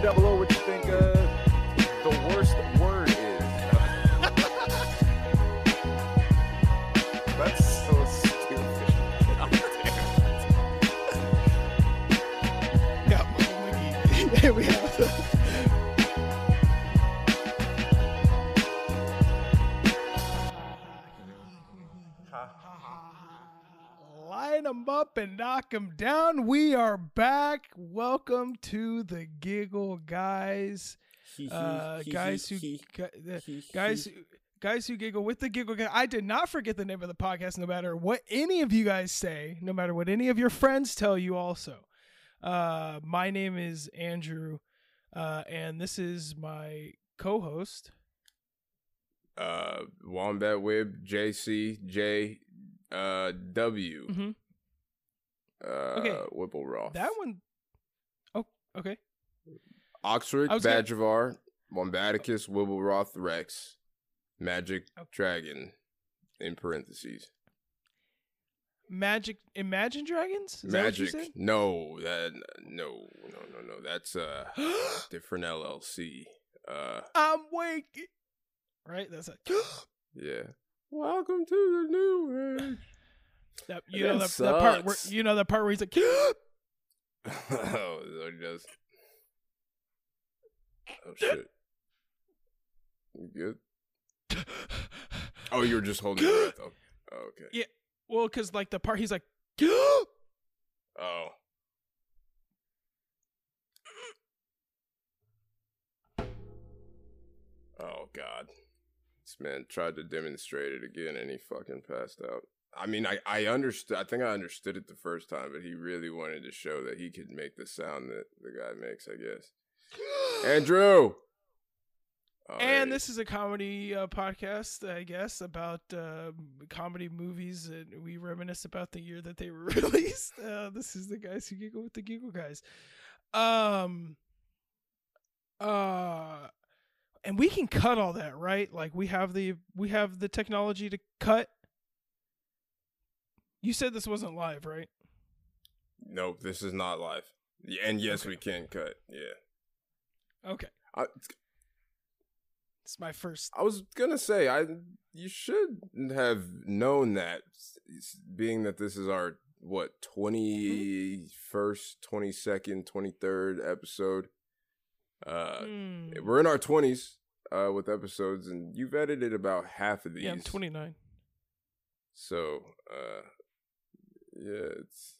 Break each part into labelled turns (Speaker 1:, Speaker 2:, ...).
Speaker 1: Comment down below what you think uh,
Speaker 2: up and knock them down. We are back. Welcome to the Giggle Guys. Uh, guys who guys who- guys who giggle with the giggle guy. I did not forget the name of the podcast, no matter what any of you guys say, no matter what any of your friends tell you. Also, uh, my name is Andrew, uh, and this is my co-host.
Speaker 3: uh Wombat Wib JC J uh W
Speaker 2: Mhm.
Speaker 3: Uh
Speaker 2: Okay.
Speaker 3: Whipple Roth.
Speaker 2: That one oh okay.
Speaker 3: Oxford
Speaker 2: I was gonna-
Speaker 3: Badgervar Wombaticus Wibbleroth Rex Magic
Speaker 2: Okay.
Speaker 3: Dragon in parentheses.
Speaker 2: Magic Imagine Dragons? Is that
Speaker 3: Magic no that no no no no that's uh different LLC. Uh
Speaker 2: I'm waking. Right? That's it.
Speaker 3: yeah. Welcome to the new age.
Speaker 2: That, you know
Speaker 3: the,
Speaker 2: that, that part where you know the part where he's like
Speaker 3: oh, so he does. Oh shit. You good? Oh, you were just holding your breath. Oh, oh, okay.
Speaker 2: Yeah. Well, because like the part he's like,
Speaker 3: Oh. Oh God. This man tried to demonstrate it again and he fucking passed out. I mean, I, I understood. I think I understood it the first time, but he really wanted to show that he could make the sound that the guy makes. I guess. Andrew. Oh,
Speaker 2: and this is a comedy uh, podcast, I guess, about uh, comedy movies, and we reminisce about the year that they were released. Uh, this is the guys who giggle with the giggle guys. Um. Uh. And we can cut all that, right? Like we have the we have the technology to cut. You said this wasn't live, right?
Speaker 3: Nope, this is not live. And yes, we can cut. Yeah.
Speaker 2: Okay,
Speaker 3: I,
Speaker 2: it's my first.
Speaker 3: I was gonna say I you should have known that, being that this is our what twenty first, twenty second, twenty third episode. Uh,
Speaker 2: Hmm.
Speaker 3: we're in our twenties uh with episodes, and you've edited about half of these.
Speaker 2: Yeah, I'm 29.
Speaker 3: So, uh, yeah, it's.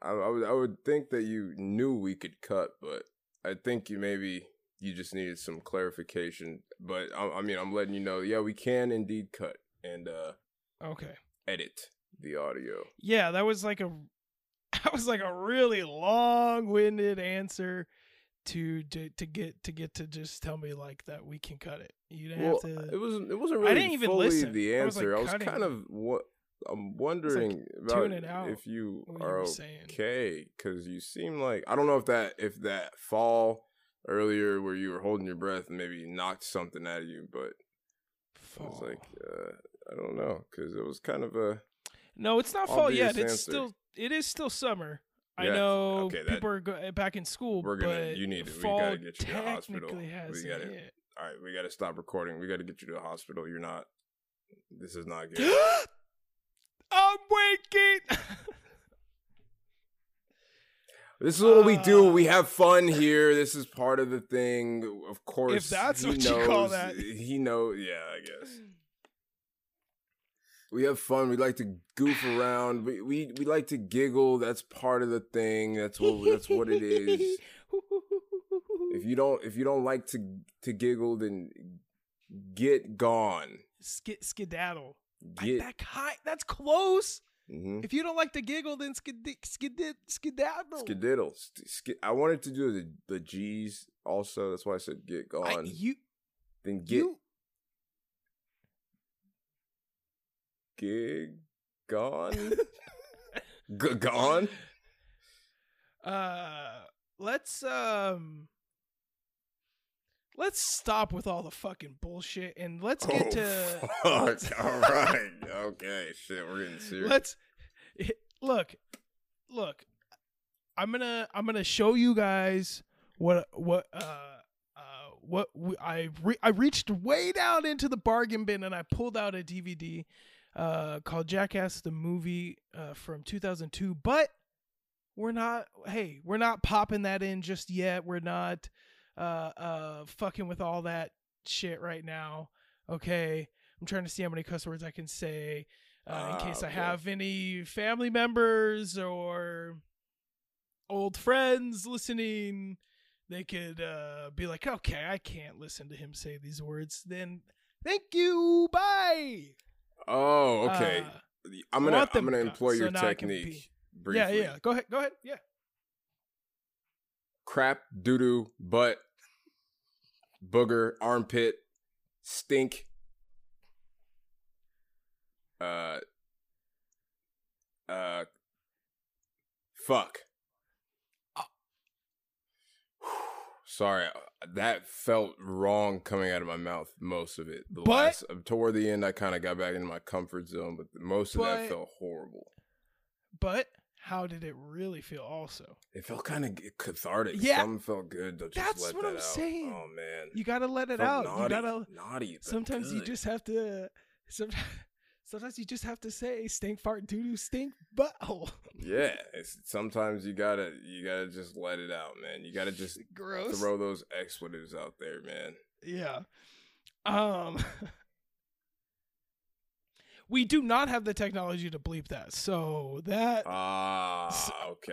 Speaker 3: I, I would I would think that you knew we could cut, but I think you maybe you just needed some clarification. But I, I mean, I'm letting you know. Yeah, we can indeed cut and uh
Speaker 2: Okay.
Speaker 3: edit the audio.
Speaker 2: Yeah, that was like a that was like a really long-winded answer to to, to get to get to just tell me like that we can cut it. You didn't
Speaker 3: Well,
Speaker 2: have to
Speaker 3: it wasn't. It wasn't really.
Speaker 2: I didn't even
Speaker 3: fully
Speaker 2: listen.
Speaker 3: the
Speaker 2: I was, like,
Speaker 3: answer. I was, kind of what. I'm wondering about
Speaker 2: tuning out
Speaker 3: if you are okay because you seem like I don't know if that if that fall earlier where you were holding your breath maybe knocked something out of you, but I was like, uh, I don't know because it was kind of a
Speaker 2: no, it's not fall yet.
Speaker 3: obvious
Speaker 2: It's still it is still summer. I know
Speaker 3: okay, that-
Speaker 2: people are go- back in school,
Speaker 3: We're gonna-
Speaker 2: but
Speaker 3: you need to- we
Speaker 2: fall
Speaker 3: gotta get you to the hospital. We gotta-
Speaker 2: hit.
Speaker 3: all right. We got to stop recording. We got to get you to the hospital. You're not. This is not good.
Speaker 2: I'm waking.
Speaker 3: This is what we do.
Speaker 2: Uh,
Speaker 3: We have fun here. This is part of the thing. Of course,
Speaker 2: if
Speaker 3: that's
Speaker 2: what you call that.
Speaker 3: He knows. Yeah, I guess. We have fun. We like to goof around. We, we we like to giggle. That's part of the thing. That's what that's what it is. If you don't if you don't like to to giggle, then get gone.
Speaker 2: Skid, skedaddle. Like
Speaker 3: Get
Speaker 2: that high, that's close.
Speaker 3: mhm.
Speaker 2: If you don't like to giggle, then skid, skid, skedaddle.
Speaker 3: skididdle. Sk- sk- I wanted to do the the G's also. That's why I said get
Speaker 2: I,
Speaker 3: gone.
Speaker 2: you,
Speaker 3: then get
Speaker 2: you,
Speaker 3: gig gone. G- gone.
Speaker 2: uh, let's um, let's stop with all the fucking bullshit and let's get to
Speaker 3: Oh,
Speaker 2: let's-
Speaker 3: fuck. All right. Okay. Shit. We're getting serious.
Speaker 2: let's look, look. I'm gonna I'm gonna show you guys what what uh uh what we, I re- I reached way down into the bargain bin and I pulled out a DVD uh called Jackass the movie uh from 2002 but we're not hey we're not popping that in just yet we're not uh uh fucking with all that shit right now okay i'm trying to see how many cuss words i can say uh, in case okay. i have any family members or old friends listening they could uh be like okay i can't listen to him say these words then thank you bye
Speaker 3: oh okay uh, i'm gonna i'm gonna employ your technique
Speaker 2: briefly. Yeah, yeah. Go ahead. Go ahead. Yeah.
Speaker 3: Crap, doo doo, butt, booger, armpit, stink. Uh. Uh. Fuck. Uh. Sorry, uh, that felt wrong coming out of my mouth. Most of it, the but, last toward the end, I kind of got back into my comfort zone, but most of but, that felt horrible.
Speaker 2: But how did it really feel also?
Speaker 3: It felt kind of cathartic. Yeah. Some felt good to
Speaker 2: that's
Speaker 3: what
Speaker 2: that i'm
Speaker 3: out.
Speaker 2: saying.
Speaker 3: Oh man.
Speaker 2: You gotta let it, out.
Speaker 3: Naughty,
Speaker 2: you gotta
Speaker 3: naughty
Speaker 2: sometimes
Speaker 3: good.
Speaker 2: you just have to sometimes sometimes you just have to say stink fart doo doo stink butthole.
Speaker 3: Yeah sometimes you gotta you gotta just let it out man. You gotta just
Speaker 2: Gross.
Speaker 3: throw those expletives out there man.
Speaker 2: Yeah. Um we do not have the technology to bleep that. So that
Speaker 3: Ah, okay.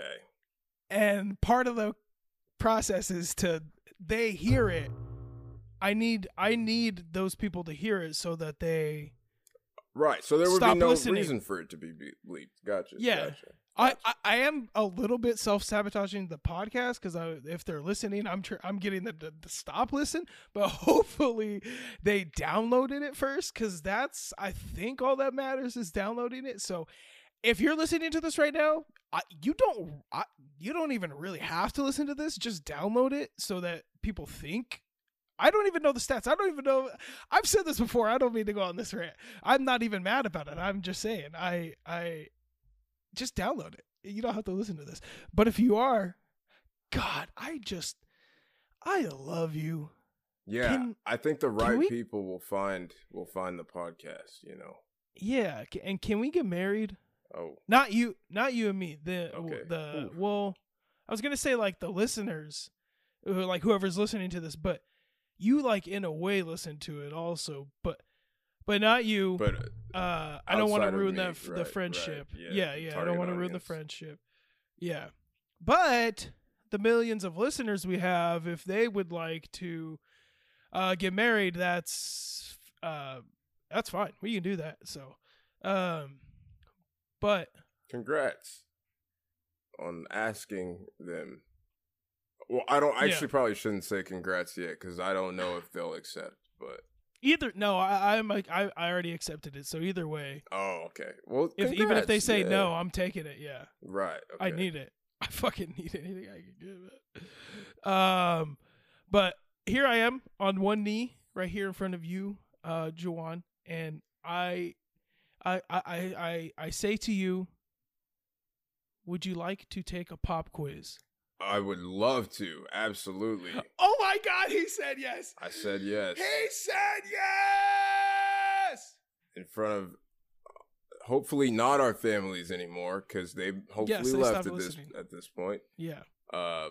Speaker 2: And part of the process is to they hear it. I need I need those people to hear it so that they
Speaker 3: Right. So there would be no listening. reason for it to be bleeped. Gotcha.
Speaker 2: Yeah.
Speaker 3: Gotcha.
Speaker 2: I, I, I am a little bit self sabotaging the podcast because if they're listening, I'm tr- I'm getting them to, to, stop listen. But hopefully they downloaded it first because that's I think all that matters is downloading it. So if you're listening to this right now, I, you don't I, you don't even really have to listen to this. Just download it so that people think. I don't even know the stats. I don't even know. I've said this before. I don't mean to go on this rant. I'm not even mad about it. I'm just saying. I I just download it. You don't have to listen to this. But if you are, God, I just, I love you.
Speaker 3: Yeah, can, I think the right we, people will find will find the podcast. You know.
Speaker 2: Yeah, and can we get married?
Speaker 3: Oh,
Speaker 2: not you, not you and me. The okay. the Oof. well, I was gonna say like the listeners, like whoever's listening to this, but you like in a way listen to it also. But but not you.
Speaker 3: But
Speaker 2: uh, I don't want to ruin that right, the friendship. Right. Yeah, yeah, yeah I don't want to ruin the friendship. Yeah, but the millions of listeners we have, if they would like to uh, get married, that's uh, that's fine. We can do that. So, um, but
Speaker 3: congrats on asking them. Well, I don't actually yeah. probably shouldn't say congrats yet because I don't know if they'll accept, but
Speaker 2: either no, I, I'm like I, I already accepted it. So either way.
Speaker 3: Oh, okay. Well,
Speaker 2: if even if they say yeah. no, I'm taking it. Yeah.
Speaker 3: Right.
Speaker 2: Okay. I need it. I fucking need anything I can give it. Um, but here I am on one knee, right here in front of you, uh, Juwan, and I, I, I, I, I say to you, would you like to take a pop quiz?
Speaker 3: I would love to. Absolutely.
Speaker 2: Oh my God, he said yes.
Speaker 3: I said yes.
Speaker 2: He said yes.
Speaker 3: In front of hopefully not our families anymore because they hopefully yes, they left at listening. this at this point.
Speaker 2: Yeah.
Speaker 3: Uh,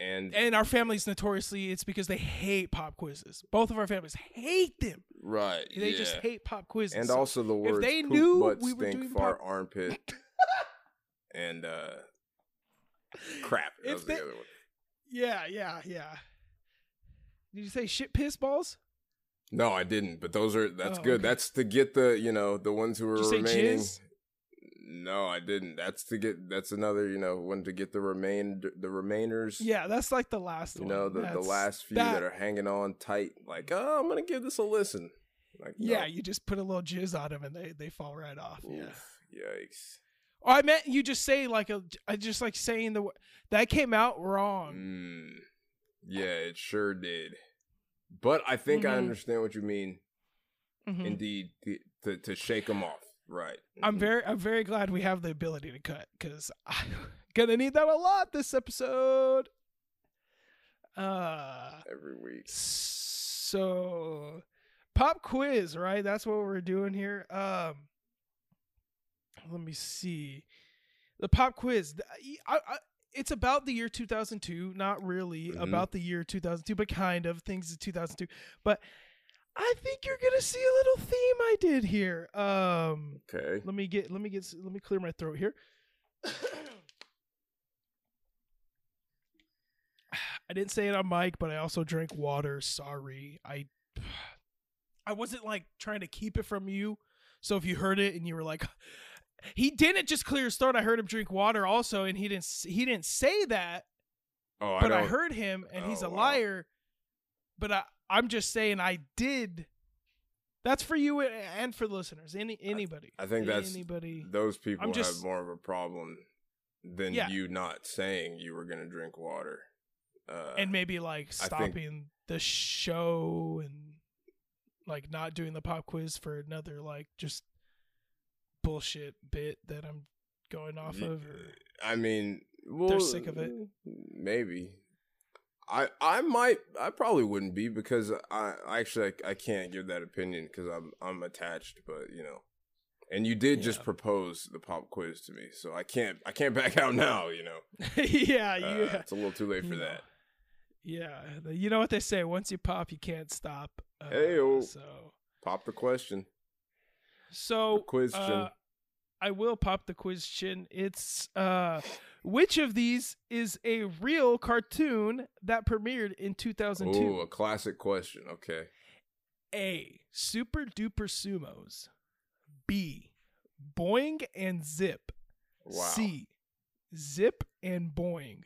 Speaker 3: and
Speaker 2: and our families notoriously it's because they hate pop quizzes. Both of our families hate them.
Speaker 3: Right.
Speaker 2: They
Speaker 3: yeah.
Speaker 2: just hate pop quizzes.
Speaker 3: And so also the words if they knew we were stink, doing fart, pop- armpit, and uh Crap. That if they, the other one.
Speaker 2: Yeah, yeah, yeah. Did you say shit piss balls?
Speaker 3: No, I didn't. But those are that's oh, good. Okay. That's to get the you know the ones who are remaining. No, I didn't. That's to get. That's another. You know, one to get the remain the remainers.
Speaker 2: Yeah, that's like the last.
Speaker 3: You
Speaker 2: one.
Speaker 3: know, the, the last few that, that, are hanging on tight. Like, oh, I'm gonna give this a listen. Like,
Speaker 2: yeah, no. you just put a little jizz on them and they they fall right off. Oof,
Speaker 3: yeah. Yikes.
Speaker 2: Oh, I meant you just say like a, I just like saying the that came out wrong.
Speaker 3: Mm, yeah, it sure did. But I think mm-hmm. I understand what you mean. Mm-hmm. Indeed, to, to, to shake them off. Right.
Speaker 2: I'm mm-hmm. very I'm very glad we have the ability to cut because I'm gonna need that a lot this episode. Uh,
Speaker 3: every week.
Speaker 2: So, pop quiz, right? That's what we're doing here. Um, let me see. The pop quiz. I, I, it's about the year 2002, not really mm-hmm. about the year 2002, but kind of things in 2002. But I think you're gonna see a little theme I did here. Um,
Speaker 3: okay.
Speaker 2: Let me get. Let me get. Let me clear my throat here. I didn't say it on mic, but I also drank water. Sorry, I. I wasn't like trying to keep it from you. So if you heard it and you were like, he didn't just clear his throat. I heard him drink water also, and he didn't. He didn't say that.
Speaker 3: Oh,
Speaker 2: but
Speaker 3: I,
Speaker 2: I heard him, and
Speaker 3: oh,
Speaker 2: he's a
Speaker 3: wow.
Speaker 2: liar. But I, I'm just saying I did. That's for you and for the listeners. Any anybody.
Speaker 3: I, I think that's
Speaker 2: anybody.
Speaker 3: Those people
Speaker 2: I'm just,
Speaker 3: have more of a problem than
Speaker 2: yeah.
Speaker 3: you not saying you were going to drink water. Uh,
Speaker 2: and maybe like stopping think, the show and like not doing the pop quiz for another like just bullshit bit that I'm going off of.
Speaker 3: I mean, well,
Speaker 2: they're sick of it.
Speaker 3: Maybe. I I might I probably wouldn't be because I actually I, I can't give that opinion because I'm I'm attached, but you know, and you did yeah. just propose the pop quiz to me, so I can't I can't back out now. You know.
Speaker 2: yeah,
Speaker 3: uh,
Speaker 2: yeah.
Speaker 3: It's a little too late for
Speaker 2: you
Speaker 3: that.
Speaker 2: Yeah, you know what they say: once you pop, you can't stop.
Speaker 3: Uh, hey,
Speaker 2: so
Speaker 3: pop the question.
Speaker 2: So
Speaker 3: the question.
Speaker 2: Uh, I will pop the question. It's uh which of these is a real cartoon that premiered in 2002?
Speaker 3: Oh, a classic question. Okay.
Speaker 2: A. Super Duper Sumos. B. Boing and Zip.
Speaker 3: Wow.
Speaker 2: C. Zip and Boing.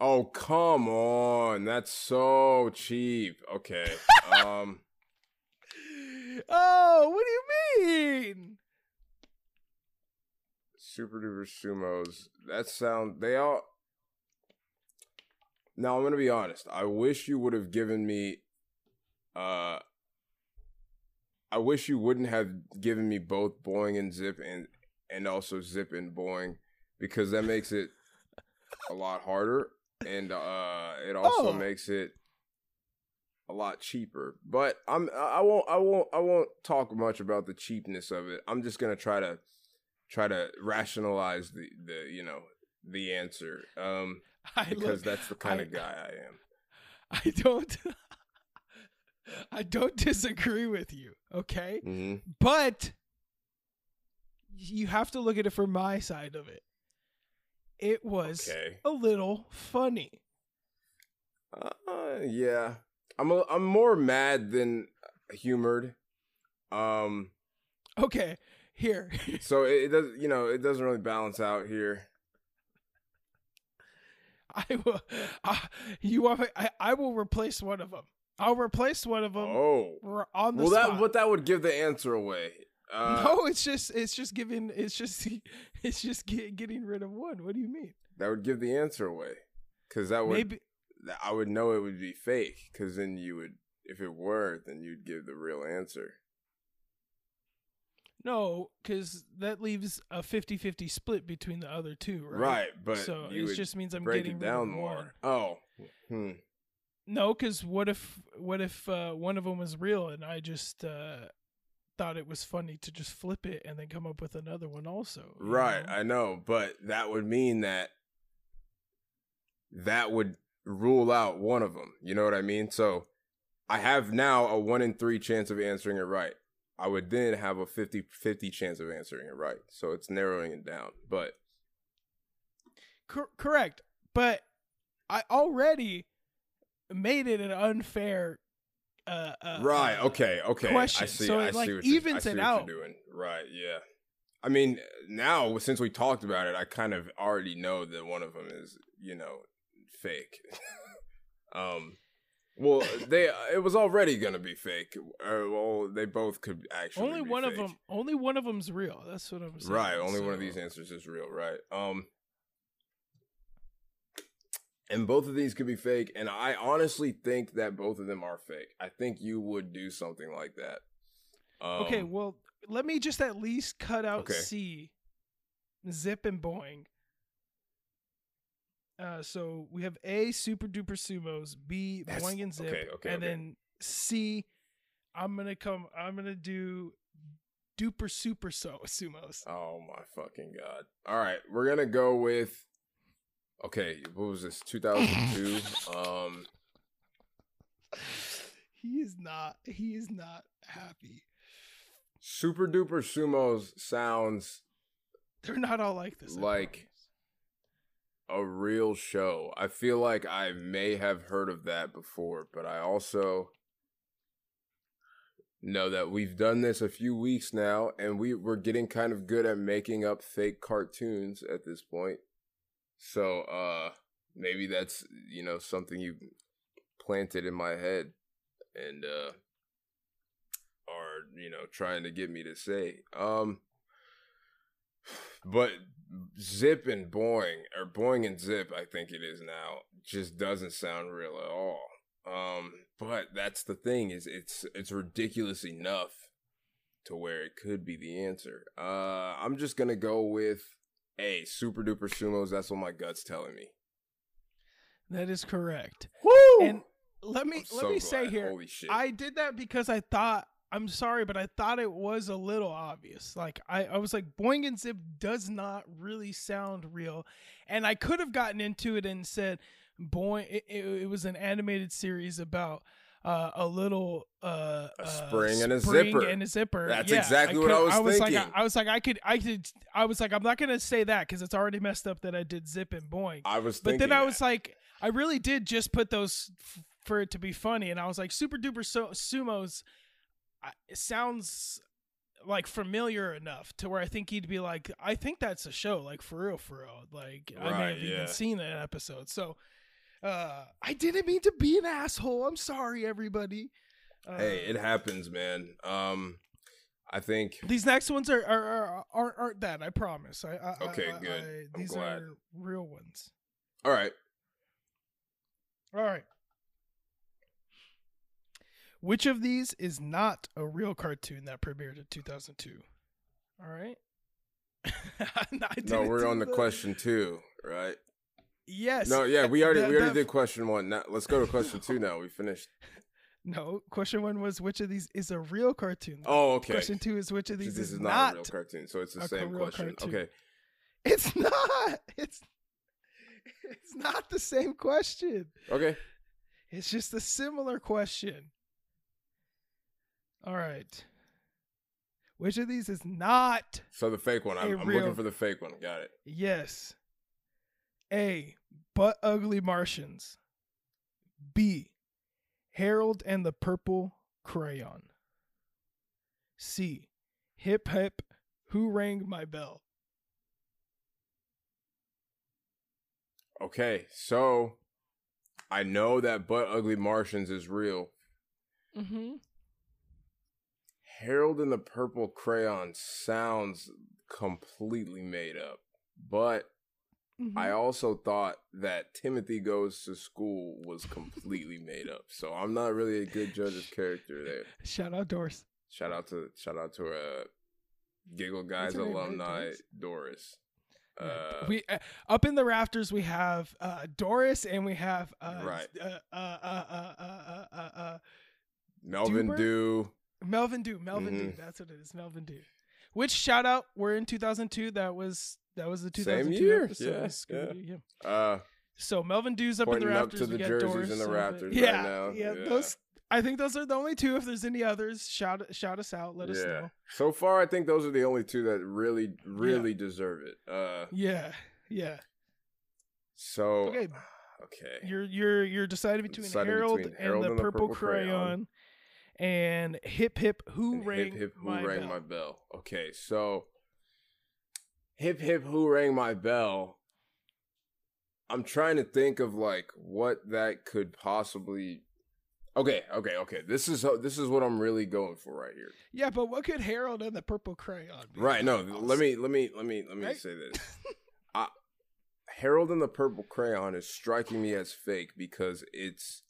Speaker 3: Oh, come on. That's so cheap. Okay. um
Speaker 2: Oh, what do you mean?
Speaker 3: Super Duper Sumos. That sound they all Now I'm gonna be honest. I wish you would have given me uh I wish you wouldn't have given me both Boing and Zip and and also Zip and Boing because that makes it a lot harder and uh it also
Speaker 2: Oh.
Speaker 3: makes it a lot cheaper. But I'm I won't I won't I won't talk much about the cheapness of it. I'm just gonna try to try to rationalize the the you know the answer um because
Speaker 2: look,
Speaker 3: that's the kind
Speaker 2: I-
Speaker 3: of guy I am.
Speaker 2: I don't I don't disagree with you, okay?
Speaker 3: hmm
Speaker 2: But you have to look at it from my side of it. It was
Speaker 3: Okay.
Speaker 2: a little funny.
Speaker 3: Uh, yeah. I'm a, I'm more mad than humored. Um
Speaker 2: Okay, here.
Speaker 3: so it, it does you know, it doesn't really balance out here.
Speaker 2: I will uh, you want I, I will replace one of them. I'll replace one of them
Speaker 3: Oh.
Speaker 2: on the
Speaker 3: Well
Speaker 2: spot.
Speaker 3: that but that would give the answer away. Uh,
Speaker 2: no, it's just it's just giving it's just it's just get, getting rid of one. What do you mean?
Speaker 3: that would give the answer away. Cuz that would
Speaker 2: Maybe
Speaker 3: I would know it would be fake cuz then you would if it were then you'd give the real answer.
Speaker 2: no, because that leaves a 50-50 split between the other two, right?
Speaker 3: Right, but
Speaker 2: so it just means I'm
Speaker 3: break
Speaker 2: getting
Speaker 3: it down more. Oh. Hmm.
Speaker 2: No, because what if what if uh, one of them was real and I just uh, thought it was funny to just flip it and then come up with another one also?
Speaker 3: Right,
Speaker 2: know?
Speaker 3: I know, but that would mean that that would rule out one of them. You know what I mean? So I have now a 1 in 3 chance of answering it right. I would then have a 50-50 chance of answering it right. So it's narrowing it down. But
Speaker 2: Cor- correct, but I already made it an unfair. Uh, uh,
Speaker 3: right,
Speaker 2: uh,
Speaker 3: okay, okay. I
Speaker 2: question.
Speaker 3: see.
Speaker 2: So
Speaker 3: I
Speaker 2: it, like,
Speaker 3: see what
Speaker 2: evens
Speaker 3: I
Speaker 2: it out.
Speaker 3: Doing. Right, yeah. I mean, now since we talked about it, I kind of already know that one of them is, you know, fake. um, well, they it was already gonna be fake. Uh, well, they both could actually.
Speaker 2: only
Speaker 3: be
Speaker 2: one of them. Only one of them's real. That's what I'm saying.
Speaker 3: Right, only one of these answers is real. Right. Um, and both of these could be fake. And I honestly think that both of them are fake. I think you would do something like that. Um,
Speaker 2: okay, well, let me just at least cut out
Speaker 3: Okay.
Speaker 2: C, Zip and Boing. Uh, so we have A Super Duper Sumos, B
Speaker 3: That's-
Speaker 2: Boing and Zip,
Speaker 3: okay, okay,
Speaker 2: and
Speaker 3: okay.
Speaker 2: then C. I'm gonna come. I'm gonna do Duper Super so Sumos.
Speaker 3: Oh my fucking god! All right, we're gonna go with. Okay, what was this? 2002. um,
Speaker 2: He is not. He is not happy.
Speaker 3: Super Duper Sumos sounds
Speaker 2: They're not all like this.
Speaker 3: Like- a real show. I feel like I may have heard of that before, but I also know that we've done this a few weeks now, and we we're getting kind of good at making up fake cartoons at this point. So, uh, maybe that's you know something you planted in my head, and uh, are you know trying to get me to say. Um, but Zip and Boing, or Boing and Zip, I think it is now, just doesn't sound real at all. Um, but that's the thing is it's it's ridiculous enough to where it could be the answer. Uh, I'm just gonna go with a Super Duper Sumos. That's what my gut's telling me.
Speaker 2: That is correct.
Speaker 3: Woo!
Speaker 2: And let me
Speaker 3: I'm
Speaker 2: let
Speaker 3: so
Speaker 2: me say here,
Speaker 3: Holy shit!
Speaker 2: I did that because I thought I'm sorry, but I thought it was a little obvious. Like I, I was like, Boing and Zip does not really sound real, and I could have gotten into it and said, Boing. It, it, it was an animated series about uh, a little uh,
Speaker 3: A
Speaker 2: uh,
Speaker 3: spring and a
Speaker 2: spring
Speaker 3: zipper.
Speaker 2: and a zipper.
Speaker 3: That's
Speaker 2: Yeah,
Speaker 3: exactly what
Speaker 2: could-
Speaker 3: I was
Speaker 2: was
Speaker 3: thinking.
Speaker 2: like, I, I was like, I could, I could, I was like, I'm not gonna say that because it's already messed up that I did Zip and Boing.
Speaker 3: I was
Speaker 2: But then I was like, I really did just put those f- for it to be funny, and I was like, Super Duper so- Sumos I- it sounds like familiar enough to where I think he'd be like, I think that's a show, like for real, for real. Like I may have
Speaker 3: yeah.
Speaker 2: even seen an episode. So uh I didn't mean to be an asshole. I'm sorry, everybody. Uh,
Speaker 3: hey, it happens, man. Um, I think
Speaker 2: these next ones are, are, are aren't aren't that. I promise. I, I
Speaker 3: Okay,
Speaker 2: I-
Speaker 3: good.
Speaker 2: I- these are real ones.
Speaker 3: all right.
Speaker 2: All right. Which of these is not a real cartoon that premiered in 2002? All right.
Speaker 3: No, we're on the question two, right?
Speaker 2: Yes.
Speaker 3: No, yeah, we already
Speaker 2: That-
Speaker 3: we already
Speaker 2: that-
Speaker 3: did question one. Now let's go to question two. Now we finished.
Speaker 2: No, question one was which of these is a real cartoon?
Speaker 3: Oh, okay.
Speaker 2: Question two is which of these
Speaker 3: this
Speaker 2: is,
Speaker 3: is
Speaker 2: not.
Speaker 3: not a real cartoon, so it's the same question.
Speaker 2: cartoon.
Speaker 3: Okay.
Speaker 2: It's not. It's it's not the same question.
Speaker 3: Okay.
Speaker 2: It's just a similar question. All right. Which of these is not
Speaker 3: So the fake one. I'm,
Speaker 2: A
Speaker 3: I'm
Speaker 2: real-
Speaker 3: looking for the fake one. Got it.
Speaker 2: Yes. A. Butt-Ugly Martians. B. Harold and the Purple Crayon. C. Hip hip. Who rang my bell?
Speaker 3: Okay. So I know that Butt-Ugly Martians is real.
Speaker 2: Mm-hmm.
Speaker 3: Harold and the Purple Crayon sounds completely made up, but
Speaker 2: Mm-hmm.
Speaker 3: I also thought that Timothy Goes to School was completely made up. So I'm not really a good judge of character there.
Speaker 2: Shout out Doris.
Speaker 3: Shout out to shout out to uh Giggle Guys
Speaker 2: What's her name, right?
Speaker 3: alumni
Speaker 2: Doris?
Speaker 3: Doris. Uh,
Speaker 2: we uh, up in the rafters. We have uh, Doris and we have uh,
Speaker 3: Right.
Speaker 2: uh, uh, uh, uh, uh, uh, uh,
Speaker 3: Melvin? Dew.
Speaker 2: Melvin Dew. Melvin Dew.
Speaker 3: Mhm.
Speaker 2: That's what it is. Melvin Dew. Which shout out? We're in 2002. That was that was the
Speaker 3: Same
Speaker 2: 2002
Speaker 3: year,
Speaker 2: episode.
Speaker 3: yeah,
Speaker 2: Scooby-Doo, yeah.
Speaker 3: Uh
Speaker 2: So Melvin Dew's up in the
Speaker 3: Pointing up to the jerseys
Speaker 2: Doris
Speaker 3: in the
Speaker 2: up
Speaker 3: rafters
Speaker 2: yeah,
Speaker 3: right now.
Speaker 2: Yeah,
Speaker 3: Yeah.
Speaker 2: those. I think those are the only two. If there's any others, shout shout us out. Let us know.
Speaker 3: So far I think those are the only two that really really deserve it. Uh
Speaker 2: Yeah, yeah.
Speaker 3: so
Speaker 2: Okay,
Speaker 3: okay.
Speaker 2: You're you're you're deciding between
Speaker 3: deciding
Speaker 2: Harold,
Speaker 3: between
Speaker 2: and, the
Speaker 3: and the
Speaker 2: purple,
Speaker 3: Purple
Speaker 2: Crayon. And Hip Hip Who
Speaker 3: And
Speaker 2: rang
Speaker 3: hip hip who
Speaker 2: my
Speaker 3: rang
Speaker 2: bell.
Speaker 3: my bell. Okay, so hip hip who rang my bell. I'm trying to think of like what that could possibly. Okay, okay, okay. This is this is what I'm really going for right here.
Speaker 2: Yeah, but what could Harold and the purple crayon be?
Speaker 3: Right. No,
Speaker 2: about?
Speaker 3: let me let me let me let me
Speaker 2: Right?
Speaker 3: say this. I, Harold and the Purple Crayon is striking me as fake because it's,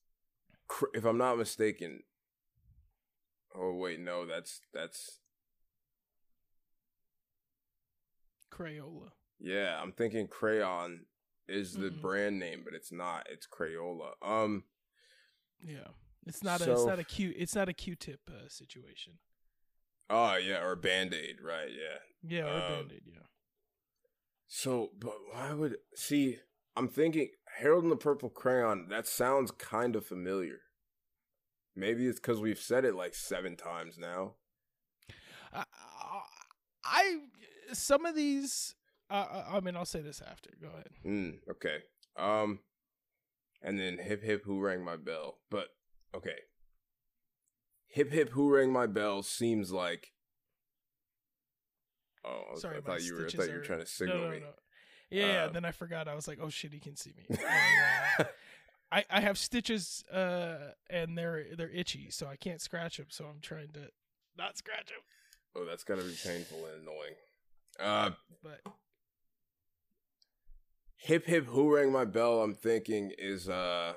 Speaker 3: if I'm not mistaken. Oh wait, no, that's that's
Speaker 2: Crayola.
Speaker 3: yeah. I'm thinking Crayon is the mm-hmm. brand name, but it's not. It's Crayola. Um,
Speaker 2: yeah, it's not so, a it's not a Q it's not a Q-tip uh, situation.
Speaker 3: Oh yeah, or Band Aid, right? Yeah,
Speaker 2: yeah, or um, Band Aid, yeah.
Speaker 3: So, but why would see? I'm thinking Harold and the Purple Crayon. That sounds kind of familiar. Maybe it's because we've said it like seven times now.
Speaker 2: Uh, I some of these. Uh, I mean, I'll say this after. Go ahead.
Speaker 3: Mm, okay. Um, and then hip hip who rang my bell. But okay, hip hip who rang my bell seems like. Oh, Sorry, I thought you were. I thought you were trying to signal no, no, me. No.
Speaker 2: Yeah, yeah, um, then I forgot. I was like, "Oh shit, he can see me." I, I have stitches, uh, and they're they're itchy, so I can't scratch them. So I'm trying to not scratch them.
Speaker 3: Oh, that's gotta be painful and annoying. Uh,
Speaker 2: but
Speaker 3: hip hip who rang my bell. I'm thinking is uh,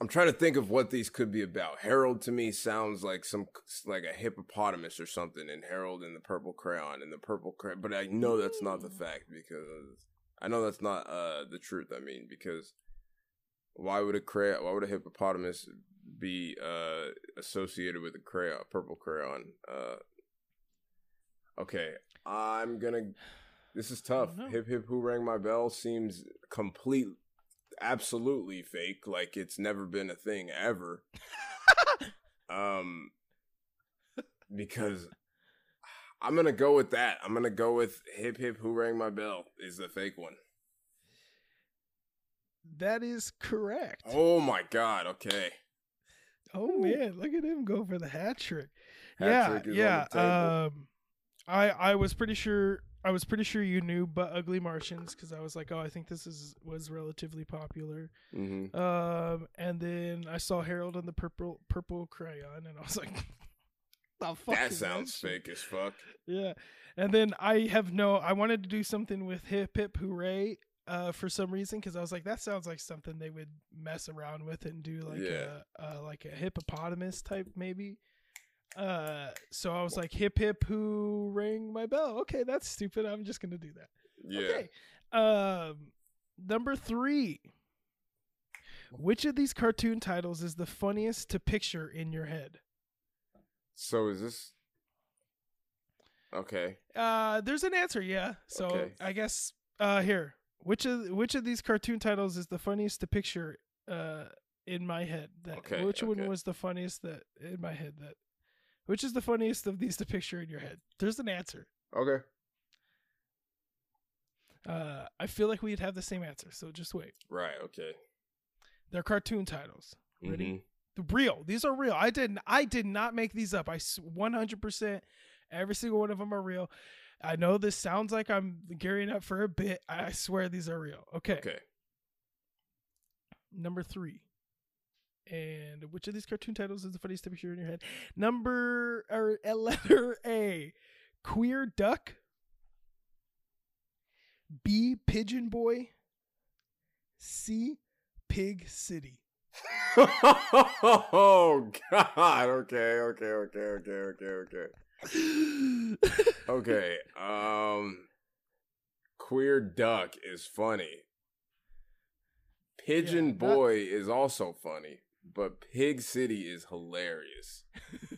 Speaker 3: I'm trying to think of what these could be about. Harold to me sounds like some like a hippopotamus or something, and Harold and the purple crayon and the purple crayon. But I know that's not the fact because I know that's not uh the truth. I mean, because why would a crayon? Why would a hippopotamus be uh, associated with a crayon, purple crayon. Uh, okay, I'm gonna. This is tough. Hip hip who rang my bell seems complete, absolutely fake. Like it's never been a thing ever. um, because I'm gonna go with that. I'm gonna go with hip hip who rang my bell is the fake one.
Speaker 2: That is correct.
Speaker 3: Oh my god. Okay.
Speaker 2: Oh man, look at him go for the hat trick. Hat yeah, yeah. Um, I I was pretty sure I was pretty sure you knew Butt-Ugly Martians because I was like, oh, I think this is was relatively popular. Mm-hmm. Um, and then I saw Harold and the purple purple crayon, and I was like,
Speaker 3: the fuck that sounds fake as fuck.
Speaker 2: Yeah, and then I have no. I wanted to do something with hip hip hooray, uh, for some reason because I was like, that sounds like something they would mess around with and do like yeah. a, uh, like a hippopotamus type maybe. Uh, so I was like, hip hip, who rang my bell? Okay, that's stupid. I'm just gonna do that. Yeah. Okay. Um, number three. Which of these cartoon titles is the funniest to picture in your head?
Speaker 3: So is this okay?
Speaker 2: Uh, there's an answer, yeah. So okay. I guess uh here which of which of these cartoon titles is the funniest to picture uh, in my head? That okay, which okay. one was the funniest that in my head that which is the funniest of these to picture in your head? There's an answer.
Speaker 3: Okay.
Speaker 2: Uh, I feel like we'd have the same answer, so just wait.
Speaker 3: Right. Okay.
Speaker 2: They're cartoon titles. Ready? Mm-hmm. The real. These are real. I didn't. I did not make these up. I 100%. Every single one of them are real. I know this sounds like I'm gearing up for a bit. I swear these are real. Okay.
Speaker 3: Okay.
Speaker 2: Number three. And which of these cartoon titles is the funniest picture in your head? Number or uh, letter A, Queer Duck. B, Pigeon Boy. C, Pig City.
Speaker 3: oh God! Okay, okay, okay, okay, okay, okay okay. Um Queer Duck is funny. Pigeon yeah, Boy is also funny, but Pig City is hilarious.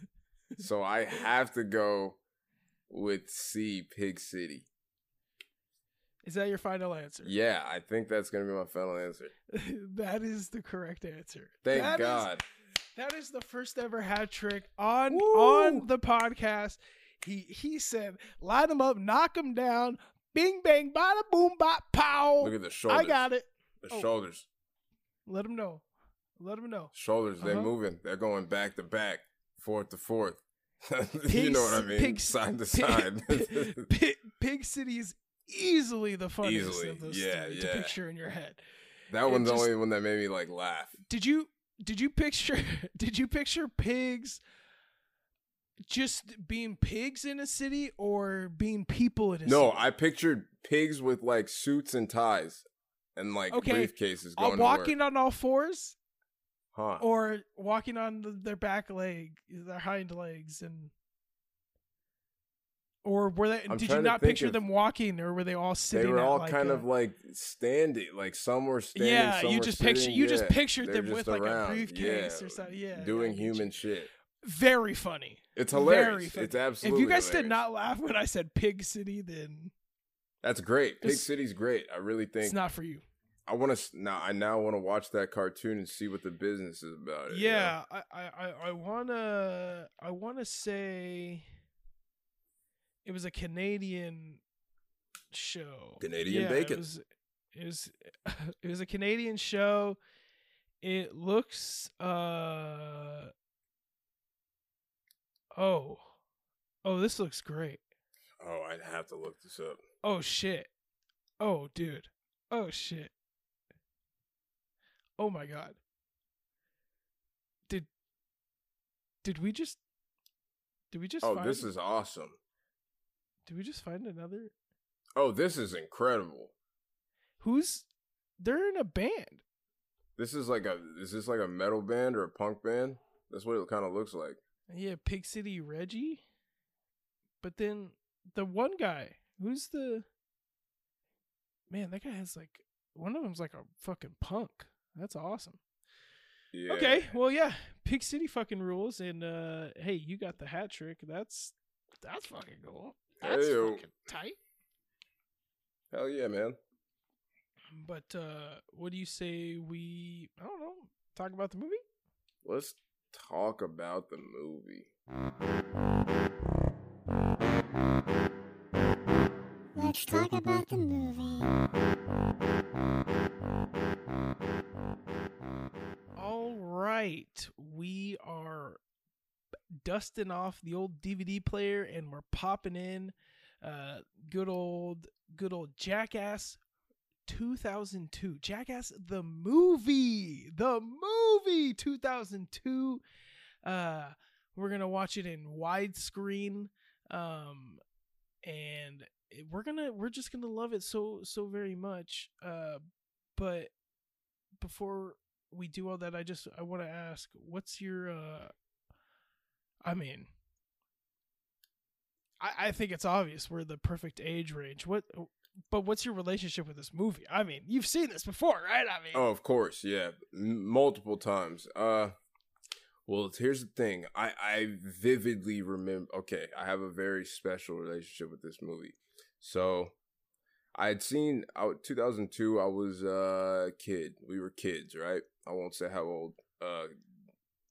Speaker 3: so I have to go with C Pig City.
Speaker 2: Is that your final answer?
Speaker 3: Yeah, I think that's going to be my final answer.
Speaker 2: that is the correct answer.
Speaker 3: Thank
Speaker 2: that
Speaker 3: God. Is,
Speaker 2: that is the first ever hat trick on Woo! on the podcast. He he said, line them up, knock them down, bing bang, bada boom, bop, pow.
Speaker 3: Look at the shoulders.
Speaker 2: I got it.
Speaker 3: The oh. shoulders.
Speaker 2: Let them know. Let them know.
Speaker 3: Shoulders, uh-huh. they're moving. They're going back to back, fourth to fourth. you know what I mean? Pig, side to side.
Speaker 2: Pig, Pig City is easily the funniest easily. of those yeah, yeah. to picture in your head.
Speaker 3: That one's the only one that made me like laugh.
Speaker 2: Did you did you picture did you picture pigs just being pigs in a city or being people in a
Speaker 3: no,
Speaker 2: city?
Speaker 3: No, I pictured pigs with like suits and ties and like okay. briefcases going
Speaker 2: walking on all fours?
Speaker 3: Huh.
Speaker 2: Or walking on the, their back leg, their hind legs and or were they? I'm did you not picture them walking, or were they all sitting?
Speaker 3: They were all
Speaker 2: like
Speaker 3: kind
Speaker 2: a,
Speaker 3: of like standing, like some were standing.
Speaker 2: Yeah,
Speaker 3: you
Speaker 2: just
Speaker 3: sitting.
Speaker 2: picture you
Speaker 3: yeah.
Speaker 2: just pictured them
Speaker 3: just
Speaker 2: with like a briefcase
Speaker 3: yeah.
Speaker 2: or something. Yeah,
Speaker 3: doing human shit.
Speaker 2: Very funny.
Speaker 3: It's hilarious. It's absolutely.
Speaker 2: if you guys
Speaker 3: hilarious.
Speaker 2: did not laugh when I said Pig City, then
Speaker 3: that's great. Pig City's great. I really think.
Speaker 2: it's not for you.
Speaker 3: I want to now. I now want to watch that cartoon and see what the business is about. you know?
Speaker 2: Yeah, I, I, I- I wanna, I wanna say, it was a Canadian show.
Speaker 3: Canadian
Speaker 2: Yeah,
Speaker 3: bacon.
Speaker 2: It was, it was, it was a Canadian show. It looks, uh, oh, oh, this looks great.
Speaker 3: Oh, I'd have to look this up.
Speaker 2: Oh shit. Oh dude. Oh shit. Oh my god. Did Did we just Did we just
Speaker 3: Oh,
Speaker 2: find
Speaker 3: this is awesome.
Speaker 2: Did we just find another
Speaker 3: Oh, this is incredible.
Speaker 2: Who's They're in a band.
Speaker 3: This is like a. Is this like a metal band or a punk band? That's what it kind of looks like.
Speaker 2: Yeah, Pig City Reggie. But then the one guy, who's the Man, that guy has like one of them's like a fucking punk. That's awesome.
Speaker 3: Yeah.
Speaker 2: Okay, well, yeah, Pig City fucking rules, and uh hey, you got the hat trick. That's that's fucking cool. That's
Speaker 3: Heyo.
Speaker 2: fucking tight.
Speaker 3: Hell yeah, man.
Speaker 2: But uh what do you say we? I don't know. Talk about the movie.
Speaker 3: Let's talk about the movie.
Speaker 4: Let's talk about the movie.
Speaker 2: All right, we are dusting off the old DVD player, and we're popping in uh good old good old Jackass 2002 Jackass the movie the movie 2002 uh we're gonna watch it in widescreen um and we're gonna we're just gonna love it so so very much. Uh but before we do all that i just i want to ask what's your uh i mean I, I think it's obvious we're the perfect age range. What but what's your relationship with this movie? I mean, you've seen this before, right? I mean,
Speaker 3: Oh, of course, yeah, M- multiple times. Uh, well, here's the thing. I I vividly remember. Okay, I have a very special relationship with this movie. So, I had seen out 2002. I was a kid. We were kids, right? I won't say how old. Uh,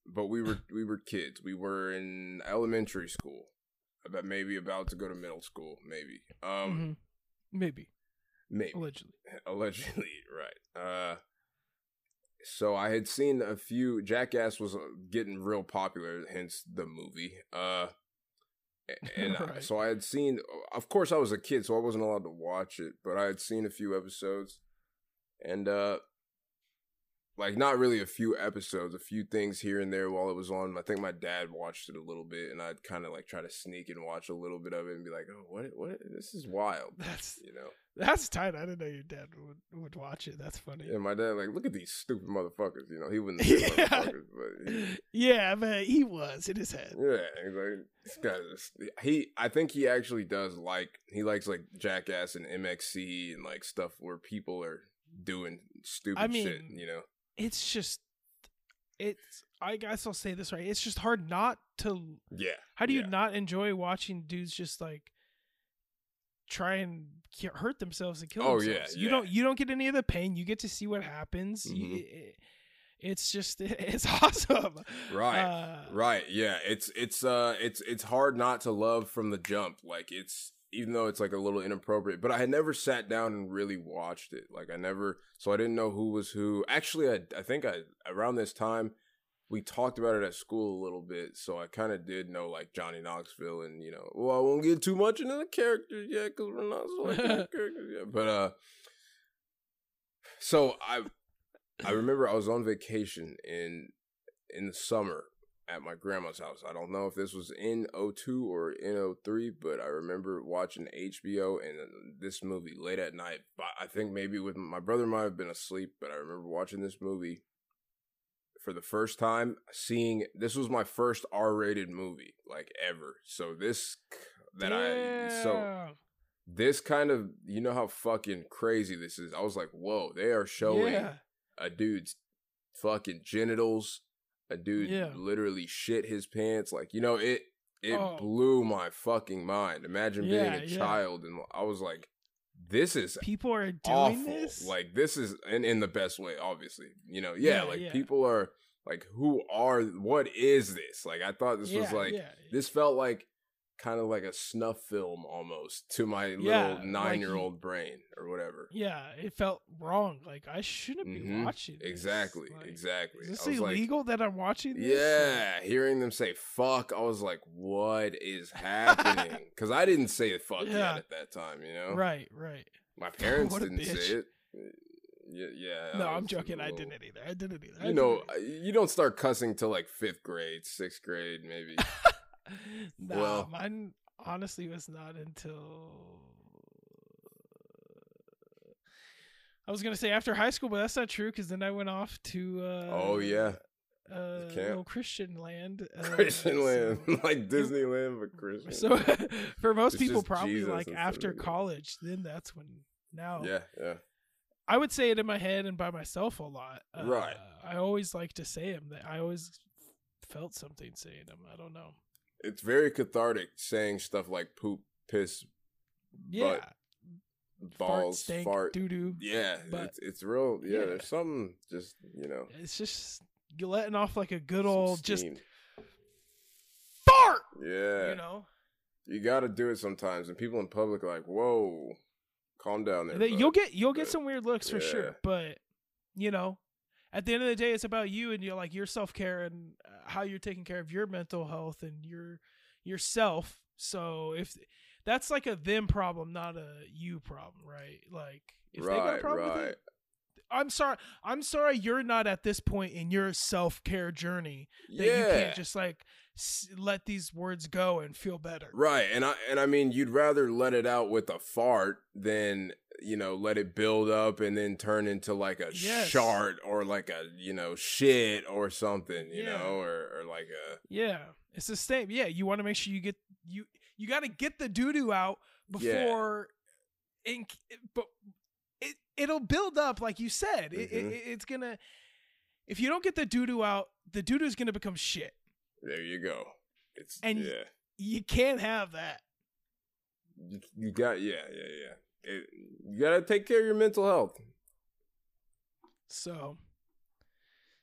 Speaker 3: but we were we were kids. We were in elementary school. About maybe about to go to middle school, maybe. Um,
Speaker 2: mhm. Maybe.
Speaker 3: Maybe.
Speaker 2: Allegedly.
Speaker 3: allegedly right. Uh so i had seen a few jackass was uh, getting real popular hence the movie. Uh and I- so i had seen of course i was a kid so i wasn't allowed to watch it but i had seen a few episodes. And uh like not really a few episodes a few things here and there while it was on i think my dad watched it a little bit and i'd kind of like try to sneak and watch a little bit of it and be like oh what what this is wild
Speaker 2: That's
Speaker 3: you know
Speaker 2: that's tight. I didn't know your dad would would watch it. That's funny.
Speaker 3: And my dad, like, look at these stupid motherfuckers. You know, he wouldn't say
Speaker 2: Yeah.
Speaker 3: motherfuckers, but he,
Speaker 2: yeah, but he was in his head.
Speaker 3: yeah, he's like, this guy is. He, I think he actually does like he likes like Jackass and MXC and like stuff where people are doing stupid
Speaker 2: I mean,
Speaker 3: shit. You know,
Speaker 2: It's just it's I guess I'll say this right. It's just hard not to
Speaker 3: yeah.
Speaker 2: How do you
Speaker 3: yeah.
Speaker 2: not enjoy watching dudes just like try and hurt themselves and kill
Speaker 3: Oh, yeah,
Speaker 2: themselves? You
Speaker 3: yeah.
Speaker 2: don't. You don't get any of the pain. You get to see what happens. You-
Speaker 3: Mhm.
Speaker 2: it- it's just it's awesome.
Speaker 3: Right.
Speaker 2: Uh,
Speaker 3: Right. Yeah. It's it's uh it's it's hard not to love from the jump. Like it's even though it's like a little inappropriate, but I had never sat down and really watched it. Like I never so I didn't know who was who. Actually I I think I around this time we talked about it at school a little bit, so I kind of did know like Johnny Knoxville and you know, well, I won't get too much into the characters yet because we're not the characters yet. But uh, so I I remember I was on vacation in in the summer at my grandma's house. I don't know if this was in 02 or in 03, but I remember watching HBO and uh, this movie late at night. But I think maybe with my brother might have been asleep, but I remember watching this movie for the first time, seeing this was my first R-rated movie like ever. So this that I so this kind of you know how fucking crazy this is. I was like, whoa, they are showing
Speaker 2: Yeah.
Speaker 3: a dude's fucking genitals. A dude
Speaker 2: Yeah.
Speaker 3: literally shit his pants. Like, you know, it it
Speaker 2: Oh.
Speaker 3: blew my fucking mind. Imagine being a
Speaker 2: yeah.
Speaker 3: child and I was like, this is
Speaker 2: People are doing
Speaker 3: awful.
Speaker 2: this.
Speaker 3: Like this is in in the best way, obviously. You know, yeah,
Speaker 2: Yeah,
Speaker 3: like
Speaker 2: yeah.
Speaker 3: people are like, who are what is this? Like I thought this was like
Speaker 2: yeah.
Speaker 3: this felt like kind of like a snuff film almost to my little
Speaker 2: Yeah, like
Speaker 3: nine year old brain or whatever.
Speaker 2: Yeah, it felt wrong. Like I shouldn't be
Speaker 3: Mhm.
Speaker 2: watching. This.
Speaker 3: Exactly,
Speaker 2: Like,
Speaker 3: exactly.
Speaker 2: Is this
Speaker 3: I was like,
Speaker 2: illegal that I'm watching this?
Speaker 3: yeah, hearing them say fuck, I was like, what is happening? Because I didn't say fuck
Speaker 2: Yeah.
Speaker 3: yet at that time, you know?
Speaker 2: Right, right.
Speaker 3: My parents didn't say it. Yeah, yeah.
Speaker 2: No, I'm joking.
Speaker 3: a
Speaker 2: I
Speaker 3: little-
Speaker 2: didn't either. I didn't either. I
Speaker 3: You know,
Speaker 2: didn't
Speaker 3: you don't start cussing till like fifth grade, sixth grade, maybe.
Speaker 2: nah,
Speaker 3: well-
Speaker 2: mine honestly was not until I was gonna say after high school, but that's not true because then I went off to uh,
Speaker 3: oh yeah,
Speaker 2: uh, little Christian land, uh,
Speaker 3: Christian
Speaker 2: so-
Speaker 3: land, like Disneyland, but Christian.
Speaker 2: So for most
Speaker 3: It's
Speaker 2: people, probably
Speaker 3: Jesus
Speaker 2: like after college, then that's when now
Speaker 3: yeah, yeah,
Speaker 2: I would say it in my head and by myself a lot. Uh,
Speaker 3: Right.
Speaker 2: I always like to say them. I always felt something saying them. I don't know.
Speaker 3: It's very cathartic saying stuff like poop, piss,
Speaker 2: Yeah.
Speaker 3: balls,
Speaker 2: stank,
Speaker 3: fart.
Speaker 2: doo doo.
Speaker 3: Yeah,
Speaker 2: but-
Speaker 3: it's it's real. Yeah,
Speaker 2: Yeah.
Speaker 3: there's something just you know.
Speaker 2: It's just you're letting off like a good old just fart.
Speaker 3: yeah.
Speaker 2: You know,
Speaker 3: You got to do it sometimes, and people in public are like, "Whoa, calm down there." Bud."
Speaker 2: you'll get you'll get
Speaker 3: but-
Speaker 2: some weird looks for
Speaker 3: yeah.
Speaker 2: sure. But you know, at the end of the day, it's about you and you're like your self care and uh, how you're taking care of your mental health and your yourself. So if that's like a them problem, not a you problem, right? Like if they got a
Speaker 3: right,
Speaker 2: problem with it, I'm sorry. I'm sorry you're not at this point in your self care journey that
Speaker 3: yeah,
Speaker 2: you can't just like s- let these words go and feel better.
Speaker 3: right. And I and I mean, you'd rather let it out with a fart than you know let it build up and then turn into like a
Speaker 2: Yes.
Speaker 3: shart or like a you know shit or something, you
Speaker 2: Yeah.
Speaker 3: know, or or like a
Speaker 2: Yeah, it's the same. Yeah, you want to make sure you get you you got to get the doo doo out
Speaker 3: Yeah.
Speaker 2: before, in, but it'll build up like you said. It,
Speaker 3: Mhm.
Speaker 2: it, it's gonna if you don't get the doo doo out, the doo doo is gonna become shit.
Speaker 3: there you go. It's
Speaker 2: And-
Speaker 3: yeah.
Speaker 2: You can't have that.
Speaker 3: You, you got yeah yeah yeah. It, you gotta take care of your mental health.
Speaker 2: So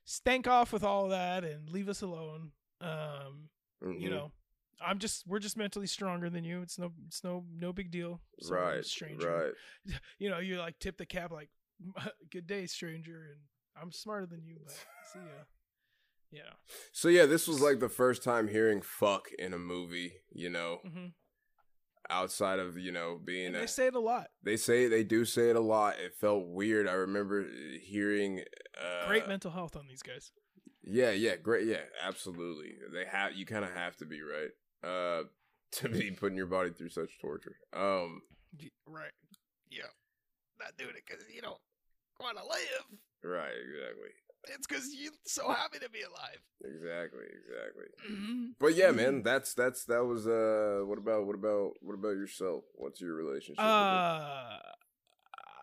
Speaker 2: stank off with all that and leave us alone. Um, you
Speaker 3: Mhm.
Speaker 2: know, I'm just we're just mentally stronger than you. It's no it's no no big deal. Some
Speaker 3: right,
Speaker 2: stranger.
Speaker 3: right.
Speaker 2: you know, you like tip the cap like, "Good day, stranger," and I'm smarter than you, but see ya. Yeah.
Speaker 3: So yeah, this was like the first time hearing "fuck" in a movie. You know,
Speaker 2: hmm
Speaker 3: outside of you know being
Speaker 2: And
Speaker 3: a,
Speaker 2: they say it a lot.
Speaker 3: they say they do say it a lot. It felt weird. I remember hearing uh,
Speaker 2: Great mental health on these guys.
Speaker 3: Yeah, yeah, great. Yeah, absolutely. They have you kind of have to be right uh to be putting your body through such torture. Um,
Speaker 2: Right. Yeah. Not doing it because you don't want to live.
Speaker 3: right, exactly,
Speaker 2: It's because you're so happy to be alive.
Speaker 3: exactly, exactly.
Speaker 2: Mm-hmm.
Speaker 3: But yeah, man, that's that's that was uh. What about what about what about yourself? What's your relationship?
Speaker 2: Uh,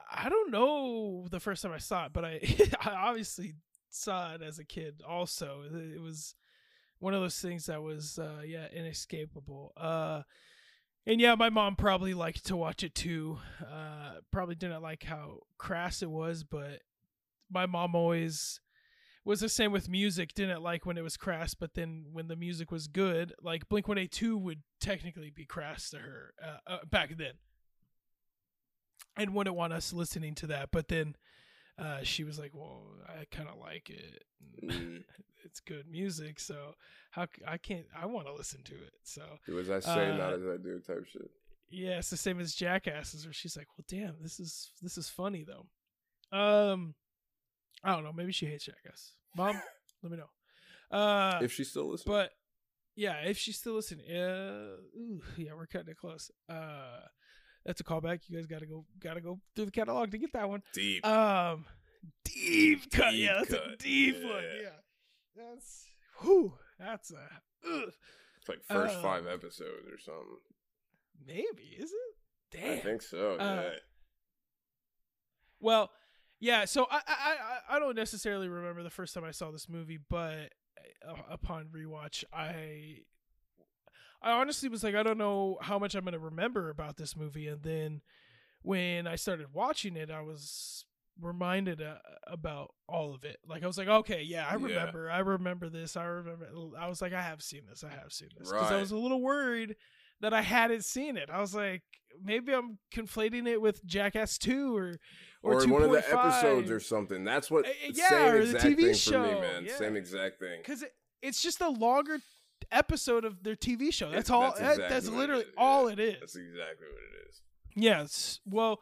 Speaker 2: I don't know the first time I saw it, but I I obviously saw it as a kid. Also, it was one of those things that was uh, yeah inescapable. Uh, and yeah, my mom probably liked to watch it too. Uh, probably didn't like how crass it was, but my mom always was the same with music. Didn't like when it was crass, but then when the music was good, like Blink One Eight Two would technically be crass to her uh, uh, back then and wouldn't want us listening to that. But then uh, she was like, "Well, I kind of like it.
Speaker 3: Mm.
Speaker 2: it's good music, so how I can't. I want to listen to it. So
Speaker 3: Do as I say, not
Speaker 2: uh,
Speaker 3: as I do, type shit.
Speaker 2: yeah, it's the same as Jackasses, where she's like, "Well, damn, this is this is funny though." Um, I don't know. Maybe she hates Jackass. Mom, let me know. Uh,
Speaker 3: If she's still listening,
Speaker 2: but yeah, if she's still listening, uh, ooh, yeah, we're cutting it close. Uh, that's a callback. You guys gotta go, gotta go through the catalog to get that one.
Speaker 3: deep.
Speaker 2: Um, deep cut.
Speaker 3: Deep
Speaker 2: yeah, that's a deep
Speaker 3: yeah.
Speaker 2: one. Yeah, that's whew, that's a ugh.
Speaker 3: it's like first
Speaker 2: uh,
Speaker 3: five episodes or something.
Speaker 2: Maybe is it? Damn.
Speaker 3: I think so.
Speaker 2: Uh,
Speaker 3: yeah.
Speaker 2: Well, yeah. So I, I I I don't necessarily remember the first time I saw this movie, but uh, upon rewatch, I I honestly was like, I don't know how much I'm gonna remember about this movie, and then when I started watching it, I was reminded uh, about all of it. Like I was like, okay, yeah, I
Speaker 3: Yeah.
Speaker 2: remember. I remember this. I remember. I was like, I have seen this. I have seen this because I was a little worried that I hadn't seen it. I was like, maybe I'm conflating it with Jackass Two or or,
Speaker 3: Or, in one of the
Speaker 2: 2.5.
Speaker 3: episodes or something. That's what.
Speaker 2: Uh, yeah,
Speaker 3: same
Speaker 2: or the TV show,
Speaker 3: me, man.
Speaker 2: yeah.
Speaker 3: Same exact thing.
Speaker 2: because it, it's just a longer episode of their TV show. That's all.
Speaker 3: that's
Speaker 2: that- that's literally
Speaker 3: is,
Speaker 2: all
Speaker 3: yeah.
Speaker 2: it is.
Speaker 3: That's exactly what it is.
Speaker 2: Yes. Well,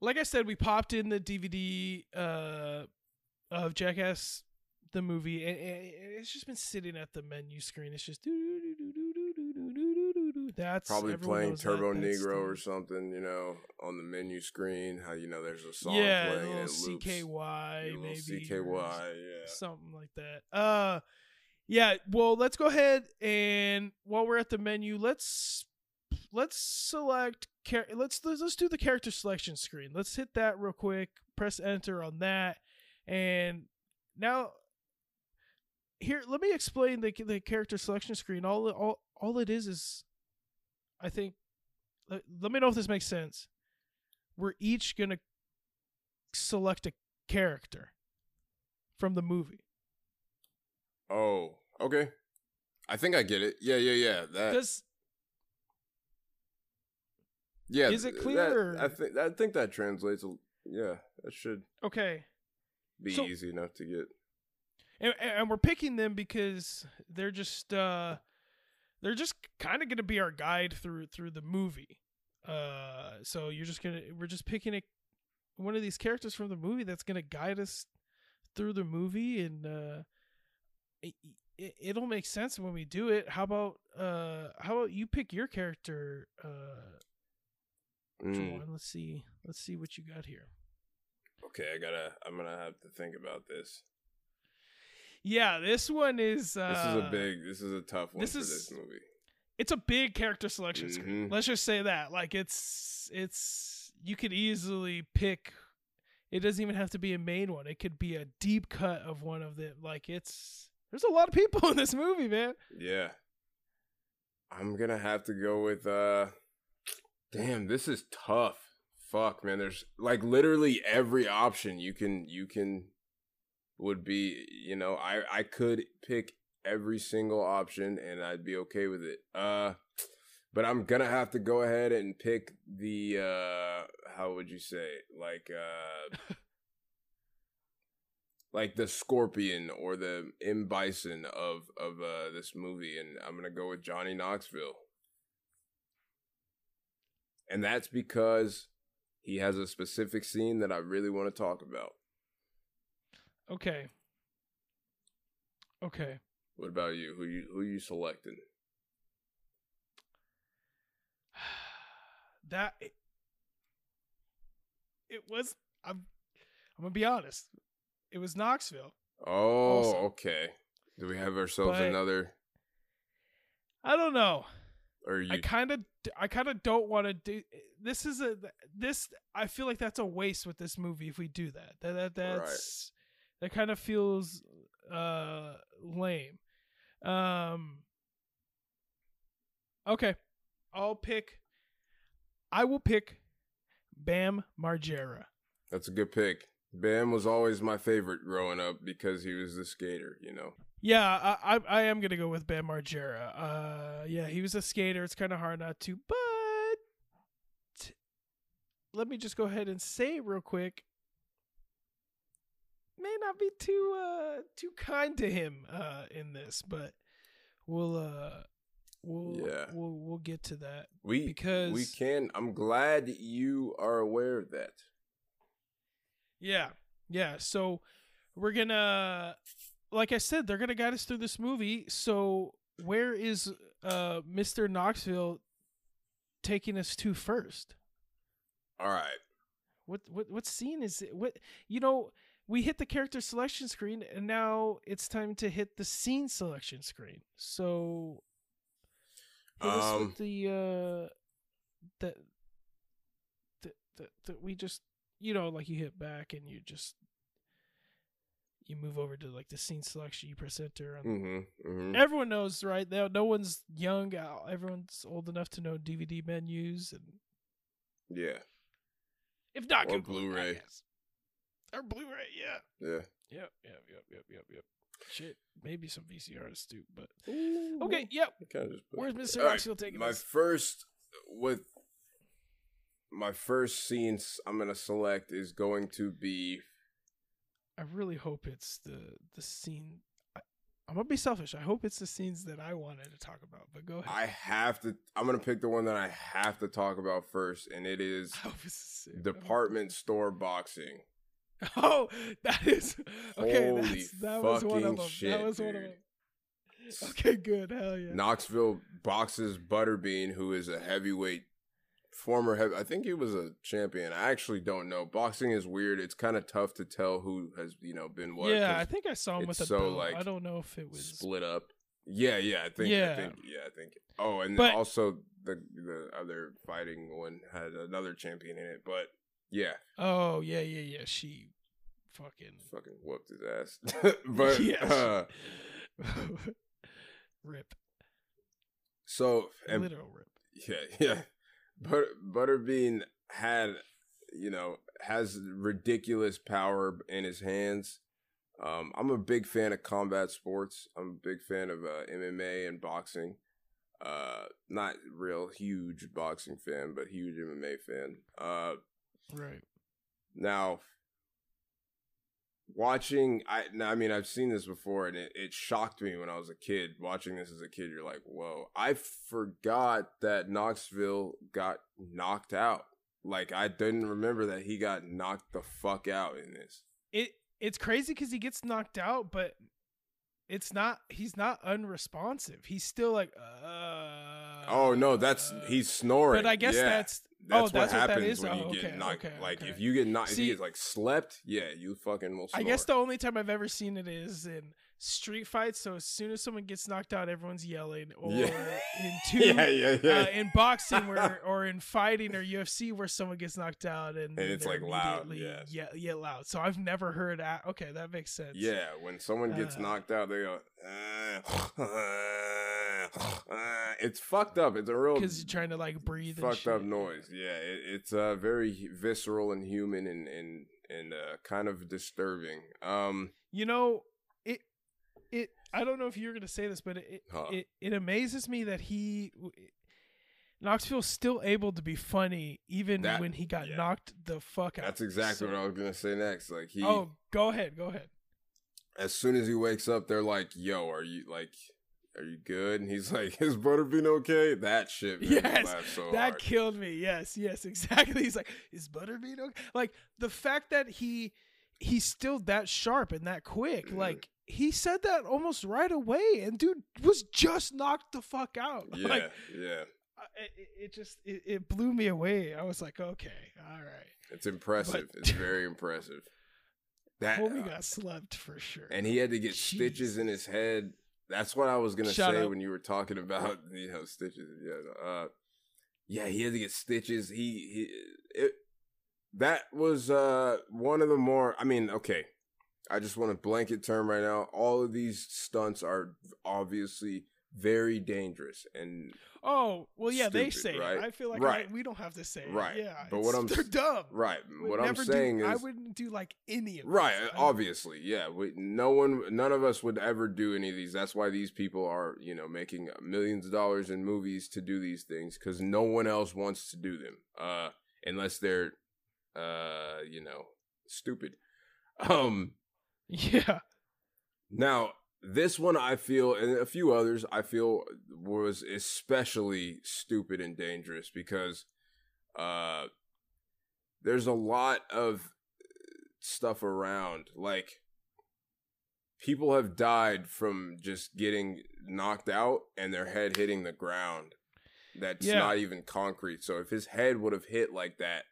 Speaker 2: like I said, we popped in the DVD uh, of Jackass the movie, and, and it's just been sitting at the menu screen. It's just doo-doo-doo-doo-doo-doo-doo-doo-doo. that's
Speaker 3: Probably
Speaker 2: everyone
Speaker 3: playing
Speaker 2: knows that.
Speaker 3: Turbo
Speaker 2: That's
Speaker 3: Negro
Speaker 2: the-
Speaker 3: or something, you know, on the menu screen. How you know there's a song
Speaker 2: yeah, a
Speaker 3: playing and
Speaker 2: little
Speaker 3: it loops.
Speaker 2: CKY
Speaker 3: little
Speaker 2: maybe
Speaker 3: CKY, yeah.
Speaker 2: something like that. Uh, yeah. Well, let's go ahead and while we're at the menu, let's let's select. Let's, let's let's do the character selection screen. Let's hit that real quick. Press enter on that, and now here let me explain the the character selection screen. All all all it is is, I think. Let, let me know if this makes sense. We're each gonna select a character from the movie.
Speaker 3: Oh, okay. I think I get it. Yeah, yeah, yeah. That
Speaker 2: Does
Speaker 3: yeah.
Speaker 2: is it clear
Speaker 3: that-
Speaker 2: or-
Speaker 3: I think I think that translates. Yeah, that should
Speaker 2: okay,
Speaker 3: be
Speaker 2: So-
Speaker 3: easy enough to get.
Speaker 2: and, and we're picking them because they're just uh, they're just kind of gonna be our guide through through the movie. Uh, so you're just gonna we're just picking a one of these characters from the movie that's gonna guide us through the movie, and uh, it, it'll make sense when we do it. How about uh, how about you pick your character? Uh,
Speaker 3: Mm,
Speaker 2: let's see, let's see what you got here.
Speaker 3: okay, I gotta. I'm gonna have to think about this.
Speaker 2: Yeah, this one is. Uh,
Speaker 3: This is a big. This is a tough one
Speaker 2: this
Speaker 3: for
Speaker 2: is-
Speaker 3: this movie.
Speaker 2: It's a big character selection screen.
Speaker 3: Mhm.
Speaker 2: Let's just say that. Like it's it's you could easily pick. It doesn't even have to be a main one. It could be a deep cut of one of them. Like it's there's a lot of people in this movie, man.
Speaker 3: Yeah. I'm gonna have to go with uh damn, this is tough. Fuck man, there's like literally every option you can you can would be, you know, I I could pick every single option and I'd be okay with it. Uh but I'm gonna have to go ahead and pick the uh how would you say? Like uh like the scorpion or the M Bison of of uh, this movie, and I'm gonna go with Johnny Knoxville, and that's because he has a specific scene that I really want to talk about.
Speaker 2: Okay. Okay.
Speaker 3: What about you? Who you who you selecting?
Speaker 2: That it, it was I'm I'm gonna be honest. It was Knoxville.
Speaker 3: Oh,
Speaker 2: Also-
Speaker 3: okay. Do we have ourselves
Speaker 2: But-
Speaker 3: another?
Speaker 2: I don't know.
Speaker 3: Or you?
Speaker 2: I kind of I kind of don't want to do this is a this I feel like that's a waste with this movie if we do that. That, that that's that kind of feels uh lame. Um Okay. I'll pick I will pick Bam Margera.
Speaker 3: that's a good pick. Bam was always my favorite growing up because he was the skater. You know.
Speaker 2: Yeah, I I, I am gonna go with Bam Margera. Uh, yeah, he was a skater. It's kind of hard not to, but let me just go ahead and say real quick. May not be too uh too kind to him uh in this, but we'll uh we'll
Speaker 3: Yeah.
Speaker 2: we'll we'll get to that.
Speaker 3: We
Speaker 2: Because-
Speaker 3: we can. I'm glad you are aware of that.
Speaker 2: Yeah, yeah. So we're gonna, like I said, they're gonna guide us through this movie. So where is uh Mr. Knoxville taking us to first?
Speaker 3: All right.
Speaker 2: What what what scene is it? What you know? We hit the character selection screen, and now it's time to hit the scene selection screen. So hit us
Speaker 3: Um,
Speaker 2: with the uh that, that we just you know like you hit back and you just you move over to like the scene selection you press enter and
Speaker 3: Mm-hmm, mm-hmm.
Speaker 2: everyone knows right? Now no one's young everyone's old enough to know dvd menus and
Speaker 3: Yeah,
Speaker 2: if not
Speaker 3: Or
Speaker 2: Google
Speaker 3: Blu-ray.
Speaker 2: or blu-ray yeah.
Speaker 3: Yeah.
Speaker 2: yep yep yep yep yep yep. Shit maybe some vcrs too but okay
Speaker 3: of just put-
Speaker 2: where's mr
Speaker 3: All right,
Speaker 2: taking
Speaker 3: my
Speaker 2: us
Speaker 3: first with my first scenes I'm gonna select is going to be
Speaker 2: I really hope it's the the scene. I, I'm gonna be selfish. I hope it's the scenes that I wanted to talk about. But go ahead.
Speaker 3: I have to I'm gonna pick the one that I have to talk about first, and it is
Speaker 2: I hope it's the same.
Speaker 3: department store boxing.
Speaker 2: Oh, that is okay. That was one of them.
Speaker 3: shit,
Speaker 2: that was one of them. Okay, good. Hell yeah.
Speaker 3: Knoxville boxes Butterbean, who is a heavyweight former heavy. I think he was a champion. I actually don't know. Boxing is weird. It's kind of tough to tell who has you know been what.
Speaker 2: Yeah, I think I saw him with a
Speaker 3: so,
Speaker 2: belt.
Speaker 3: like,
Speaker 2: I don't know if it was.
Speaker 3: split up. Yeah, yeah, I think.
Speaker 2: Yeah.
Speaker 3: I think. Yeah, I think. Oh, and
Speaker 2: But-
Speaker 3: also the the other fighting one had another champion in it, but yeah,
Speaker 2: Oh yeah, yeah, yeah. She fucking
Speaker 3: fucking whooped his ass. but
Speaker 2: yeah,
Speaker 3: uh,
Speaker 2: rip,
Speaker 3: so and
Speaker 2: literal rip.
Speaker 3: Yeah, yeah. But Butterbean had, you know, has ridiculous power in his hands. Um, I'm a big fan of combat sports. I'm a big fan of uh, MMA and boxing. Uh, not real huge boxing fan, but huge MMA fan. Uh,
Speaker 2: Right.
Speaker 3: now, watching, I, I mean, I've seen this before, and it, it shocked me when I was a kid. Watching this as a kid, you're like, "Whoa!" I forgot that Knoxville got knocked out. Like, I didn't remember that he got knocked the fuck out in this.
Speaker 2: it it's crazy because he gets knocked out, but it's not. He's not unresponsive. He's still like, uh.
Speaker 3: Oh no, that's he's snoring.
Speaker 2: But I guess
Speaker 3: Yeah,
Speaker 2: that's.
Speaker 3: That's
Speaker 2: oh,
Speaker 3: what
Speaker 2: that's what that
Speaker 3: happens
Speaker 2: is.
Speaker 3: when
Speaker 2: Oh,
Speaker 3: you get
Speaker 2: okay,
Speaker 3: knocked.
Speaker 2: okay,
Speaker 3: like
Speaker 2: okay.
Speaker 3: if you get knocked, if
Speaker 2: See-
Speaker 3: you get like slept, yeah, you fucking will. Snore.
Speaker 2: I guess the only time I've ever seen it is in street fights. So as soon as someone gets knocked out, everyone's yelling. Or
Speaker 3: Yeah.
Speaker 2: in two,
Speaker 3: yeah, yeah, yeah.
Speaker 2: uh, in boxing where or in fighting or UFC where someone gets knocked out and,
Speaker 3: And it's, like, loud, yes.
Speaker 2: yeah, yeah, loud. So I've never heard. Okay, that makes sense.
Speaker 3: Yeah, when someone gets
Speaker 2: Uh,
Speaker 3: knocked out, they go. "Uh, uh," it's fucked up. It's a real
Speaker 2: because you're trying to like breathe. and
Speaker 3: fucked up noise. Yeah, it, it's uh, very visceral and human and and and uh, kind of disturbing. Um,
Speaker 2: You know, it it. I don't know if you're gonna say this, but it
Speaker 3: Huh.
Speaker 2: it, it amazes me that he. Knoxville's still able to be funny even
Speaker 3: That-
Speaker 2: when he got
Speaker 3: yeah.
Speaker 2: knocked the fuck out.
Speaker 3: that's exactly
Speaker 2: So-
Speaker 3: what I was gonna say next. Like he,
Speaker 2: Oh, go ahead, go ahead.
Speaker 3: as soon as he wakes up, they're like, "Yo, are you like?" Are you good? And he's like, "Is Butterbean okay?" That shit, made me
Speaker 2: Yes,
Speaker 3: laugh so
Speaker 2: that
Speaker 3: hard.
Speaker 2: killed me. Yes, yes, exactly. He's like, is Butterbean okay? Like the fact that he he's still that sharp and that quick.
Speaker 3: Mhm.
Speaker 2: Like he said that almost right away, and dude was just knocked the fuck out.
Speaker 3: yeah,
Speaker 2: Like
Speaker 3: yeah.
Speaker 2: It, it just it, it blew me away. I was like, okay, all right.
Speaker 3: It's impressive.
Speaker 2: But-
Speaker 3: it's very impressive. That
Speaker 2: Homie
Speaker 3: uh,
Speaker 2: got slept for sure.
Speaker 3: and he had to get
Speaker 2: Jeez.
Speaker 3: stitches in his head. That's what I was gonna
Speaker 2: Shut
Speaker 3: say
Speaker 2: up.
Speaker 3: when you were talking about you know stitches. Yeah, uh, yeah, he had to get stitches. He, he it that was uh one of the more. I mean, okay, I just want a blanket term right now. All of these stunts are obviously very dangerous and
Speaker 2: oh well, yeah, they
Speaker 3: Stupid,
Speaker 2: say. it.
Speaker 3: right?
Speaker 2: I feel like
Speaker 3: Right.
Speaker 2: I, we don't have to say. it.
Speaker 3: Right.
Speaker 2: Yeah,
Speaker 3: But what I'm
Speaker 2: they're dumb.
Speaker 3: right.
Speaker 2: Would
Speaker 3: What I'm saying
Speaker 2: do,
Speaker 3: is
Speaker 2: I wouldn't do like any of
Speaker 3: Right,
Speaker 2: this.
Speaker 3: Obviously, yeah. We, no one, none of us would ever do any of these. That's why these people are, you know, making millions of dollars in movies to do these things because no one else wants to do them, uh, unless they're, uh, you know, stupid. Um,
Speaker 2: Yeah.
Speaker 3: now this one I feel, and a few others I feel was especially stupid and dangerous because, uh, there's a lot of stuff around. Like, people have died from just getting knocked out and their head hitting the ground. That's
Speaker 2: Yeah.
Speaker 3: not even concrete. So if his head would have hit like that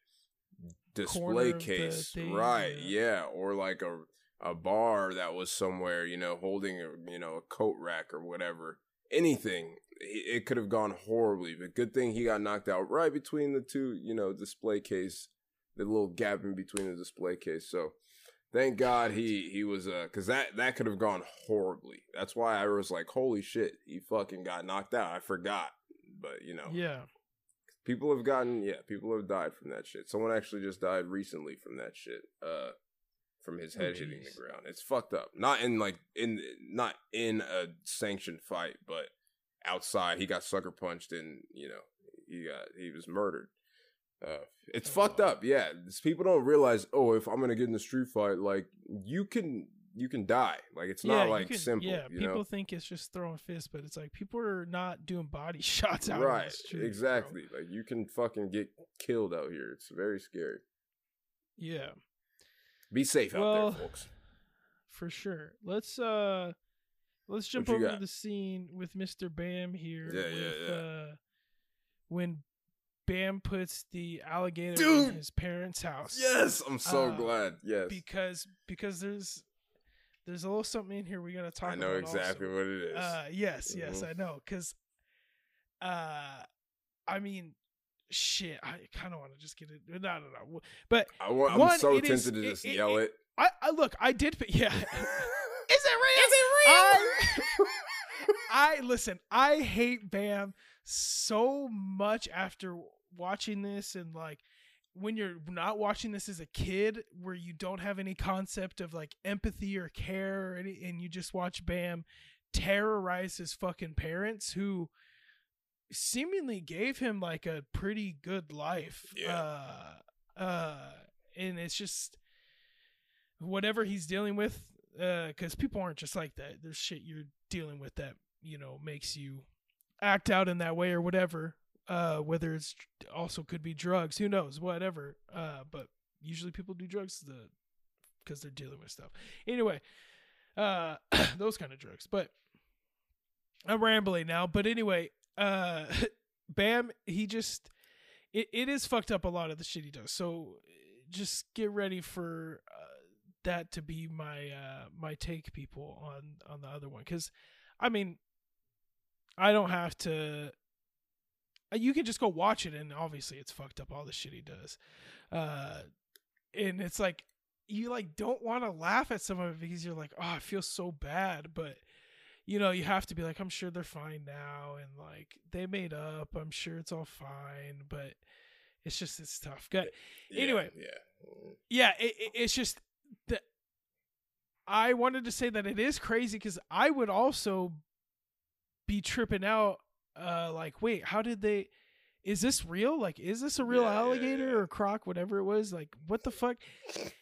Speaker 3: display case, right?
Speaker 2: yeah.
Speaker 3: Yeah, or like a a bar that was somewhere, you know, holding a you know a coat rack or whatever. Anything. it could have gone horribly. But good thing he got knocked out right between the two, you know, display case, the little gap in between the display case. So thank God he he was uh because that that could have gone horribly. That's why I was like, holy shit, he fucking got knocked out. I forgot, but you know,
Speaker 2: yeah.
Speaker 3: People have gotten yeah, people have died from that shit. Someone actually just died recently from that shit. Uh from his head oh, hitting the ground. It's fucked up. Not in like in not in a sanctioned fight, but outside he got sucker punched and you know he got he was murdered. Uh, it's oh, fucked up. Yeah, people don't realize. Oh, if I'm gonna get in the street fight, like you can you can die. Like it's yeah, not like can, simple. Yeah,
Speaker 2: people
Speaker 3: know?
Speaker 2: think it's just throwing fists, but it's like people are not doing body shots out here.
Speaker 3: right.
Speaker 2: Street,
Speaker 3: exactly. Bro. Like you can fucking get killed out here. It's very scary.
Speaker 2: Yeah.
Speaker 3: Be safe well, out there, folks.
Speaker 2: For sure. Let's uh let's jump over got? to the scene with Mr. Bam here.
Speaker 3: Yeah,
Speaker 2: with,
Speaker 3: yeah, yeah. Uh,
Speaker 2: when Bam puts the alligator Dude! in his parents' house.
Speaker 3: Yes, I'm so uh, glad. Yes.
Speaker 2: Because because there's there's a little something in here we gotta talk.
Speaker 3: I know exactly
Speaker 2: also.
Speaker 3: what it is.
Speaker 2: Uh, yes, mm-hmm. yes, I know. Cause, uh, I mean, shit, I kind of want to just get it. No, no, no. But
Speaker 3: I, am so tempted is, to just it, yell it, it.
Speaker 2: I, I look, I did. but Yeah. is it
Speaker 4: real? Is it real?
Speaker 2: I, I listen. I hate Bam so much after watching this and like when you're not watching this as a kid where you don't have any concept of like empathy or care or any, and you just watch Bam terrorize his fucking parents who seemingly gave him like a pretty good life.
Speaker 3: Yeah.
Speaker 2: Uh, uh, and it's just whatever he's dealing with, uh, cause people aren't just like that. There's shit you're dealing with that, you know, makes you act out in that way or whatever. Uh, whether it's also could be drugs, who knows, whatever. Uh, but usually people do drugs the because they're dealing with stuff. Anyway, uh, those kind of drugs. But I'm rambling now. But anyway, uh, Bam, he just it, it is fucked up a lot of the shit he does. So just get ready for uh, that to be my uh my take people on on the other one cuz I mean I don't have to uh, you can just go watch it and obviously it's fucked up all the shit he does uh and it's like you like don't want to laugh at some of it because you're like oh i feel so bad but you know you have to be like i'm sure they're fine now and like they made up i'm sure it's all fine but it's just it's tough. Good. Yeah, anyway
Speaker 3: yeah.
Speaker 2: Yeah it, it, it's just that i wanted to say that it is crazy because i would also be tripping out uh like wait how did they is this real? Like is this a real yeah, alligator yeah, or croc whatever it was? Like what the fuck?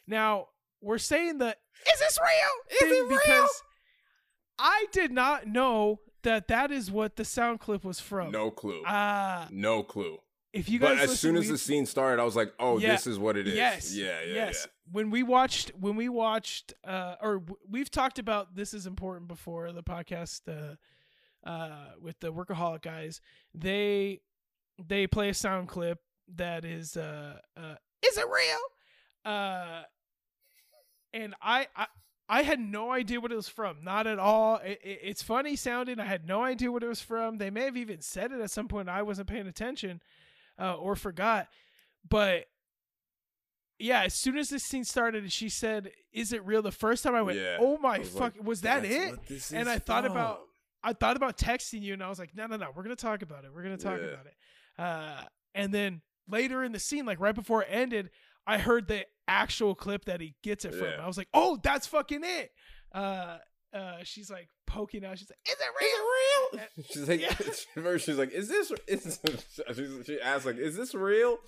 Speaker 2: Now we're saying that
Speaker 4: is this real? Is it
Speaker 2: real? because i did not know that that is what the sound clip was from.
Speaker 3: No clue.
Speaker 2: Ah. Uh,
Speaker 3: no clue.
Speaker 2: If you guys
Speaker 3: but as soon as the scene started i was like oh this is what it is.
Speaker 2: Yes.
Speaker 3: Yeah yeah
Speaker 2: yes. when we watched when we watched uh or we've talked about this is important before the podcast uh uh, with the workaholic guys, they they play a sound clip that is uh, uh
Speaker 4: is it real?
Speaker 2: Uh, and I, I I had no idea what it was from, not at all. It, it, it's funny sounding. I had no idea what it was from. They may have even said it at some point. I wasn't paying attention uh, or forgot. But yeah, as soon as this scene started, she said, "Is it real?" The first time I went,
Speaker 3: yeah.
Speaker 2: "Oh my fuck, like, was that it?" And I thought about I thought about texting you, and I was like, no, no, no, we're gonna talk about it. We're gonna talk yeah. about it. Uh, and then later in the scene, like right before it ended, I heard the actual clip that he gets it from. Yeah. I was like, oh, that's fucking it. Uh, uh, she's like poking out. She's like, "Is it
Speaker 3: real? Is it real?" she's like, yeah. she's like, "Is this?" Is, she asks like, "Is this real?"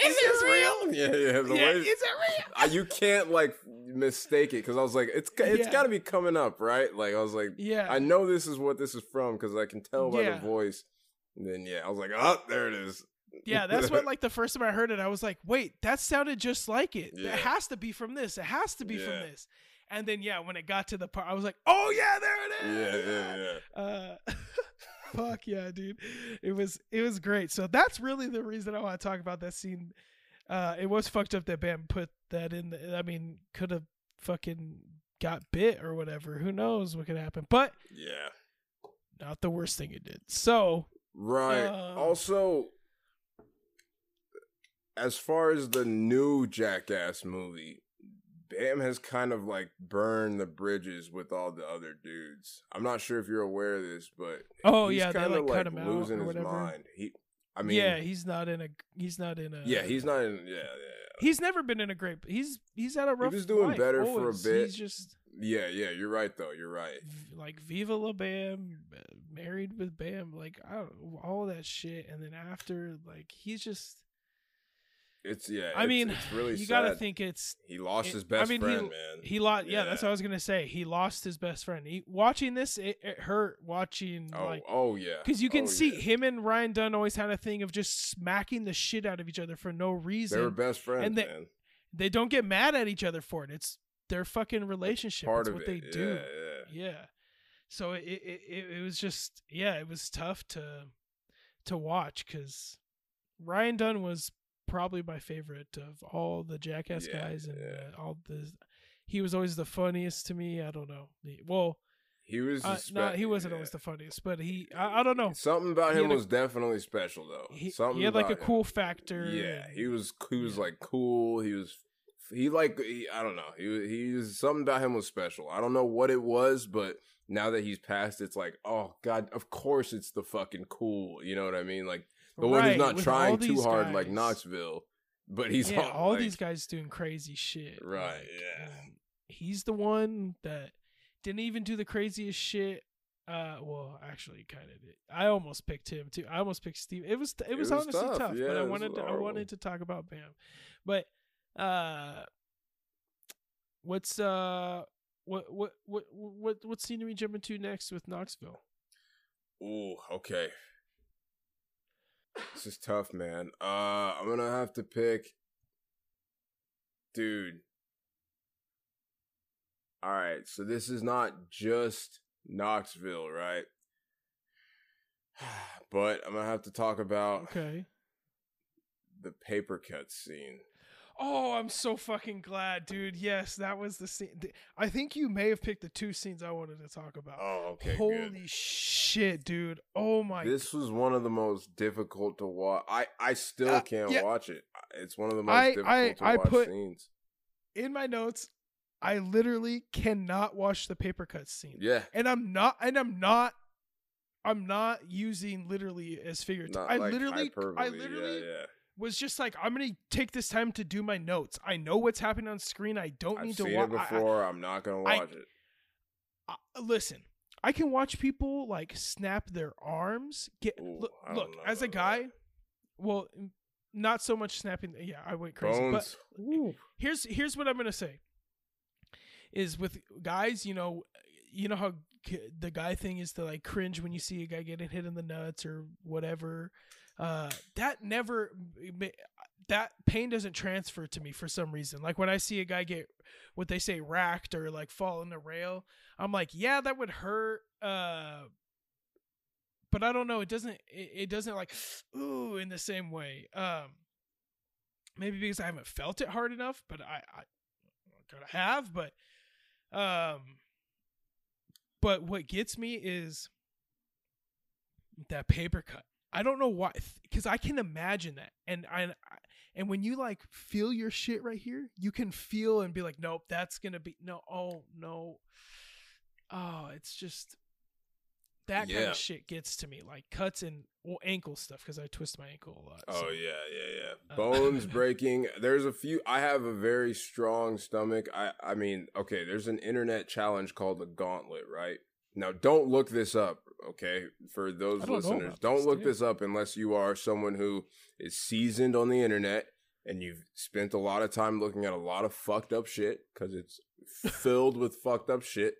Speaker 4: Is, is this real? real?
Speaker 3: Yeah, yeah. The
Speaker 2: yeah
Speaker 3: way,
Speaker 2: is it real?
Speaker 3: you can't like mistake it because I was like, it's it's yeah. got to be coming up, right? Like I was like,
Speaker 2: yeah,
Speaker 3: I know this is what this is from because I can tell by yeah. the voice. And then yeah, I was like, oh, there it is.
Speaker 2: Yeah, that's what like the first time I heard it, I was like, wait, that sounded just like it. Yeah. It has to be from this. It has to be yeah. from this. And then yeah, when it got to the part, I was like, oh yeah, there
Speaker 3: it is. Yeah, yeah, yeah.
Speaker 2: Uh, fuck yeah, dude. It was it was great. So that's really the reason I want to talk about that scene. Uh, it was fucked up that Bam put that in. The, I mean, could have fucking got bit or whatever. Who knows what could happen? But
Speaker 3: yeah,
Speaker 2: not the worst thing it did. So
Speaker 3: right.
Speaker 2: Uh,
Speaker 3: also, as far as the new Jackass movie, Bam has kind of like burned the bridges with all the other dudes. I'm not sure if you're aware of this, but
Speaker 2: Oh,
Speaker 3: he's
Speaker 2: yeah, they,
Speaker 3: kinda,
Speaker 2: like, cut him out
Speaker 3: losing his mind. He, I mean,
Speaker 2: yeah, he's not in a he's not in a
Speaker 3: yeah, he's not in. Yeah, yeah,
Speaker 2: he's never been in a great he's he's had a rough
Speaker 3: was doing
Speaker 2: life,
Speaker 3: better for a
Speaker 2: always.
Speaker 3: bit.
Speaker 2: He's just
Speaker 3: yeah, yeah. You're right, though. You're right.
Speaker 2: like Viva La Bam, uh, married with Bam, like I don't all that shit, and then after like he's just.
Speaker 3: It's yeah.
Speaker 2: I
Speaker 3: it's-
Speaker 2: mean,
Speaker 3: it's really
Speaker 2: you gotta think it's
Speaker 3: he lost
Speaker 2: it-
Speaker 3: his
Speaker 2: I
Speaker 3: best
Speaker 2: mean, he-
Speaker 3: friend, man.
Speaker 2: he lost. Yeah. that's what I was gonna say. He lost his best friend. He, watching this, it, it hurt watching
Speaker 3: oh,
Speaker 2: like
Speaker 3: oh yeah.
Speaker 2: because you can
Speaker 3: Oh,
Speaker 2: see
Speaker 3: yeah.
Speaker 2: him and Ryan Dunn always had a thing of just smacking the shit out of each other for no reason.
Speaker 3: They were best friends,
Speaker 2: and they-
Speaker 3: man.
Speaker 2: they don't get mad at each other for it. It's their fucking relationship.
Speaker 3: Part
Speaker 2: it's
Speaker 3: of
Speaker 2: what
Speaker 3: it.
Speaker 2: they do.
Speaker 3: Yeah, yeah.
Speaker 2: Yeah. So it, it it it was just yeah, it was tough to to watch because Ryan Dunn was probably my favorite of all the Jackass
Speaker 3: Yeah,
Speaker 2: guys and
Speaker 3: yeah.
Speaker 2: uh, all the. He was always the funniest to me. I don't know. The- Well,
Speaker 3: He was.
Speaker 2: uh,
Speaker 3: spe-
Speaker 2: no, he wasn't
Speaker 3: yeah.
Speaker 2: always the funniest, but he I, I don't know.
Speaker 3: Something about
Speaker 2: He
Speaker 3: him
Speaker 2: a-
Speaker 3: was definitely special, though.
Speaker 2: He,
Speaker 3: Something
Speaker 2: he had like a
Speaker 3: him.
Speaker 2: cool factor.
Speaker 3: Yeah,
Speaker 2: and-
Speaker 3: he was. He was like cool. He was. He like. He, I don't know. He he was something about him was special. I don't know what it was, but now that he's passed, it's like, oh god, of course it's the fucking cool. You know what I mean? Like the one who's
Speaker 2: Right,
Speaker 3: not trying too hard, like. Knoxville, but he's
Speaker 2: yeah, all
Speaker 3: like-
Speaker 2: these guys doing crazy shit.
Speaker 3: Right,
Speaker 2: like,
Speaker 3: yeah.
Speaker 2: and He's the one that didn't even do the craziest shit. Uh, well, actually, kind of did. I almost picked him too. I almost picked Steve. It was it was,
Speaker 3: was
Speaker 2: honestly
Speaker 3: tough.
Speaker 2: tough,
Speaker 3: Yeah,
Speaker 2: but I wanted to, I wanted to talk about Bam. But uh, what's uh. What what what what what scene are we jumping to next with Knoxville?
Speaker 3: Ooh, okay. This is tough, man. Uh, I'm gonna have to pick, dude. All right, so this is not just Knoxville, right? But I'm gonna have to talk about
Speaker 2: Okay.
Speaker 3: the paper cut scene.
Speaker 2: Oh, I'm so fucking glad, dude. Yes, that was the scene. I think you may have picked the two scenes I wanted to talk about.
Speaker 3: Oh, okay,
Speaker 2: Holy
Speaker 3: good.
Speaker 2: shit, dude. Oh my
Speaker 3: This was one of the most difficult to watch. I I still
Speaker 2: Uh,
Speaker 3: can't
Speaker 2: yeah.
Speaker 3: watch it. It's one of the most
Speaker 2: I-
Speaker 3: difficult
Speaker 2: I-
Speaker 3: to
Speaker 2: I
Speaker 3: watch
Speaker 2: put-
Speaker 3: scenes.
Speaker 2: in my notes, I literally cannot watch the paper cut scene.
Speaker 3: Yeah,
Speaker 2: And I'm not and I'm not I'm not using literally as figurative.
Speaker 3: not
Speaker 2: I
Speaker 3: like
Speaker 2: literally. I literally
Speaker 3: yeah, yeah.
Speaker 2: Was just like I'm going to take this time to do my notes. I know what's happening on screen. I don't
Speaker 3: I've
Speaker 2: need
Speaker 3: seen
Speaker 2: to
Speaker 3: it before. I'm not gonna
Speaker 2: I-
Speaker 3: watch it.
Speaker 2: I, listen, I can watch people like snap their arms. Get
Speaker 3: Ooh,
Speaker 2: look, look as a guy.
Speaker 3: that.
Speaker 2: Well, not so much snapping. Yeah, I went crazy.
Speaker 3: Bones.
Speaker 2: But here's here's what I'm gonna say. Is with guys, you know, you know how the guy thing is to like cringe when you see a guy getting hit in the nuts or whatever. Uh, that never that pain doesn't transfer to me for some reason. Like when I see a guy get what they say racked or like fall in the rail, I'm like, yeah, that would hurt. Uh, but I don't know. It doesn't. It, it doesn't like ooh in the same way. Um, maybe because I haven't felt it hard enough, but I I gotta have. But um, but what gets me is that paper cut. I don't know why, because I can imagine that, and I, and when you like feel your shit right here, you can feel and be like, nope, that's gonna be no, oh no, oh, it's just that kind of shit gets to me, like cuts and well, ankle stuff, because I twist my ankle a lot.
Speaker 3: Oh
Speaker 2: so.
Speaker 3: yeah, yeah, yeah.
Speaker 2: Uh,
Speaker 3: Bones breaking. There's a few. I have a very strong stomach. I, I mean, okay. There's an internet challenge called the Gauntlet, right? Now, don't look this up, okay? For those
Speaker 2: don't
Speaker 3: listeners, don't
Speaker 2: this,
Speaker 3: look
Speaker 2: dude.
Speaker 3: this up unless you are someone who is seasoned on the internet and you've spent a lot of time looking at a lot of fucked up shit because it's filled with fucked up shit.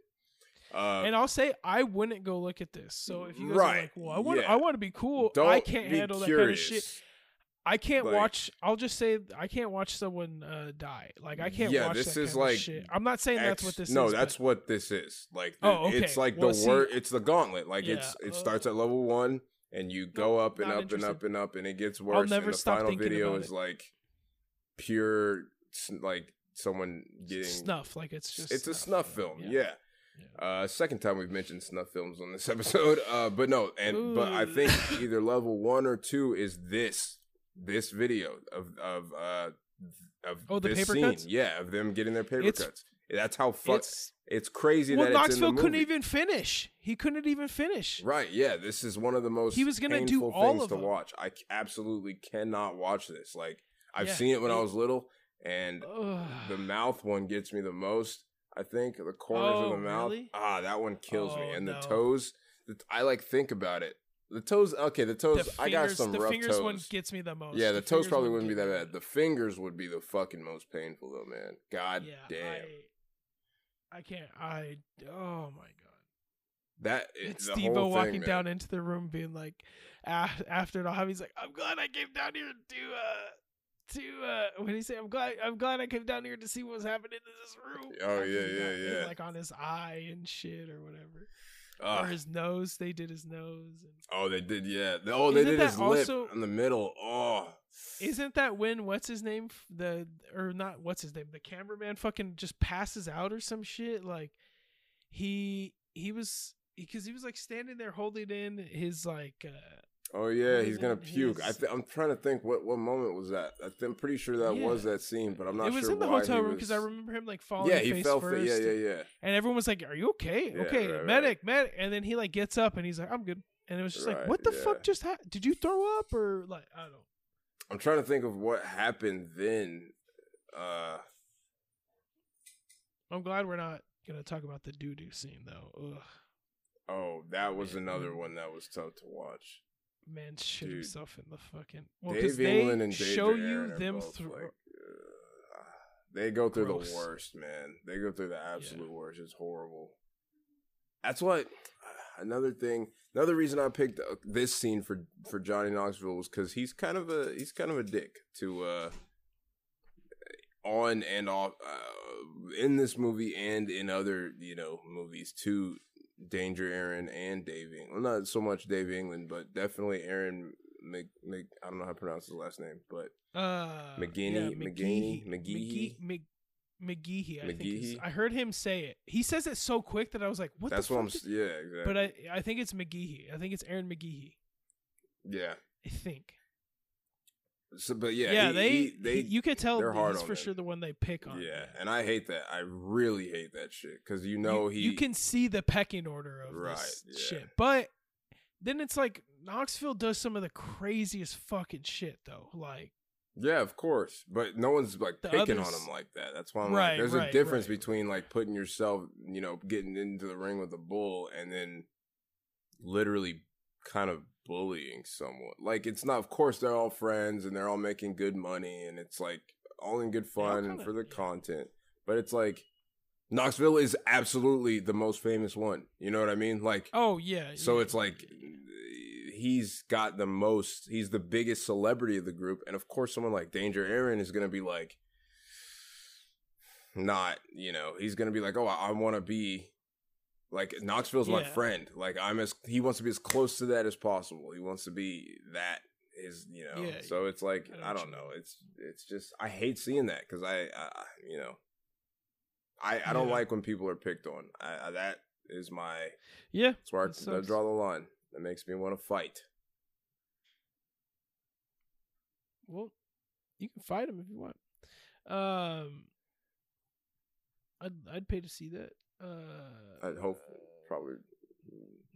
Speaker 3: Uh,
Speaker 2: and I'll say I wouldn't go look at this. So if you guys are
Speaker 3: Right,
Speaker 2: like, "Well, I want,
Speaker 3: yeah.
Speaker 2: I want to be cool,"
Speaker 3: don't
Speaker 2: I can't handle
Speaker 3: curious.
Speaker 2: that kind of shit. I can't
Speaker 3: Like-
Speaker 2: watch. I'll just say I can't watch someone uh, die. Like I can't
Speaker 3: Yeah,
Speaker 2: watch
Speaker 3: this is like
Speaker 2: shit. I'm not saying that's what this
Speaker 3: no,
Speaker 2: is.
Speaker 3: that's
Speaker 2: but-
Speaker 3: what this is. Like, the,
Speaker 2: Oh, okay.
Speaker 3: it's like
Speaker 2: Well,
Speaker 3: the word. It's the gauntlet. Like it's it
Speaker 2: uh,
Speaker 3: starts at level one, and you go up and up and up and up, and it gets worse.
Speaker 2: never
Speaker 3: and the
Speaker 2: stop
Speaker 3: final
Speaker 2: thinking
Speaker 3: video
Speaker 2: about
Speaker 3: is
Speaker 2: it.
Speaker 3: like pure, like someone getting.
Speaker 2: snuff. Like it's just
Speaker 3: it's a
Speaker 2: snuff,
Speaker 3: snuff
Speaker 2: you know?
Speaker 3: film. Yeah. Uh, second time we've mentioned snuff films on this episode. Uh, but no, and but I think either level one or two is this this video of of uh of
Speaker 2: Oh, the
Speaker 3: this
Speaker 2: paper
Speaker 3: scene.
Speaker 2: cuts?
Speaker 3: Yeah, of them getting their paper
Speaker 2: It's-
Speaker 3: cuts. That's how fuck.
Speaker 2: It's,
Speaker 3: It's, crazy
Speaker 2: well,
Speaker 3: that it's in the
Speaker 2: Knoxville
Speaker 3: movie.
Speaker 2: couldn't even finish. He couldn't even finish.
Speaker 3: Right, yeah, this is one of the most
Speaker 2: He was gonna do all
Speaker 3: things
Speaker 2: of
Speaker 3: to
Speaker 2: them.
Speaker 3: watch. I absolutely cannot watch this. Like I've
Speaker 2: Yeah,
Speaker 3: seen it when I was little, and
Speaker 2: Ugh.
Speaker 3: the mouth one gets me the most. I think the corners
Speaker 2: Oh,
Speaker 3: of the mouth.
Speaker 2: really?
Speaker 3: Ah, that one kills me.
Speaker 2: Oh,
Speaker 3: And
Speaker 2: no.
Speaker 3: the toes. I like think about it. The toes. Okay, the toes.
Speaker 2: the
Speaker 3: I got some
Speaker 2: the
Speaker 3: rough
Speaker 2: fingers
Speaker 3: toes.
Speaker 2: one gets me the most.
Speaker 3: yeah, the, toes probably wouldn't be that bad. The fingers would be the fucking most painful though, man. God
Speaker 2: yeah,
Speaker 3: damn.
Speaker 2: I, I can't. I. Oh my god.
Speaker 3: that
Speaker 2: It's
Speaker 3: the
Speaker 2: Steve-O
Speaker 3: whole
Speaker 2: walking
Speaker 3: man.
Speaker 2: down into the room, being like, af- after it all, he's like, "I'm glad I came down here to uh to uh what did he say? I'm glad I'm glad I came down here to see what was happening in this room."
Speaker 3: Oh, yeah, yeah, yeah.
Speaker 2: Like on his eye and shit or whatever,
Speaker 3: Ugh.
Speaker 2: or his nose. They did his nose. And...
Speaker 3: Oh, they did. Yeah. Oh, they
Speaker 2: Isn't
Speaker 3: did his lip
Speaker 2: also-
Speaker 3: in the middle. Oh.
Speaker 2: Isn't that when what's his name the or not what's his name the cameraman fucking just passes out or some shit like he he was because he was like standing there holding in his like uh
Speaker 3: Oh yeah, he's gonna puke. I th- I'm trying to think what what moment was that. I I'm pretty sure that was that scene, but I'm not sure.
Speaker 2: it was
Speaker 3: sure
Speaker 2: in the hotel room because I remember him like falling
Speaker 3: Yeah, he fell.
Speaker 2: First
Speaker 3: yeah, yeah, yeah.
Speaker 2: and everyone was like are you okay
Speaker 3: Yeah,
Speaker 2: okay
Speaker 3: right, right.
Speaker 2: medic medic and then he like gets up and he's like I'm good and it was just like what the
Speaker 3: yeah.
Speaker 2: fuck just happened did you throw up or like I don't know
Speaker 3: I'm trying to think of what happened then. Uh,
Speaker 2: I'm glad we're not gonna talk about the doo doo scene though Ugh.
Speaker 3: oh, that was
Speaker 2: Man,
Speaker 3: another one that was tough to watch.
Speaker 2: Man shit
Speaker 3: Dude.
Speaker 2: himself in the fucking well
Speaker 3: Dave
Speaker 2: they
Speaker 3: England and Danger
Speaker 2: show you them through
Speaker 3: like, uh, they go through
Speaker 2: Gross.
Speaker 3: the worst, man. They go through the absolute worst. It's horrible. That's what another thing. Another reason I picked uh, this scene for for Johnny Knoxville was because he's kind of a he's kind of a dick to uh on and off uh, in this movie and in other you know movies to Danger Ehren and Dave England. Well, not so much Dave England, but definitely Ehren Mc, Mc I don't know how to pronounce his last name, but
Speaker 2: Uh,
Speaker 3: McGinney-
Speaker 2: yeah,
Speaker 3: McGinney-
Speaker 2: McGee-
Speaker 3: McGeehee?
Speaker 2: Mc- McGeehee, I think. Is, I heard him say it. He says it so quick that I was like, "What
Speaker 3: that's what
Speaker 2: fuck?"
Speaker 3: I'm.
Speaker 2: is-
Speaker 3: Yeah, exactly.
Speaker 2: But I, I think it's McGeehee. I think it's Ehren McGeehee.
Speaker 3: yeah.
Speaker 2: I think.
Speaker 3: So, but yeah,
Speaker 2: Yeah,
Speaker 3: he-
Speaker 2: they,
Speaker 3: he- they,
Speaker 2: you could tell
Speaker 3: they're hard
Speaker 2: he's for
Speaker 3: him.
Speaker 2: sure the one they pick on.
Speaker 3: yeah, and I hate that. I really hate that shit because you know
Speaker 2: you,
Speaker 3: he.
Speaker 2: you can see the pecking order of
Speaker 3: Right,
Speaker 2: this
Speaker 3: yeah.
Speaker 2: shit, but then it's like Knoxville does some of the craziest fucking shit though. Like,
Speaker 3: Yeah, of course, but no one's like picking on
Speaker 2: others-
Speaker 3: him like that. That's why I'm
Speaker 2: Right,
Speaker 3: like, there's
Speaker 2: right,
Speaker 3: a difference between like putting yourself, you know, getting into the ring with a bull and then literally kind of bullying someone. Like it's not. Of course, they're all friends and they're all making good money and it's like all in good fun and for the content. But it's like Knoxville is absolutely the most famous one. You know what I mean? Like
Speaker 2: oh yeah.
Speaker 3: so
Speaker 2: yeah.
Speaker 3: it's like he's got the most he's the biggest celebrity of the group and of course someone like Danger Ehren is going to be like not, you know, he's going to be like, "Oh, I, I want to be like Knoxville's my
Speaker 2: Yeah.
Speaker 3: friend. Like I'm as he wants to be as close to that as possible. He wants to be that is, you know.
Speaker 2: Yeah,
Speaker 3: so it's like
Speaker 2: I
Speaker 3: I, don't know. It's it's just I hate seeing that cuz I, I you know I I don't
Speaker 2: Yeah.
Speaker 3: like when people are picked on. I, I that is my
Speaker 2: yeah.
Speaker 3: that's where I,
Speaker 2: That
Speaker 3: I
Speaker 2: sucks.
Speaker 3: draw the line. That makes me want to fight.
Speaker 2: Well, you can fight him if you want. Um, I'd I'd pay to see that. Uh,
Speaker 3: I'd hope probably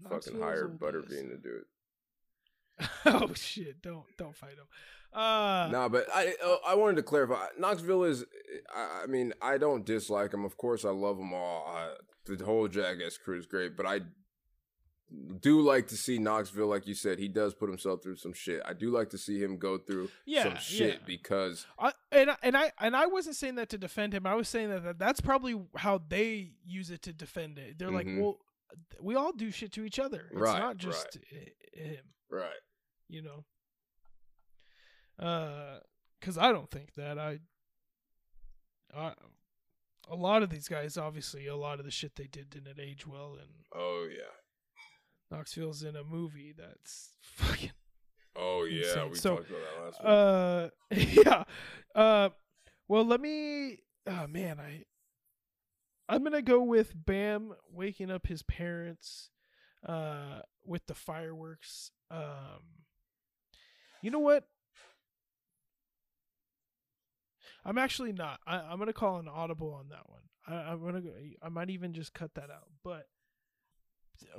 Speaker 3: fucking hire Butterbean to do it.
Speaker 2: oh shit! Don't don't fight him. Uh,
Speaker 3: no, but I uh, I wanted to clarify. Knoxville is. I, I mean, I don't dislike him. Of course, I love them all. I, the whole Jackass crew is great, but I do like to see Knoxville. Like you said, he does put himself through some shit. I do like to see him go through
Speaker 2: Yeah,
Speaker 3: some shit
Speaker 2: yeah.
Speaker 3: because
Speaker 2: I, and I- and I and I wasn't saying that to defend him. I was saying that, that that's probably how they use it to defend it. They're like,
Speaker 3: Mhm.
Speaker 2: well, we all do shit to each other. It's
Speaker 3: Right,
Speaker 2: not just i- him.
Speaker 3: right.
Speaker 2: you know. Uh, cause I don't think that I, I, a lot of these guys, obviously, a lot of the shit they did didn't age well, and
Speaker 3: Oh yeah.
Speaker 2: Knoxville's in a movie that's fucking.
Speaker 3: Oh yeah.
Speaker 2: Insane.
Speaker 3: We
Speaker 2: So,
Speaker 3: talked about that last week.
Speaker 2: Uh, yeah. Uh, well, let me. Oh man, I. I'm gonna go with Bam waking up his parents uh, with the fireworks. Um, you know what? I'm actually not. I, am gonna call an audible on that one. I, I'm gonna. Go, I might even just cut that out. But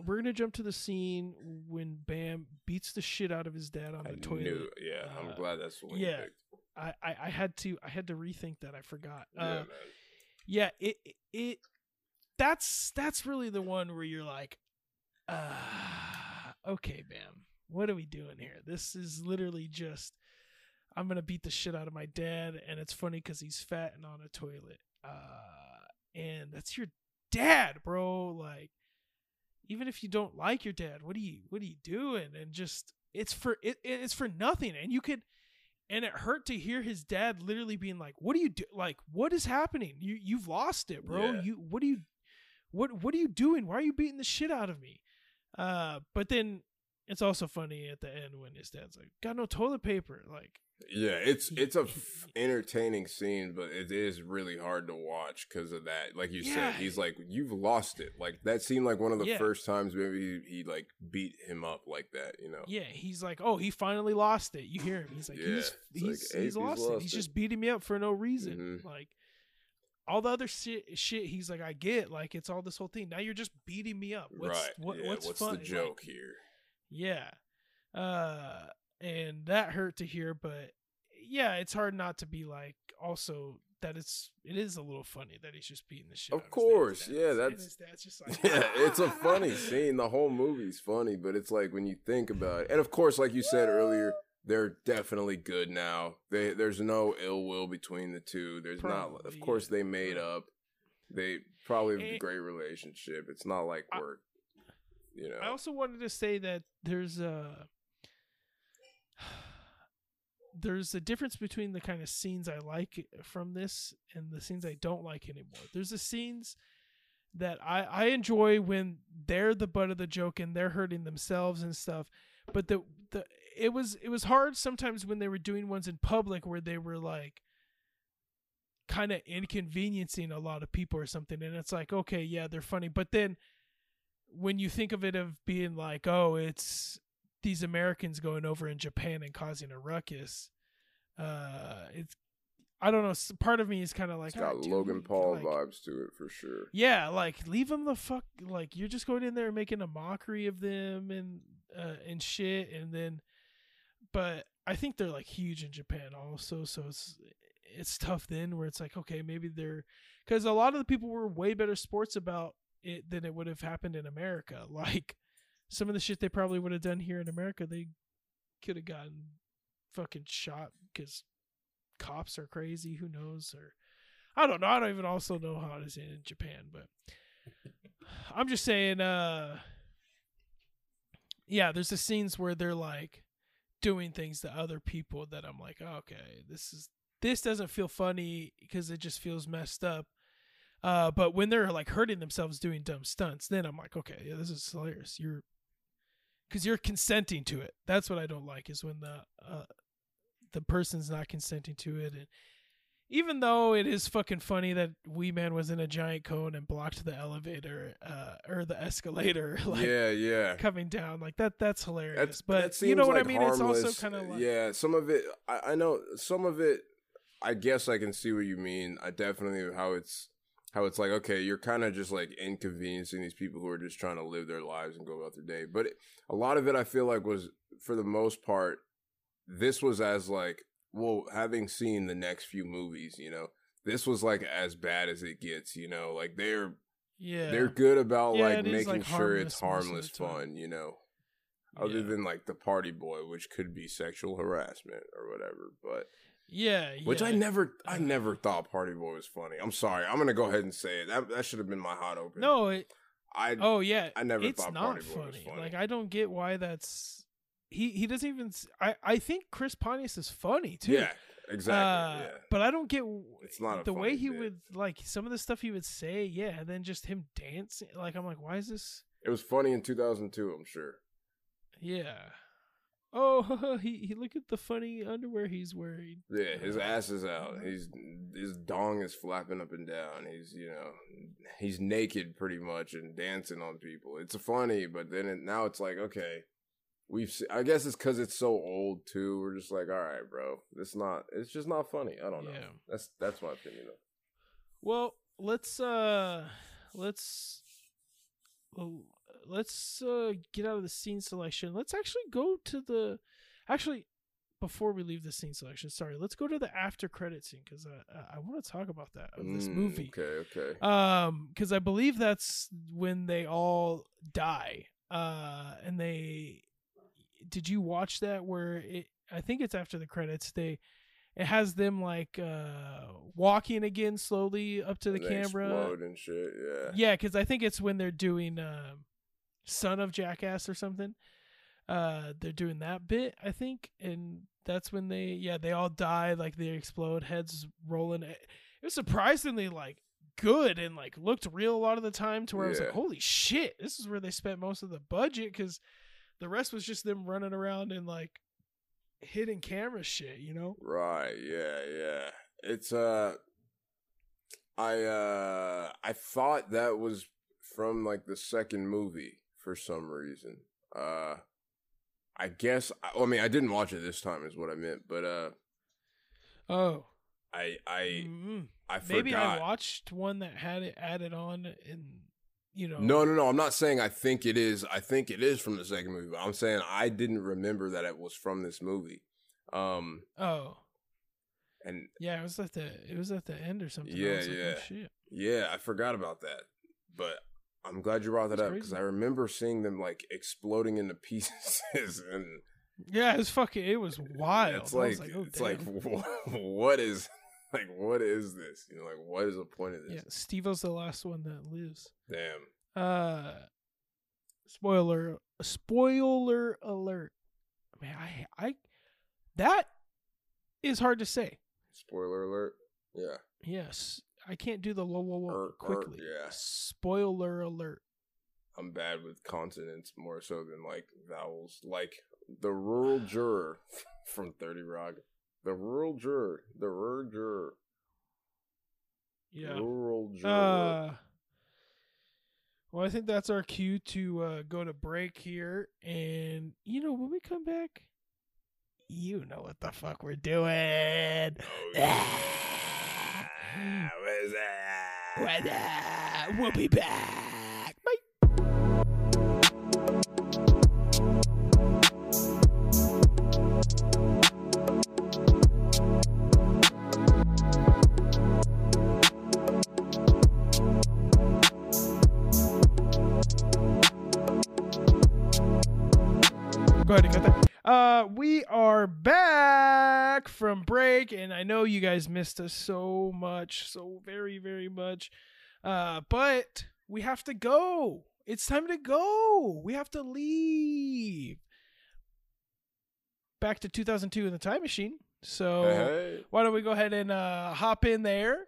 Speaker 2: we're gonna jump to the scene when Bam beats the shit out of his dad on the
Speaker 3: I
Speaker 2: toilet.
Speaker 3: Knew, yeah, uh, I'm glad that's the one
Speaker 2: yeah, I, I, I had to I had to rethink that. I forgot.
Speaker 3: Yeah,
Speaker 2: uh. Yeah, it it that's that's really the one where you're like, uh, okay, Bam, what are we doing here? This is literally just I'm gonna beat the shit out of my dad, and it's funny because he's fat and on a toilet. Uh, and that's your dad, bro. Like, even if you don't like your dad, what are you what are you doing? And just it's for it it's for nothing. And you could and it hurt to hear his dad literally being like, "What are you do? Like, what is happening? You you've lost it, bro.
Speaker 3: Yeah.
Speaker 2: You what are you what what are you doing? Why are you beating the shit out of me?" Uh, but then it's also funny at the end when his dad's like, "Got no toilet paper." Like,
Speaker 3: yeah, it's it's a f- entertaining scene, but it is really hard to watch because of that. Like you
Speaker 2: Yeah.
Speaker 3: said, he's like, "You've lost it." Like that seemed like one of the
Speaker 2: Yeah.
Speaker 3: first times maybe he, he like beat him up like that. You know?
Speaker 2: yeah, he's like, "Oh, he finally lost it." You hear him? He's like,
Speaker 3: Yeah,
Speaker 2: "He's he's
Speaker 3: like,
Speaker 2: he's,
Speaker 3: "Hey, he's
Speaker 2: lost, it.
Speaker 3: lost
Speaker 2: He's just beating me up for no reason."
Speaker 3: Mhm.
Speaker 2: Like. All the other shit, shit, he's like, I get, like, it's all this whole thing. Now you're just beating me up. What's,
Speaker 3: right?
Speaker 2: What, what's,
Speaker 3: What's,
Speaker 2: fun?
Speaker 3: the
Speaker 2: Like,
Speaker 3: joke here?
Speaker 2: Yeah. Uh and that hurt to hear, but yeah, it's hard not to be like also that it's it is a little funny that he's just beating the shit.
Speaker 3: Of course, yeah, that's-
Speaker 2: just like
Speaker 3: yeah, it's a funny ah! scene. The whole movie's funny, but it's like when you think about it, and of course, like you said earlier, they're definitely good now. They there's no ill will between the two. There's not. Of course, they made up. They probably have a great relationship. It's not like
Speaker 2: I-
Speaker 3: we're, you know.
Speaker 2: I also wanted to say that there's a there's a difference between the kind of scenes I like from this and the scenes I don't like anymore. There's the scenes that I I enjoy when they're the butt of the joke and they're hurting themselves and stuff. But the the it was it was hard sometimes when they were doing ones in public where they were like kind of inconveniencing a lot of people or something and it's like okay yeah they're funny but then when you think of it of being like oh it's these americans going over in japan and causing a ruckus uh it's i don't know part of me is kind of like
Speaker 3: it's got
Speaker 2: "Ah, dude,
Speaker 3: Logan Paul
Speaker 2: like,
Speaker 3: vibes to it for sure.
Speaker 2: yeah like leave them the fuck like you're just going in there making a mockery of them and uh and shit and then but i think they're like huge in japan also so it's it's tough then where it's like okay maybe they're because a lot of the people were way better sports about it than it would have happened in america like some of the shit they probably would have done here in america they could have gotten fucking shot because cops are crazy who knows or i don't know i don't even also know how it is in japan but i'm just saying uh yeah there's the scenes where they're like doing things to other people that i'm like oh, okay this is this doesn't feel funny because it just feels messed up. Uh but when they're like hurting themselves doing dumb stunts then i'm like okay yeah this is hilarious. You're because you're consenting to it that's what i don't like is when the uh the person's not consenting to it and even though it is fucking funny that Wee Man was in a giant cone and blocked the elevator uh, or the escalator, like
Speaker 3: yeah, yeah.
Speaker 2: coming down, like that. That's hilarious.
Speaker 3: That's,
Speaker 2: but
Speaker 3: that
Speaker 2: you know what
Speaker 3: like
Speaker 2: I mean? It's also kind of like
Speaker 3: yeah. Some of it, I, I know. Some of it, I guess I can see what you mean. I definitely how it's how it's like. Okay, you're kind of just like inconveniencing these people who are just trying to live their lives and go about their day. But a lot of it, I feel like, was for the most part, this was as like well, having seen the next few movies, you know. This was like as bad as it gets, you know. Like they're
Speaker 2: yeah,
Speaker 3: they're good about
Speaker 2: Yeah,
Speaker 3: like
Speaker 2: it
Speaker 3: making
Speaker 2: like,
Speaker 3: sure it's
Speaker 2: harmless
Speaker 3: harmless
Speaker 2: most of the time.
Speaker 3: fun, you know. Other
Speaker 2: yeah.
Speaker 3: than like the party boy, which could be sexual harassment or whatever, but
Speaker 2: yeah,
Speaker 3: which I never, I
Speaker 2: Uh,
Speaker 3: never thought party boy was funny. I'm sorry, I'm gonna go ahead and say it. That that should have been my hot open.
Speaker 2: No, it,
Speaker 3: I
Speaker 2: oh yeah,
Speaker 3: I never
Speaker 2: it's
Speaker 3: thought
Speaker 2: not
Speaker 3: Party Boy was
Speaker 2: funny.
Speaker 3: funny.
Speaker 2: Like I don't get why that's he. He doesn't even. I I think Chris Pontius is funny too.
Speaker 3: yeah, exactly.
Speaker 2: Uh,
Speaker 3: yeah,
Speaker 2: But I don't get
Speaker 3: It's not
Speaker 2: the way he
Speaker 3: bit.
Speaker 2: would like some of the stuff he would say. Yeah, and then just him dancing. Like I'm like, why is this?
Speaker 3: it was funny in 2002. I'm sure.
Speaker 2: Yeah. Oh, he he look at the funny underwear he's wearing.
Speaker 3: Yeah, his ass is out. He's his dong is flapping up and down. He's you know he's naked pretty much and dancing on people. It's funny, but then it, now it's like okay, we've. Se- I guess it's because it's so old too. We're just like, all right, bro, it's not. It's just not funny. I don't know.
Speaker 2: Yeah.
Speaker 3: That's that's my opinion. Though.
Speaker 2: Well, let's uh let's well, let's uh get out of the scene selection. Let's actually go to the actually before we leave the scene selection. Sorry, let's go to the after credit scene because I I want to talk about that of this
Speaker 3: Mm,
Speaker 2: movie.
Speaker 3: Okay, okay.
Speaker 2: Um, because I believe that's when they all die. Uh, and they did you watch that where it? I think it's after the credits. They it has them like uh walking again slowly up to the
Speaker 3: And
Speaker 2: camera.
Speaker 3: and shit. Yeah.
Speaker 2: Yeah, because I think it's when they're doing um Son of Jackass or something. Uh, they're doing that bit, I think, and that's when they yeah they all die like they explode, heads rolling. It it was surprisingly like good and like looked real a lot of the time to where I was like, holy shit, this is where they spent most of the budget because the rest was just them running around and like hitting camera shit, you know?
Speaker 3: Right, yeah, yeah. It's uh I uh I thought that was from like the second movie for some reason. Uh I guess I, I mean I didn't watch it this time is what I meant, but uh
Speaker 2: Oh,
Speaker 3: I I
Speaker 2: mm,
Speaker 3: I forgot.
Speaker 2: maybe I watched one that had it added on and you know.
Speaker 3: No, no, no. I'm not saying I think it is. I think it is from the second movie. But I'm saying I didn't remember that it was from this movie. Um
Speaker 2: Oh.
Speaker 3: and
Speaker 2: Yeah, it was at the it was at the end or something. I
Speaker 3: Yeah,
Speaker 2: was like, oh,
Speaker 3: yeah.
Speaker 2: shit.
Speaker 3: Yeah, I forgot about that. But I'm glad you brought that up because. I remember seeing them like exploding into pieces, and
Speaker 2: Yeah, it was fucking. It was wild.
Speaker 3: it's like
Speaker 2: like, oh,
Speaker 3: it's like
Speaker 2: damn.
Speaker 3: what is like what is this? You know, like what is the point of this? yeah.
Speaker 2: Steve-O's the last one that lives.
Speaker 3: Damn.
Speaker 2: Uh, spoiler, spoiler alert. Man, I, I, that is hard to say.
Speaker 3: Spoiler alert. Yeah.
Speaker 2: Yes, I can't do the low, low, low
Speaker 3: Er, er,
Speaker 2: quickly.
Speaker 3: yeah.
Speaker 2: Spoiler alert.
Speaker 3: I'm bad with consonants more so than like vowels. Like the rural juror from 30 Rock. The rural juror. The rural juror.
Speaker 2: Yeah.
Speaker 3: Rural juror.
Speaker 2: Uh, well, I think that's our cue to uh, go to break here. And, you know, when we come back, you know what the fuck we're doing.
Speaker 3: Oh, yeah. What is that?
Speaker 2: Well, uh, we'll be back. Bye. Go ahead cut that. Uh, we are back from break, and I know you guys missed us so much, so very, very much. Uh, but we have to go. It's time to go. We have to leave. Back to 2002 in the time machine. So
Speaker 3: Hey.
Speaker 2: why don't we go ahead and uh, hop in there,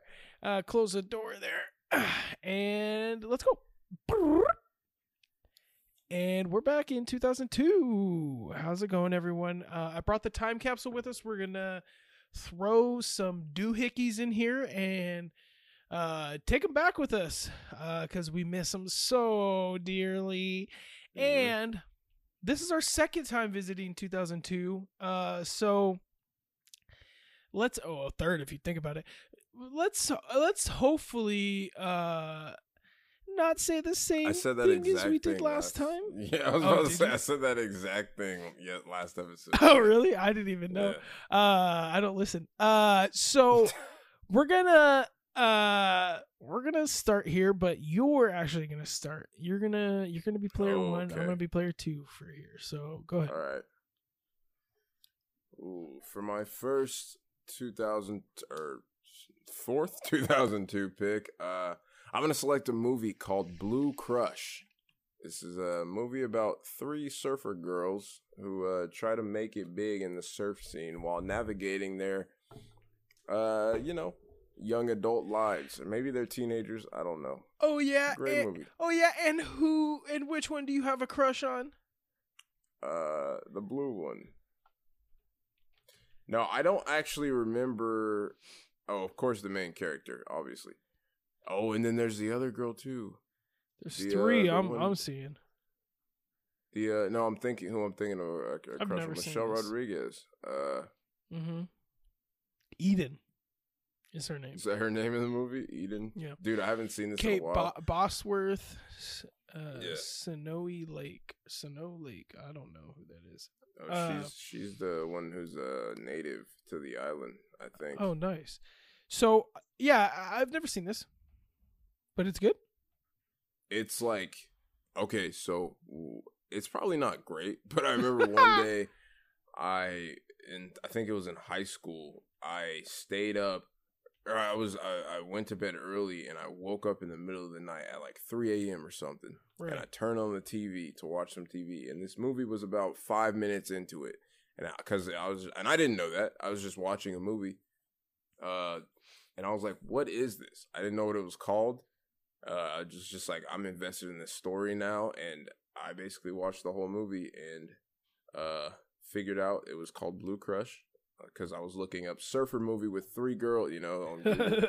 Speaker 2: uh, close the door there, and let's go. And we're back in 2002. How's it going, everyone? Uh, I brought the time capsule with us. We're gonna throw some doohickeys in here and uh, take them back with us because we miss them so dearly.
Speaker 3: Mhm.
Speaker 2: And this is our second time visiting 2002. Uh, so let's oh a third if you think about it. Let's let's hopefully uh not say the same
Speaker 3: I said that
Speaker 2: thing
Speaker 3: exact
Speaker 2: as we
Speaker 3: thing
Speaker 2: did last time.
Speaker 3: Yeah, I was
Speaker 2: Oh,
Speaker 3: about to say
Speaker 2: you?
Speaker 3: I said that exact thing yeah, last episode.
Speaker 2: Oh really? I didn't even know.
Speaker 3: Yeah.
Speaker 2: Uh I don't listen. Uh so we're gonna uh we're gonna start here, but you're actually gonna start. You're gonna you're gonna be player
Speaker 3: Oh,
Speaker 2: one. I'm gonna be player two for here. So go ahead.
Speaker 3: All right. Ooh, for my first 2000 or fourth 2002 pick, uh, I'm gonna select a movie called Blue Crush. This is a movie about three surfer girls who uh, try to make it big in the surf scene while navigating their, uh, you know, young adult lives. Or maybe they're teenagers. I don't know.
Speaker 2: Oh yeah.
Speaker 3: Great
Speaker 2: and-
Speaker 3: movie.
Speaker 2: oh yeah, and who and which one do you have a crush on?
Speaker 3: Uh, the blue one. No, I don't actually remember. Oh, of course, the main character, obviously. Oh, and then there's the other girl too.
Speaker 2: There's
Speaker 3: The, uh,
Speaker 2: three
Speaker 3: the
Speaker 2: I'm
Speaker 3: one-
Speaker 2: I'm seeing.
Speaker 3: The uh, no, I'm thinking who I'm thinking of. Uh, a
Speaker 2: I've
Speaker 3: crush
Speaker 2: never
Speaker 3: on
Speaker 2: seen
Speaker 3: Michelle. Rodriguez. Uh,
Speaker 2: Mm-hmm. Eden is her name.
Speaker 3: is that her name in the movie? Eden.
Speaker 2: Yeah.
Speaker 3: Dude, I haven't seen this
Speaker 2: Kate
Speaker 3: in a while.
Speaker 2: Bo- Bosworth, uh,
Speaker 3: Yeah.
Speaker 2: Sanoe Lake, Sanoe Lake. I don't know who that is.
Speaker 3: oh,
Speaker 2: uh,
Speaker 3: she's she's the one who's a native to the island. I think.
Speaker 2: Oh, nice. So yeah, I've never seen this, but it's good.
Speaker 3: it's like okay so it's probably not great but i remember one day i and i think it was in high school i stayed up or i was I, I went to bed early and i woke up in the middle of the night at like 3 a.m or something. And i turned on the tv to watch some tv and this movie was about five minutes into it. And because I, was and i didn't know that. I was just watching a movie. Uh and i was like what is this? I didn't know what it was called uh just just like i'm invested in this story now and i basically watched the whole movie and uh figured out it was called blue crush because i was looking up surfer movie with three girls you know on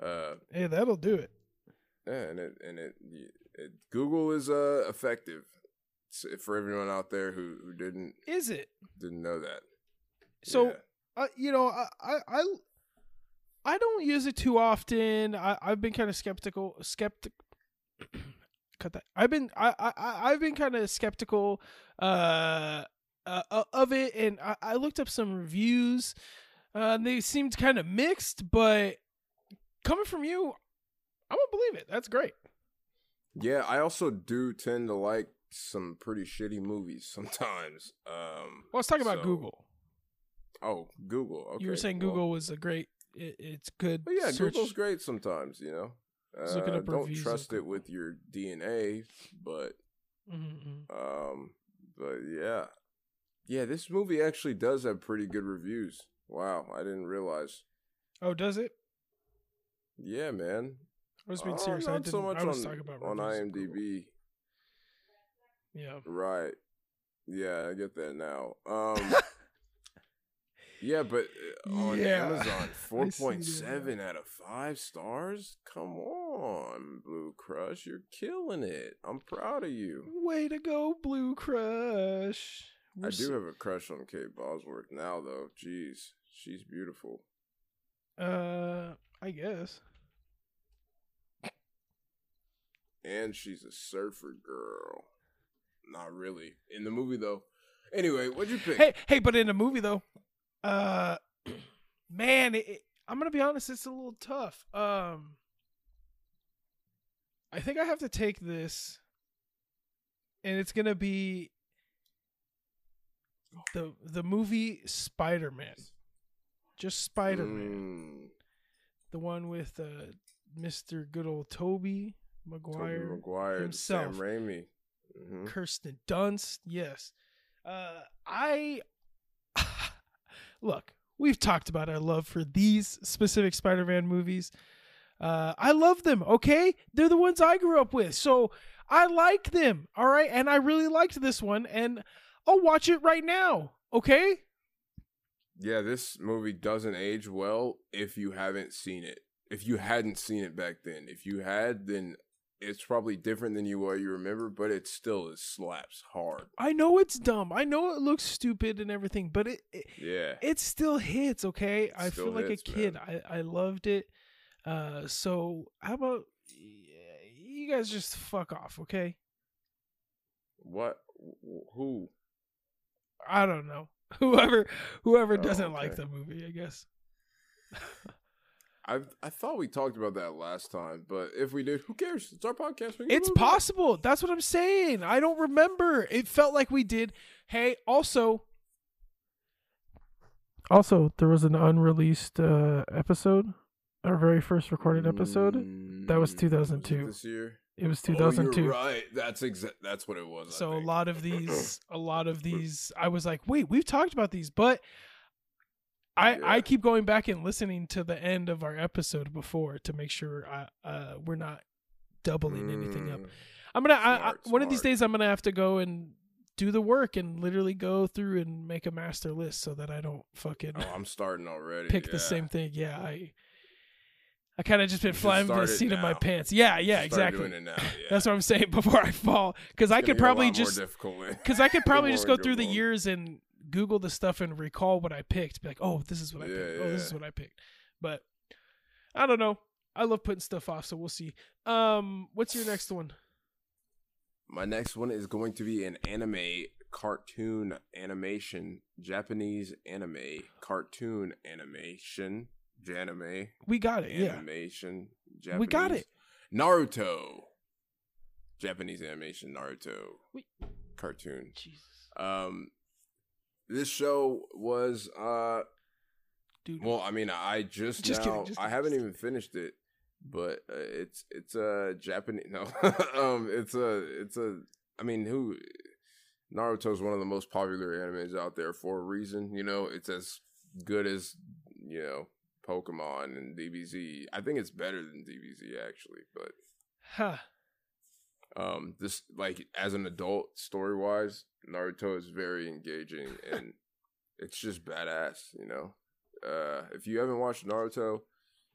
Speaker 3: uh
Speaker 2: hey, that'll do it.
Speaker 3: yeah, and it and it, it google is uh effective S- for everyone out there who who didn't
Speaker 2: Is it?
Speaker 3: didn't know that
Speaker 2: So
Speaker 3: Yeah.
Speaker 2: uh, you know, I, I I I don't use it too often. I I've been kind of skeptical. Skeptic. Cut that. I've been I I I- I've been kind of skeptical uh, uh of it, and I, I looked up some reviews. Uh, and they seemed kind of mixed, but coming from you, I'm gonna believe it. That's great.
Speaker 3: Yeah, I also do tend to like some pretty shitty movies sometimes. Um,
Speaker 2: Well, let's talk about
Speaker 3: so-
Speaker 2: Google.
Speaker 3: Oh, Google. Okay,
Speaker 2: you were saying
Speaker 3: well-
Speaker 2: Google was a great. It, it's good.
Speaker 3: But yeah,
Speaker 2: search.
Speaker 3: Google's great sometimes. You know, uh, don't trust it with your DNA, but
Speaker 2: Mhm, mhm.
Speaker 3: um, but yeah, yeah, this movie actually does have pretty good reviews. Wow, I didn't realize.
Speaker 2: Oh, does it?
Speaker 3: Yeah, man.
Speaker 2: I was being
Speaker 3: Uh,
Speaker 2: serious. I
Speaker 3: Not so much on
Speaker 2: about
Speaker 3: on
Speaker 2: reviews of Google.
Speaker 3: IMDb.
Speaker 2: Yeah.
Speaker 3: Right. Yeah, I get that now. Um Yeah, but uh, on
Speaker 2: Yeah.
Speaker 3: Amazon, four point seven out of five stars. Come on, Blue Crush, you're killing it. I'm proud of you.
Speaker 2: Way to go, Blue Crush. We're
Speaker 3: I do have a crush on Kate Bosworth now, though. Jeez, she's beautiful.
Speaker 2: Uh, I guess.
Speaker 3: And she's a surfer girl. Not really. In the movie, though. Anyway, what'd you pick?
Speaker 2: Hey, hey, but in the movie though, uh, man, it, it- I'm gonna be honest. It's a little tough. Um, I think I have to take this, and it's gonna be the the movie Spider Man. Just Spider Man.
Speaker 3: Mm,
Speaker 2: the one with uh, Mr. Good old
Speaker 3: Tobey
Speaker 2: Maguire,
Speaker 3: Maguire,
Speaker 2: himself.
Speaker 3: Sam Raimi. Mhm.
Speaker 2: Kirsten Dunst. Yes, uh, I look. We've talked about our love for these specific Spider-Man movies. Uh, I love them. Okay, they're the ones I grew up with, so I like them. All right, and I really liked this one, and I'll watch it right now. Okay.
Speaker 3: Yeah, this movie doesn't age well if you haven't seen it. If you hadn't seen it back then, if you had, then it's probably different than you what you remember, but it still is slaps hard.
Speaker 2: I know it's dumb. I know it looks stupid and everything, but it, it
Speaker 3: Yeah,
Speaker 2: it still hits okay i feel like
Speaker 3: hits,
Speaker 2: a kid
Speaker 3: man.
Speaker 2: i i loved it uh so how about y- you guys just fuck off okay
Speaker 3: what? Who?
Speaker 2: i don't know whoever whoever
Speaker 3: Oh,
Speaker 2: doesn't like
Speaker 3: okay.
Speaker 2: the movie i guess
Speaker 3: I I thought we talked about that last time, but if we did, who cares? It's our podcast.
Speaker 2: It's
Speaker 3: move on.
Speaker 2: possible that's what i'm saying i don't remember it felt like we did hey also also there was an unreleased uh episode our very first recorded episode that was
Speaker 3: Mm,
Speaker 2: 2002.
Speaker 3: This year.
Speaker 2: it was
Speaker 3: Oh,
Speaker 2: 2002
Speaker 3: you're right. That's exa- That's what it was.
Speaker 2: So a lot of these a lot of these i was like wait we've talked about these but i i keep going back and listening to the end of our episode before to make sure I, uh we're not doubling anything up
Speaker 3: Mm.
Speaker 2: i'm gonna I, I,
Speaker 3: Smart,
Speaker 2: one of these days i'm gonna have to go and do the work and literally go through and make a master list so that I don't fucking
Speaker 3: Oh, I'm starting already.
Speaker 2: pick
Speaker 3: yeah.
Speaker 2: the same thing. Yeah, I I kind of just been flying by the seat of my pants. Yeah, yeah, exactly.
Speaker 3: Now. Yeah.
Speaker 2: That's what I'm saying before I fall, because I could
Speaker 3: gonna get a
Speaker 2: probably just because I could probably just go through the years and Google the stuff and recall what I picked. Be like, oh, this is what I
Speaker 3: Yeah,
Speaker 2: picked. Oh, this is what I picked. But I don't know. I love putting stuff off, so we'll see. Um, what's your next one?
Speaker 3: My next one is going to be an anime cartoon animation, Japanese anime cartoon animation, Janime
Speaker 2: We got it. Yeah,
Speaker 3: animation. Japanese.
Speaker 2: we got it.
Speaker 3: Naruto. Japanese animation Naruto
Speaker 2: We-
Speaker 3: cartoon.
Speaker 2: Jesus,
Speaker 3: Um, this show was uh
Speaker 2: dude.
Speaker 3: well, I mean, I just
Speaker 2: Just
Speaker 3: now
Speaker 2: kidding, just
Speaker 3: I haven't even finished it, but uh, it's it's a Japanese no, um, it's a it's a I mean, who Naruto is one of the most popular animes out there for a reason. You know, it's as good as you know Pokemon and DBZ. I think it's better than DBZ actually, but
Speaker 2: huh.
Speaker 3: Um this like as an adult story wise naruto is very engaging and it's just badass you know? Uh if you haven't watched naruto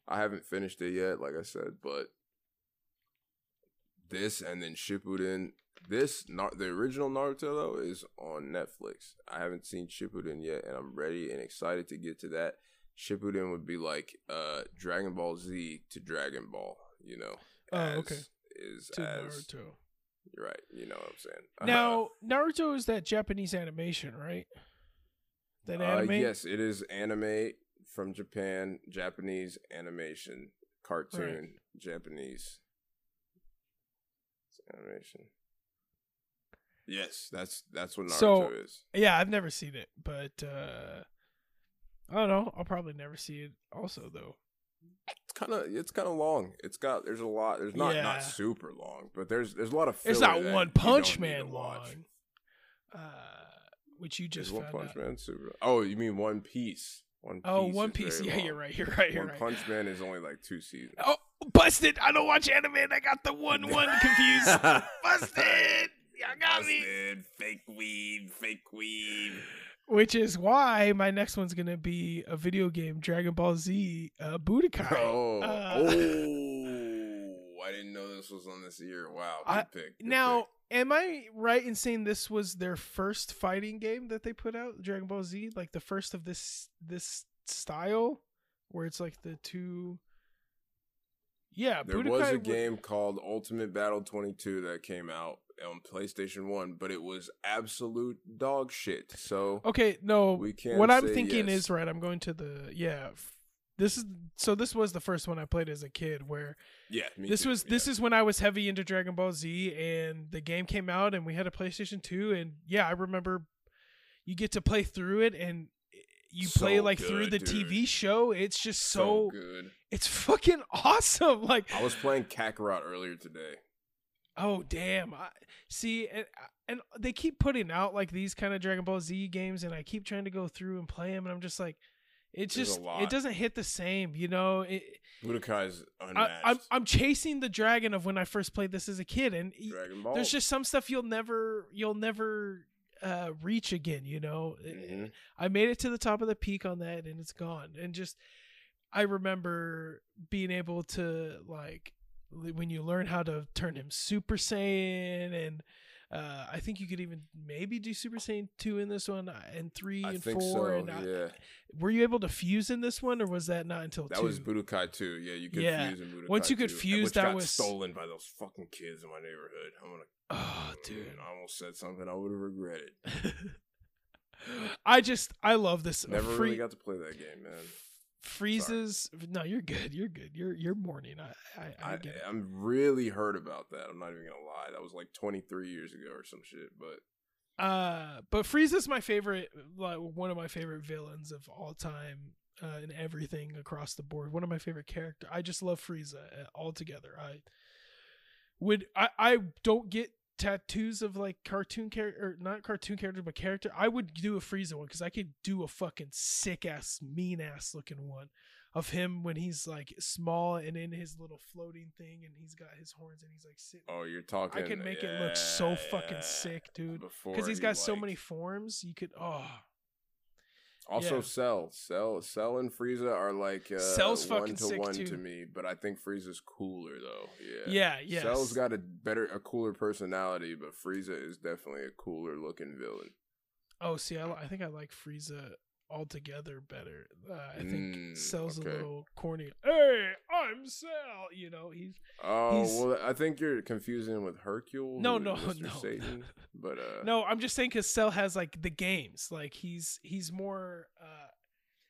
Speaker 3: i haven't finished it yet like i said but this and then shippuden this Nar- the original naruto though is on netflix. I haven't seen shippuden yet and i'm ready and excited to get to that. Shippuden would be like uh dragon ball z to dragon ball you know
Speaker 2: Oh, okay.
Speaker 3: Is
Speaker 2: To
Speaker 3: as
Speaker 2: Naruto.
Speaker 3: you're right. You know what I'm saying.
Speaker 2: Now, Naruto is that Japanese animation, right? That
Speaker 3: Uh,
Speaker 2: anime.
Speaker 3: yes, it is anime from Japan, Japanese animation, cartoon, Japanese It's animation. Yes, that's that's what Naruto
Speaker 2: So-
Speaker 3: is.
Speaker 2: Yeah, I've never seen it, but uh I don't know. I'll probably never see it. Also, though.
Speaker 3: Kind of it's kind of long. It's got there's a lot. There's not
Speaker 2: Yeah.
Speaker 3: not super long, but there's there's a lot of.
Speaker 2: It's not One Punch
Speaker 3: don't need to
Speaker 2: Man long. Uh, which you just
Speaker 3: One Punch
Speaker 2: out.
Speaker 3: Man super? Oh, you mean One Piece? One Piece.
Speaker 2: Oh, One Piece. Yeah,
Speaker 3: long.
Speaker 2: you're right. You're right. You're
Speaker 3: One
Speaker 2: right.
Speaker 3: Punch Man is only like two seasons.
Speaker 2: Oh, busted! I don't watch anime, and I got the one one confused. busted! Y'all got me.
Speaker 3: Busted. Fake weed. Fake weed.
Speaker 2: Which is why my next one's gonna be a video game, Dragon Ball Z uh, Budokai.
Speaker 3: Oh,
Speaker 2: Uh,
Speaker 3: oh! I didn't know this was on this year. Wow, good
Speaker 2: I-
Speaker 3: pick. good
Speaker 2: Now, am I right in saying this was their first fighting game that they put out, Dragon Ball Z, like the first of this this style, where it's like the two. Yeah,
Speaker 3: there
Speaker 2: Budokai
Speaker 3: was a game called Ultimate Battle 22 that came out on PlayStation One, but it was absolute dog shit. So
Speaker 2: Okay, no.
Speaker 3: We can't
Speaker 2: what I'm thinking
Speaker 3: yes.
Speaker 2: is right. I'm going to the yeah. f- This is so. This was the first one I played as a kid. Where
Speaker 3: yeah, me
Speaker 2: this
Speaker 3: too,
Speaker 2: was this is when I was heavy into Dragon Ball Z, and the game came out, and we had a PlayStation Two, and yeah, I remember you get to play through it, and you play
Speaker 3: So
Speaker 2: like through the
Speaker 3: dude.
Speaker 2: TV show. It's just
Speaker 3: so
Speaker 2: so,
Speaker 3: good.
Speaker 2: it's fucking awesome. Like
Speaker 3: I was playing Kakarot earlier today.
Speaker 2: Oh damn! I, see, and and they keep putting out like these kind of Dragon Ball Z games, and I keep trying to go through and play them, and I'm just like, it
Speaker 3: There's
Speaker 2: just it doesn't hit the same, you know. It,
Speaker 3: Budokai's
Speaker 2: I,
Speaker 3: unmatched.
Speaker 2: I'm I'm chasing the dragon of when I first played this as a kid, and
Speaker 3: Dragon Ball.
Speaker 2: there's just some stuff you'll never you'll never uh, reach again, you know.
Speaker 3: Mhm.
Speaker 2: I made it to the top of the peak on that, and it's gone, and just I remember being able to like li- when you learn how to turn him Super Saiyan, and uh, I think you could even maybe do Super Saiyan two in this one, uh, and three
Speaker 3: I
Speaker 2: and four.
Speaker 3: so.
Speaker 2: and I-
Speaker 3: yeah,
Speaker 2: were you able to fuse in this one, or was that not until
Speaker 3: that
Speaker 2: two?
Speaker 3: was Budokai 2. Yeah, you could
Speaker 2: Yeah.
Speaker 3: fuse in Budokai
Speaker 2: Once you could
Speaker 3: 2,
Speaker 2: fuse, that
Speaker 3: got
Speaker 2: was-
Speaker 3: stolen by those fucking kids in my neighborhood. I'm gonna.
Speaker 2: oh, dude.
Speaker 3: I almost said something I would have regretted.
Speaker 2: I just I love this.
Speaker 3: Never
Speaker 2: Free,
Speaker 3: really got to play that game, man.
Speaker 2: Freezes. No, you're good. You're good. You're you're mourning. I I, I
Speaker 3: I. I'm really hurt about that. I'm not even gonna lie. That was like 23 years ago or some shit. But
Speaker 2: Uh, but Frieza's my favorite, like one of my favorite villains of all time, uh, in everything across the board. One of my favorite character. I just love Frieza uh, altogether. I would. I I don't get tattoos of like cartoon character, or not cartoon character, but character. I would do a Frieza one because I could do a fucking sick ass, mean ass looking one. of him when he's like small and in his little floating thing and he's got his horns and he's like sitting.
Speaker 3: Oh, you're talking.
Speaker 2: I can make it look so fucking sick, dude. Because he's got so many forms. You could oh.
Speaker 3: Also, yeah. Cell, Cell, Cell, and Frieza are like uh,
Speaker 2: Cell's
Speaker 3: one
Speaker 2: to
Speaker 3: one
Speaker 2: too.
Speaker 3: to me, but I think Frieza's cooler though.
Speaker 2: Yeah, yeah, yeah.
Speaker 3: Cell's got a better, a cooler personality, but Frieza is definitely a cooler looking villain.
Speaker 2: Oh, see, I, I think I like Frieza altogether better. Uh, I think mm, Cell's okay. a little corny. Hey, I'm Cell. You know, he's.
Speaker 3: Oh he's, well, I think you're confusing him with Hercule.
Speaker 2: No, no,
Speaker 3: Mr.
Speaker 2: no.
Speaker 3: Satan, but uh,
Speaker 2: no, I'm just saying because Cell has like the games. Like he's he's more. Uh,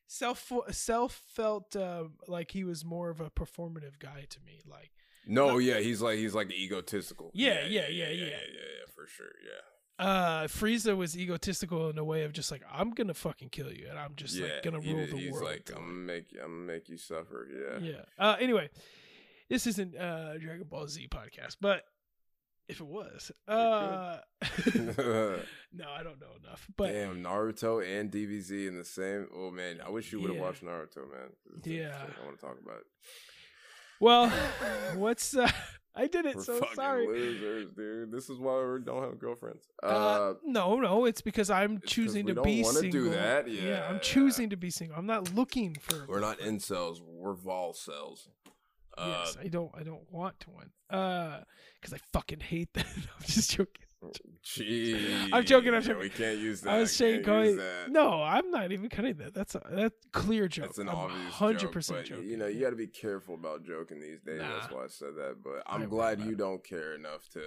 Speaker 2: Self self felt uh, like he was more of a performative guy to me. Like
Speaker 3: no, yeah, he's like he's like egotistical.
Speaker 2: Yeah, yeah, yeah, yeah,
Speaker 3: yeah,
Speaker 2: yeah,
Speaker 3: yeah, yeah for sure. Yeah
Speaker 2: uh Frieza was egotistical in a way of just like I'm gonna fucking kill you and I'm just yeah, like gonna rule the
Speaker 3: he's
Speaker 2: world.
Speaker 3: He's like I'm gonna make you, I'm gonna make you suffer. Yeah.
Speaker 2: Yeah. Uh anyway, this isn't uh Dragon Ball Z podcast, but if it was, uh no, I don't know enough. But
Speaker 3: damn, Naruto and DBZ in the same. Oh man, I wish you would have yeah. watched Naruto, man.
Speaker 2: Yeah,
Speaker 3: I want to talk about it.
Speaker 2: Well, what's uh, I did it.
Speaker 3: We're
Speaker 2: so sorry,
Speaker 3: losers, dude. This is why we don't have girlfriends. Uh,
Speaker 2: uh no, no, it's because I'm
Speaker 3: it's
Speaker 2: choosing to
Speaker 3: don't
Speaker 2: be single.
Speaker 3: Do that, yeah,
Speaker 2: yeah, I'm choosing to be single. I'm not looking for.
Speaker 3: We're not incels. We're vol cells.
Speaker 2: Uh, yes, I don't. I don't want one. Uh, because I fucking hate that. I'm just joking.
Speaker 3: Gee,
Speaker 2: I'm joking. I'm joking.
Speaker 3: We can't use that.
Speaker 2: I was saying, going. No, I'm not even cutting that. That's a that clear joke.
Speaker 3: That's an
Speaker 2: I'm
Speaker 3: obvious
Speaker 2: hundred percent joke.
Speaker 3: You know, you got to be careful about joking these days. Nah, That's why I said that. But I'm glad you don't care enough to.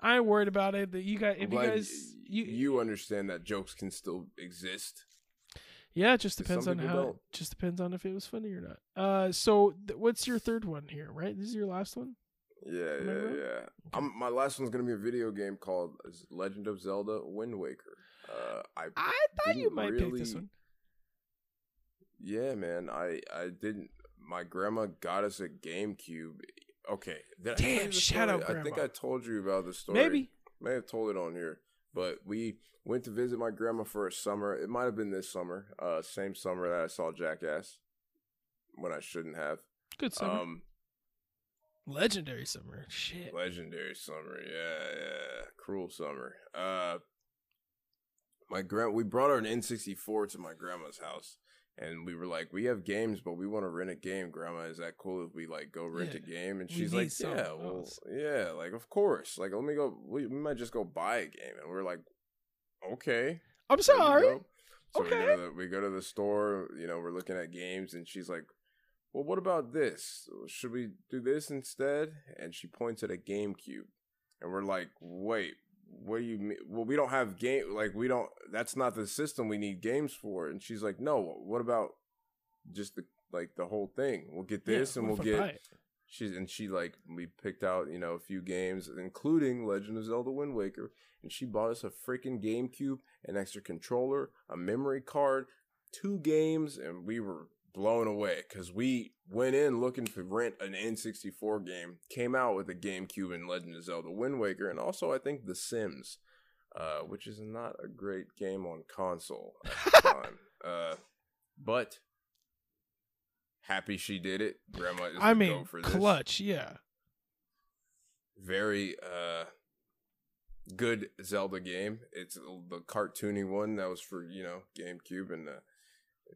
Speaker 2: I ain't worried about it. That you guys, if you guys,
Speaker 3: you, you understand that jokes can still exist.
Speaker 2: Yeah, it just depends on how. Don't. Just depends on if it was funny or not. Uh, so th- what's your third one here? Right, this is your last one.
Speaker 3: Yeah, yeah, yeah. I'm, my last one's gonna be a video game called Legend of Zelda: Wind Waker. Uh, I
Speaker 2: I thought you might really, pick this one.
Speaker 3: Yeah, man. I I didn't. My grandma got us a GameCube. Okay,
Speaker 2: damn. Shout out,
Speaker 3: grandma. I think I told you about the story.
Speaker 2: Maybe
Speaker 3: may have told it on here, but we went to visit my grandma for a summer. It might have been this summer, uh, same summer that I saw Jackass when I shouldn't have.
Speaker 2: Good summer. Um, Legendary summer. Shit.
Speaker 3: Legendary summer. Yeah, yeah. Cruel summer. Uh my grand we brought our N64 to my grandma's house and we were like, we have games, but we want to rent a game. Grandma, is that cool if we like go rent yeah. a game? And she's like, yeah, well, yeah, like of course. Like let me go. We, we, might just go buy a game, and we're like, okay.
Speaker 2: I'm sorry.
Speaker 3: So
Speaker 2: okay.
Speaker 3: we go, the, we go to the store. You know, we're looking at games, and she's like, well, what about this? Should we do this instead? And she points at a GameCube. And we're like, wait, what do you mean? Well, we don't have game, like, we don't, that's not the system we need games for. And she's like, no, what about just the, like, the whole thing? We'll get this yeah, and we'll get, she's, and she, like, we picked out, you know, a few games, including Legend of Zelda Wind Waker. And she bought us a freaking GameCube, an extra controller, a memory card, two games, and we were blown away because we went in looking to rent an N64 game, came out with a GameCube and Legend of Zelda Wind Waker, and also I think The Sims, uh, which is not a great game on console at the time. Uh, but happy she did it. Grandma is I mean,
Speaker 2: clutch, yeah.
Speaker 3: Very uh, good Zelda game. It's the cartoony one that was for you know GameCube and. Uh,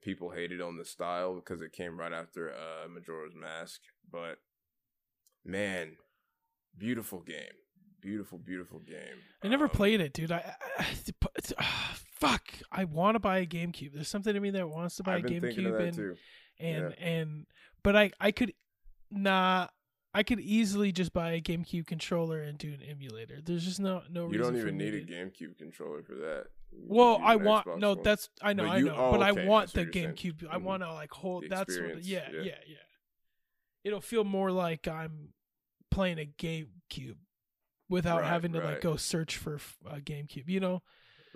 Speaker 3: people hated on the style because it came right after uh, Majora's Mask. But man, beautiful game, beautiful, beautiful game.
Speaker 2: I never um, played it, dude. I, I, uh, fuck. I want to buy a GameCube. There's something in me that wants to buy
Speaker 3: I've
Speaker 2: a GameCube, and and
Speaker 3: yeah.
Speaker 2: and but I I could nah. I could easily just buy a GameCube controller and do an emulator. There's just no no.
Speaker 3: You don't even need a GameCube controller for that.
Speaker 2: Well, I want Xbox no. One. That's I know, you, I know, oh, but okay, I want the GameCube. Saying. I mm-hmm. want to like hold. That's what. Yeah, yeah, yeah, yeah. It'll feel more like I'm playing a GameCube without right, having to right. like go search for a GameCube. You know.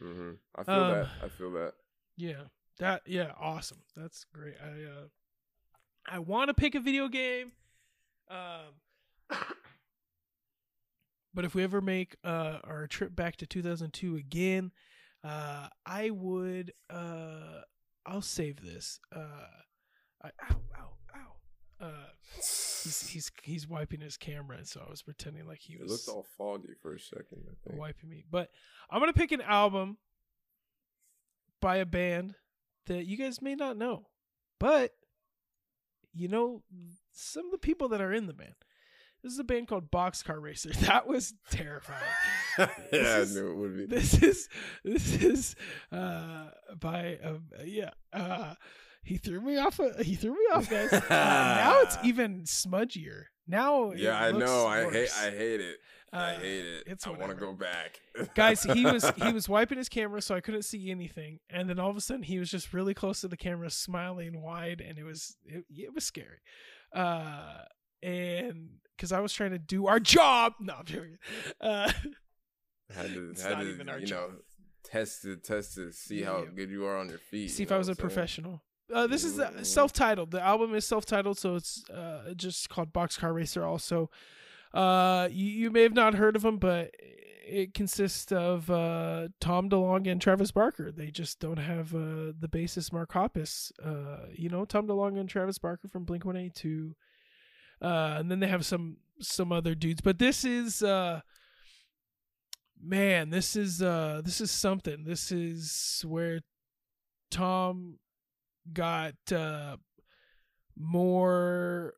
Speaker 3: Mm-hmm. I feel um, that. I feel that.
Speaker 2: Yeah. That. Yeah. Awesome. That's great. I. uh I want to pick a video game. Um. but if we ever make uh, our trip back to 2002 again, uh, I would. Uh, I'll save this. Uh, I, ow, ow, Uh, he's he's he's wiping his camera, and so I was pretending like he
Speaker 3: It
Speaker 2: was
Speaker 3: looked all foggy for a second. I think.
Speaker 2: wiping me. But I'm gonna pick an album by a band that you guys may not know, but you know some of the people that are in the band. This is a band called Boxcar Racer. That was terrifying.
Speaker 3: yeah, I knew it would be.
Speaker 2: this is this is uh by um, yeah uh he threw me off he threw me off guys uh, now it's even smudgier now
Speaker 3: yeah, I know. I hate. I hate it. I
Speaker 2: Uh,
Speaker 3: hate it.
Speaker 2: it's
Speaker 3: I want to go back.
Speaker 2: guys he was he was wiping his camera so i couldn't see anything and then all of a sudden he was just really close to the camera smiling wide and it was it, it was scary uh and because i was trying to do our job no i'm joking uh
Speaker 3: had to,
Speaker 2: It's
Speaker 3: had to, you
Speaker 2: job.
Speaker 3: know, test it, test it, see how
Speaker 2: Yeah.
Speaker 3: good you are on your feet.
Speaker 2: see
Speaker 3: you
Speaker 2: if I was a
Speaker 3: saying?
Speaker 2: professional. Uh, this is uh,
Speaker 3: Mhm.
Speaker 2: self-titled. The album is self-titled, so it's uh, just called Boxcar Racer. Also, uh, you, you may have not heard of them, but it consists of uh, Tom DeLonge and Travis Barker. They just don't have uh, the bassist Mark Hoppus. Uh, you know, Tom DeLonge and Travis Barker from Blink One Eight Two, uh, and then they have some some other dudes. But this is. Uh, man this is uh this is something this is where tom got uh more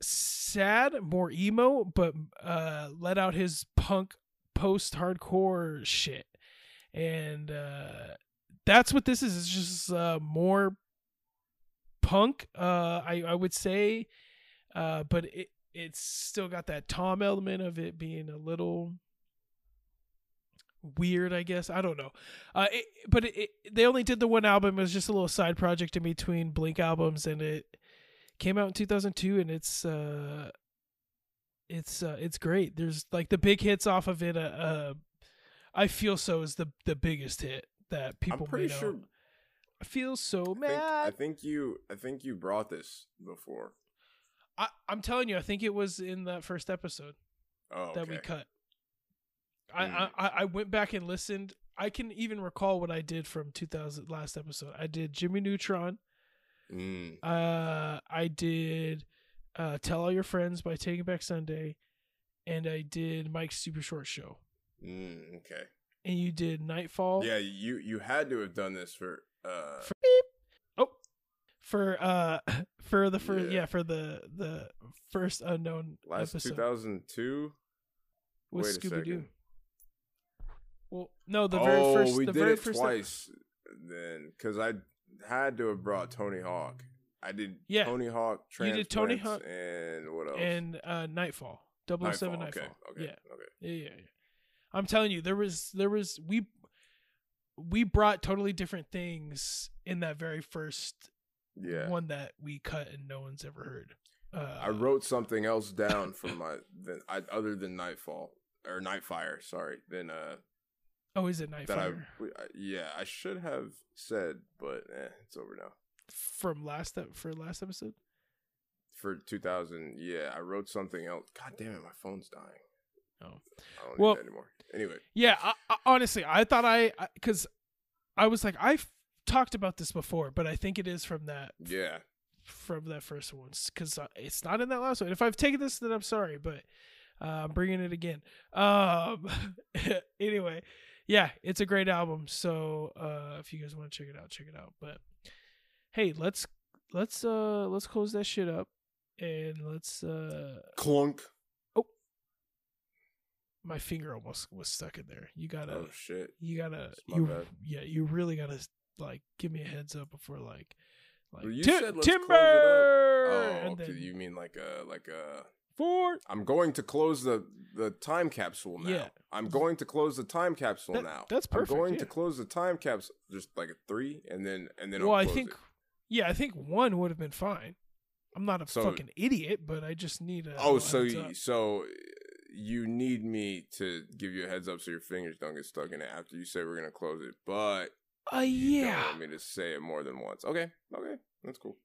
Speaker 2: sad more emo but uh let out his punk post hardcore shit and uh that's what this is it's just uh more punk uh i i would say uh but it it's still got that tom element of it being a little weird i guess i don't know uh it, but it, it, they only did the one album it was just a little side project in between blink albums and it came out in 2002 and it's uh it's uh it's great there's like the big hits off of it uh, uh i feel so is the the biggest hit that people
Speaker 3: I'm pretty
Speaker 2: may know.
Speaker 3: sure.
Speaker 2: i feel so
Speaker 3: I think,
Speaker 2: mad
Speaker 3: I think you. I think you brought this before.
Speaker 2: I, I'm telling you, I think it was in that first episode
Speaker 3: Oh,
Speaker 2: that we cut. I,
Speaker 3: Mm.
Speaker 2: I I went back and listened. I can even recall what I did from 2000 last episode. I did Jimmy Neutron.
Speaker 3: Mm.
Speaker 2: Uh, I did uh, Tell All Your Friends by Taking Back Sunday, and I did Mike's Super Short Show.
Speaker 3: Mm, okay.
Speaker 2: And you did Nightfall.
Speaker 3: Yeah, you you had to have done this for. Uh,
Speaker 2: for uh, for the first
Speaker 3: Yeah.
Speaker 2: yeah. for the the first unknown
Speaker 3: last
Speaker 2: episode
Speaker 3: 2002.
Speaker 2: with Scooby Doo. Well, no, the very
Speaker 3: oh,
Speaker 2: first
Speaker 3: we
Speaker 2: the
Speaker 3: did
Speaker 2: very
Speaker 3: it
Speaker 2: first
Speaker 3: twice. Then, because I had to have brought Tony Hawk. I did
Speaker 2: Yeah.
Speaker 3: Tony Hawk.
Speaker 2: You did Tony Hawk
Speaker 3: and what else?
Speaker 2: and uh Nightfall. 007
Speaker 3: Nightfall.
Speaker 2: Nightfall.
Speaker 3: Okay. Okay.
Speaker 2: Yeah.
Speaker 3: Okay.
Speaker 2: Yeah, yeah, yeah. I'm telling you, there was there was we we brought totally different things in that very first
Speaker 3: Yeah.
Speaker 2: one that we cut and no one's ever heard. Uh,
Speaker 3: I wrote something else down from my than I, other than Nightfall or Nightfire. Sorry. Then uh
Speaker 2: oh, is it
Speaker 3: that
Speaker 2: Nightfire
Speaker 3: I yeah I should have said, but eh, it's over now.
Speaker 2: from last for last episode?
Speaker 3: For 2000, yeah, I wrote something else. God damn it, my phone's dying.
Speaker 2: Oh.
Speaker 3: I don't
Speaker 2: Well-
Speaker 3: need that anymore. Anyway,
Speaker 2: Yeah, I, I, honestly, I thought I because I was like I've talked about this before, but I think it is from that
Speaker 3: yeah,
Speaker 2: from that first one because it's not in that last one. If I've taken this, then I'm sorry, but uh, I'm bringing it again. Um, anyway, yeah, it's a great album. So uh, if you guys want to check it out, check it out. But hey, let's let's uh let's close that shit up and let's uh
Speaker 3: clunk.
Speaker 2: Oh, my finger almost was stuck in there. You gotta
Speaker 3: Oh shit.
Speaker 2: you gotta you
Speaker 3: bad.
Speaker 2: yeah you really gotta like give me a heads up before like like
Speaker 3: Well, you
Speaker 2: "Tim-
Speaker 3: said let's close it up."
Speaker 2: timber
Speaker 3: Oh, okay. You mean like a like a?
Speaker 2: four
Speaker 3: I'm going to close the the time capsule now.
Speaker 2: Yeah.
Speaker 3: I'm going to close the time capsule
Speaker 2: That-
Speaker 3: now.
Speaker 2: that's perfect,
Speaker 3: I'm going
Speaker 2: yeah.
Speaker 3: to close the time capsule, just like a three, and then and then
Speaker 2: well, I think,
Speaker 3: it.
Speaker 2: yeah, I think one would have been fine. I'm not a
Speaker 3: So-
Speaker 2: fucking idiot, but I just need a.
Speaker 3: Oh, so you, so uh, you need me to give you a heads up so your fingers don't get stuck in it after you say we're gonna close it, but
Speaker 2: uh,
Speaker 3: you
Speaker 2: yeah,
Speaker 3: don't want me to say it more than once. Okay, okay, that's cool.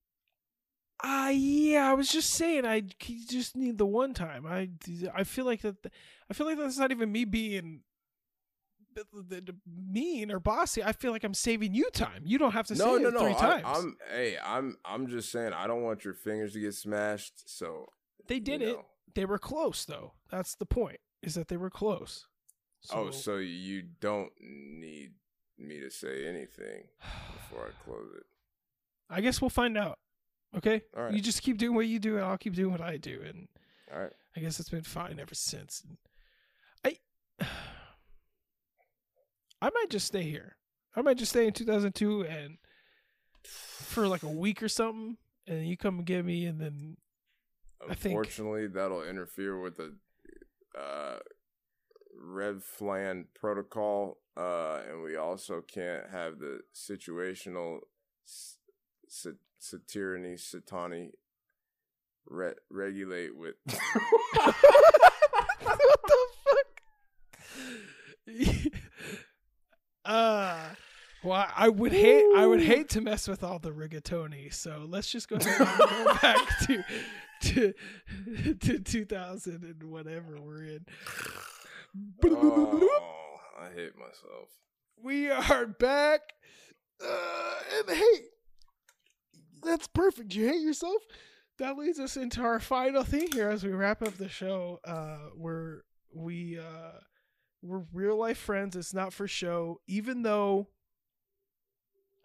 Speaker 2: uh, yeah. I was just saying, I just need the one time. I, I feel like that. I feel like that's not even me being mean or bossy. I feel like I'm saving you time. You don't have to
Speaker 3: no,
Speaker 2: say
Speaker 3: no,
Speaker 2: it
Speaker 3: no.
Speaker 2: three
Speaker 3: I,
Speaker 2: times.
Speaker 3: I'm hey, I'm I'm just saying I don't want your fingers to get smashed. So
Speaker 2: they did
Speaker 3: you
Speaker 2: it.
Speaker 3: know.
Speaker 2: They were close though. That's the point. Is that they were close.
Speaker 3: oh, so you don't need me to say anything before I close it.
Speaker 2: I guess we'll find out. Okay.
Speaker 3: All right.
Speaker 2: You just keep doing what you do, and I'll keep doing what I do, and
Speaker 3: All right.
Speaker 2: I guess it's been fine ever since. I I might just stay here. I might just stay in 2002 and for like a week or something, and you come and get me, and then I think-
Speaker 3: Unfortunately, that'll interfere with the uh, Rev Flan protocol, uh, and we also can't have the situational s- sa- satirani satani re- regulate with.
Speaker 2: what the fuck? uh well, I would hate I would hate to mess with all the rigatoni, so let's just go ahead and go back to to to 2000 and whatever we're in.
Speaker 3: Oh, I hate myself.
Speaker 2: We are back, uh, and hey, that's perfect. You hate yourself. That leads us into our final thing here as we wrap up the show. Uh, where we uh, we're real life friends. It's not for show, even though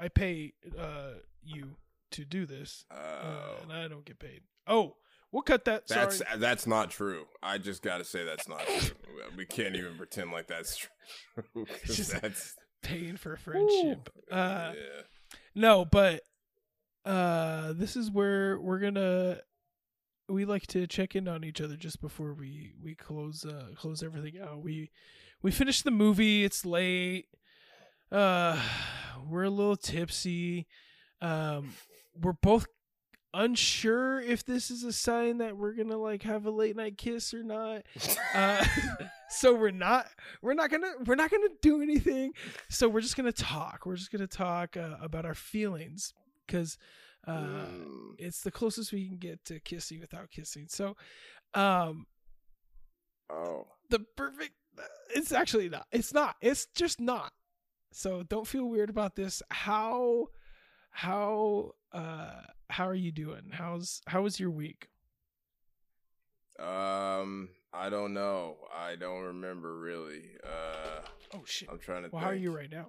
Speaker 2: I pay uh you to do this, uh,
Speaker 3: Oh.
Speaker 2: and I don't get paid. Oh, we'll cut that.
Speaker 3: That's
Speaker 2: Sorry.
Speaker 3: that's not true. I just got to say that's not true. We can't even pretend like that's true.
Speaker 2: Just-
Speaker 3: that's
Speaker 2: paying for friendship. Uh,
Speaker 3: yeah.
Speaker 2: No, but uh this is where we're gonna we like to check in on each other just before we we close uh close everything out. We we finished the movie, it's late. Uh we're a little tipsy. Um we're both unsure if this is a sign that we're gonna like have a late night kiss or not. Uh so we're not we're not gonna we're not gonna do anything. So we're just gonna talk. We're just gonna talk uh, about our feelings because uh
Speaker 3: Mm.
Speaker 2: it's the closest we can get to kissing without kissing. So um
Speaker 3: Oh.
Speaker 2: the perfect it's actually not it's not it's just not. So don't feel weird about this. How how uh how are you doing how's how was your week
Speaker 3: Um, I don't know. I don't remember really. Uh,
Speaker 2: oh shit
Speaker 3: I'm trying to.
Speaker 2: well how are you right now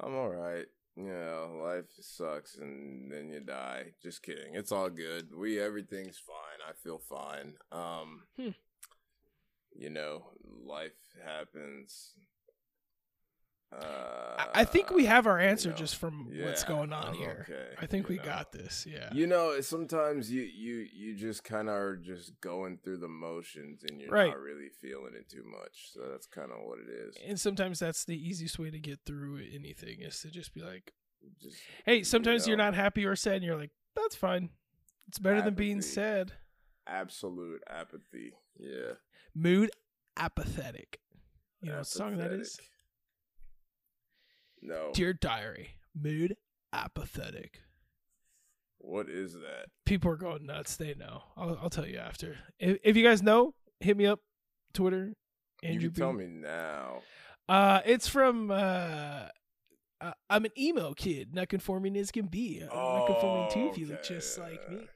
Speaker 3: I'm all right. You know, life sucks and then you die. Just kidding. It's all good. We everything's fine. I feel fine. Um,
Speaker 2: Hmm.
Speaker 3: you know, life happens. Uh,
Speaker 2: I- think we have our
Speaker 3: you
Speaker 2: answer
Speaker 3: know,
Speaker 2: just from what's going on
Speaker 3: I'm
Speaker 2: here.
Speaker 3: okay,
Speaker 2: I think
Speaker 3: you
Speaker 2: we
Speaker 3: know.
Speaker 2: got this. Yeah.
Speaker 3: You know, sometimes you you you just kind of are just going through the motions and you're
Speaker 2: Right.
Speaker 3: not really feeling it too much. So that's kind of what it is.
Speaker 2: and sometimes that's the easiest way to get through anything is to just be like,
Speaker 3: Just
Speaker 2: hey, sometimes you are
Speaker 3: know.
Speaker 2: not happy or sad and you're like, that's fine. It's better than being sad.
Speaker 3: absolute apathy. Yeah.
Speaker 2: Mood apathetic. You know what song that is?
Speaker 3: No.
Speaker 2: Dear Diary. Mood apathetic.
Speaker 3: What is that?
Speaker 2: People are going nuts. They know. I'll, I'll tell you after. If, if you guys know, hit me up. Twitter. Andrew
Speaker 3: you can tell me now.
Speaker 2: Uh, it's from uh, uh, I'm an emo kid, not conforming as can be. I'm not conforming too if you look just like me.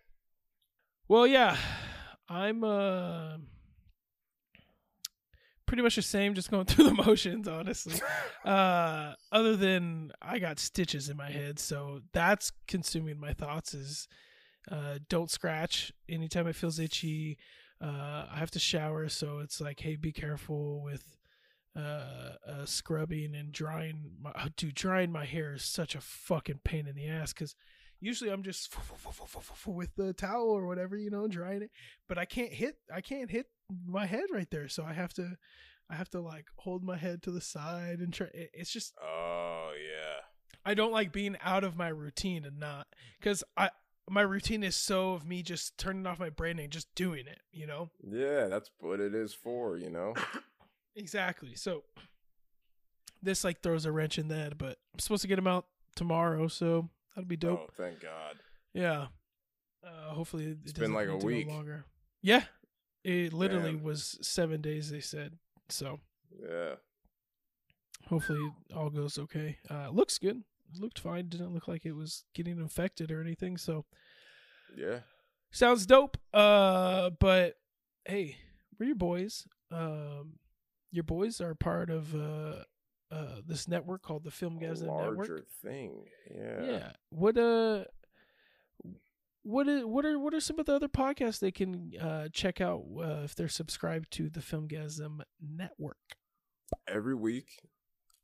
Speaker 2: Well, yeah, I'm uh, pretty much the same, just going through the motions, honestly. uh, other than I got stitches in my head, so that's consuming my thoughts. Is uh, don't scratch anytime it feels itchy. Uh, I have to shower, so it's like, hey, be careful with uh, uh scrubbing and drying. My, dude, drying my hair is such a fucking pain in the ass because usually I'm just with the towel or whatever, you know, drying it. But I can't hit, I can't hit my head right there, so I have to, I have to like hold my head to the side and try. It's just
Speaker 3: Oh yeah.
Speaker 2: I don't like being out of my routine and not because I my routine is so of me just turning off my brain and just doing it, you know.
Speaker 3: Yeah, that's what it is for, you know.
Speaker 2: Exactly. So this like throws a wrench in that, but I'm supposed to get him out tomorrow, so that'll be dope.
Speaker 3: Oh, thank God.
Speaker 2: Yeah. Uh, hopefully it
Speaker 3: It's been like a week.
Speaker 2: longer. Yeah. It literally
Speaker 3: Damn.
Speaker 2: was seven days. They said so.
Speaker 3: Yeah.
Speaker 2: hopefully all goes okay. Uh, looks good. It looked fine. Didn't look like it was getting infected or anything. So
Speaker 3: Yeah.
Speaker 2: sounds dope. Uh, but hey, we're your boys. Um, your boys are part of uh, uh, this network called the
Speaker 3: Filmgazm
Speaker 2: Network.
Speaker 3: thing. Yeah.
Speaker 2: Yeah. What uh what is, what are what are some of the other podcasts they can uh, check out uh, if they're subscribed to the Filmgazm Network?
Speaker 3: Every week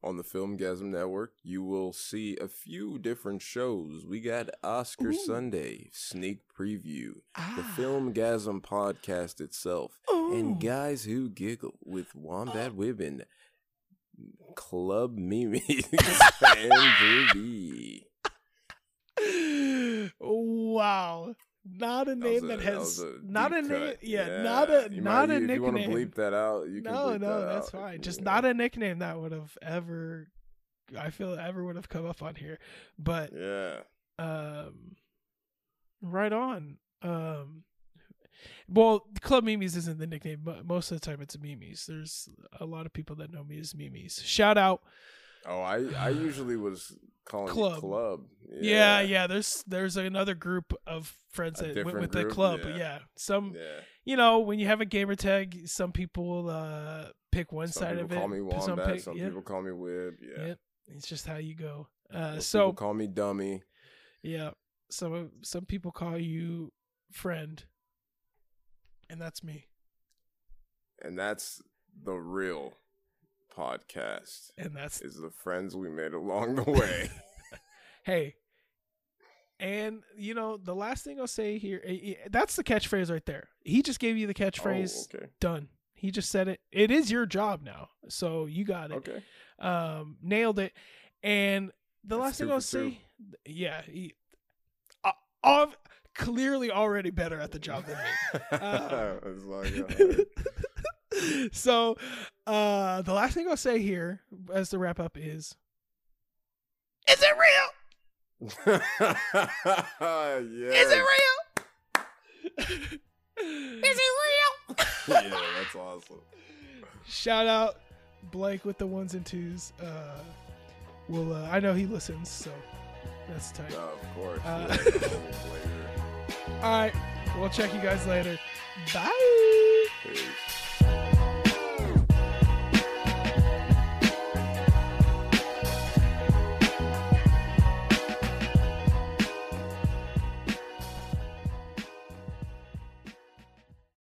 Speaker 3: on the Filmgazm Network, you will see a few different shows. We got Oscar
Speaker 2: Ooh.
Speaker 3: Sunday sneak preview, the
Speaker 2: Ah.
Speaker 3: Filmgazm podcast itself,
Speaker 2: Ooh.
Speaker 3: and Guys Who Giggle with Wombat Women, Club Mimi, and
Speaker 2: wow. Not a name that,
Speaker 3: a-
Speaker 2: has
Speaker 3: was a
Speaker 2: not a name.
Speaker 3: cut.
Speaker 2: Yeah, not a
Speaker 3: You
Speaker 2: not
Speaker 3: might-
Speaker 2: a
Speaker 3: If you want to
Speaker 2: nickname.
Speaker 3: bleep that out, you can.
Speaker 2: no, no,
Speaker 3: that
Speaker 2: that's
Speaker 3: out.
Speaker 2: fine. Just
Speaker 3: Yeah.
Speaker 2: not a nickname that would have ever I feel ever would have come up on here. But
Speaker 3: Yeah.
Speaker 2: um right on um well club mimis isn't the nickname but most of the time it's mimis there's a lot of people that know me as mimis shout out
Speaker 3: Oh, I I usually was calling
Speaker 2: Club.
Speaker 3: club.
Speaker 2: yeah yeah, there's there's another group of friends
Speaker 3: A
Speaker 2: that went with the club
Speaker 3: Yeah.
Speaker 2: yeah some
Speaker 3: Yeah.
Speaker 2: you know when you have a gamer tag some people uh pick one
Speaker 3: Some
Speaker 2: side of it
Speaker 3: call me
Speaker 2: some pick-
Speaker 3: some
Speaker 2: yeah,
Speaker 3: people call me wib. Yeah.
Speaker 2: yeah, it's just how you go uh
Speaker 3: Some
Speaker 2: so
Speaker 3: people call me dummy.
Speaker 2: Yeah. Some some people call you friend. And that's me.
Speaker 3: and that's the real podcast.
Speaker 2: And that's
Speaker 3: Is the friends we made along the way.
Speaker 2: hey. And you know, the last thing I'll say here eh, eh, that's the catchphrase right there. He just gave you the catchphrase.
Speaker 3: Oh, okay.
Speaker 2: Done. He just said it. It is your job now. So you got it.
Speaker 3: Okay.
Speaker 2: Um nailed it. And the
Speaker 3: That's
Speaker 2: last thing I'll say yeah, he uh, of clearly already better at the job than me. Uh,
Speaker 3: like,
Speaker 2: so uh the last thing I'll say here as the wrap up is
Speaker 4: Is it real?
Speaker 3: yes.
Speaker 4: Is it real? Is it real?
Speaker 3: yeah, that's awesome.
Speaker 2: shout out Blake with the ones and twos. Uh well uh, I know he listens, so that's tight.
Speaker 3: Oh, of course.
Speaker 2: Uh,
Speaker 3: yeah.
Speaker 2: All right. We'll check you guys later. Bye.
Speaker 3: Peace.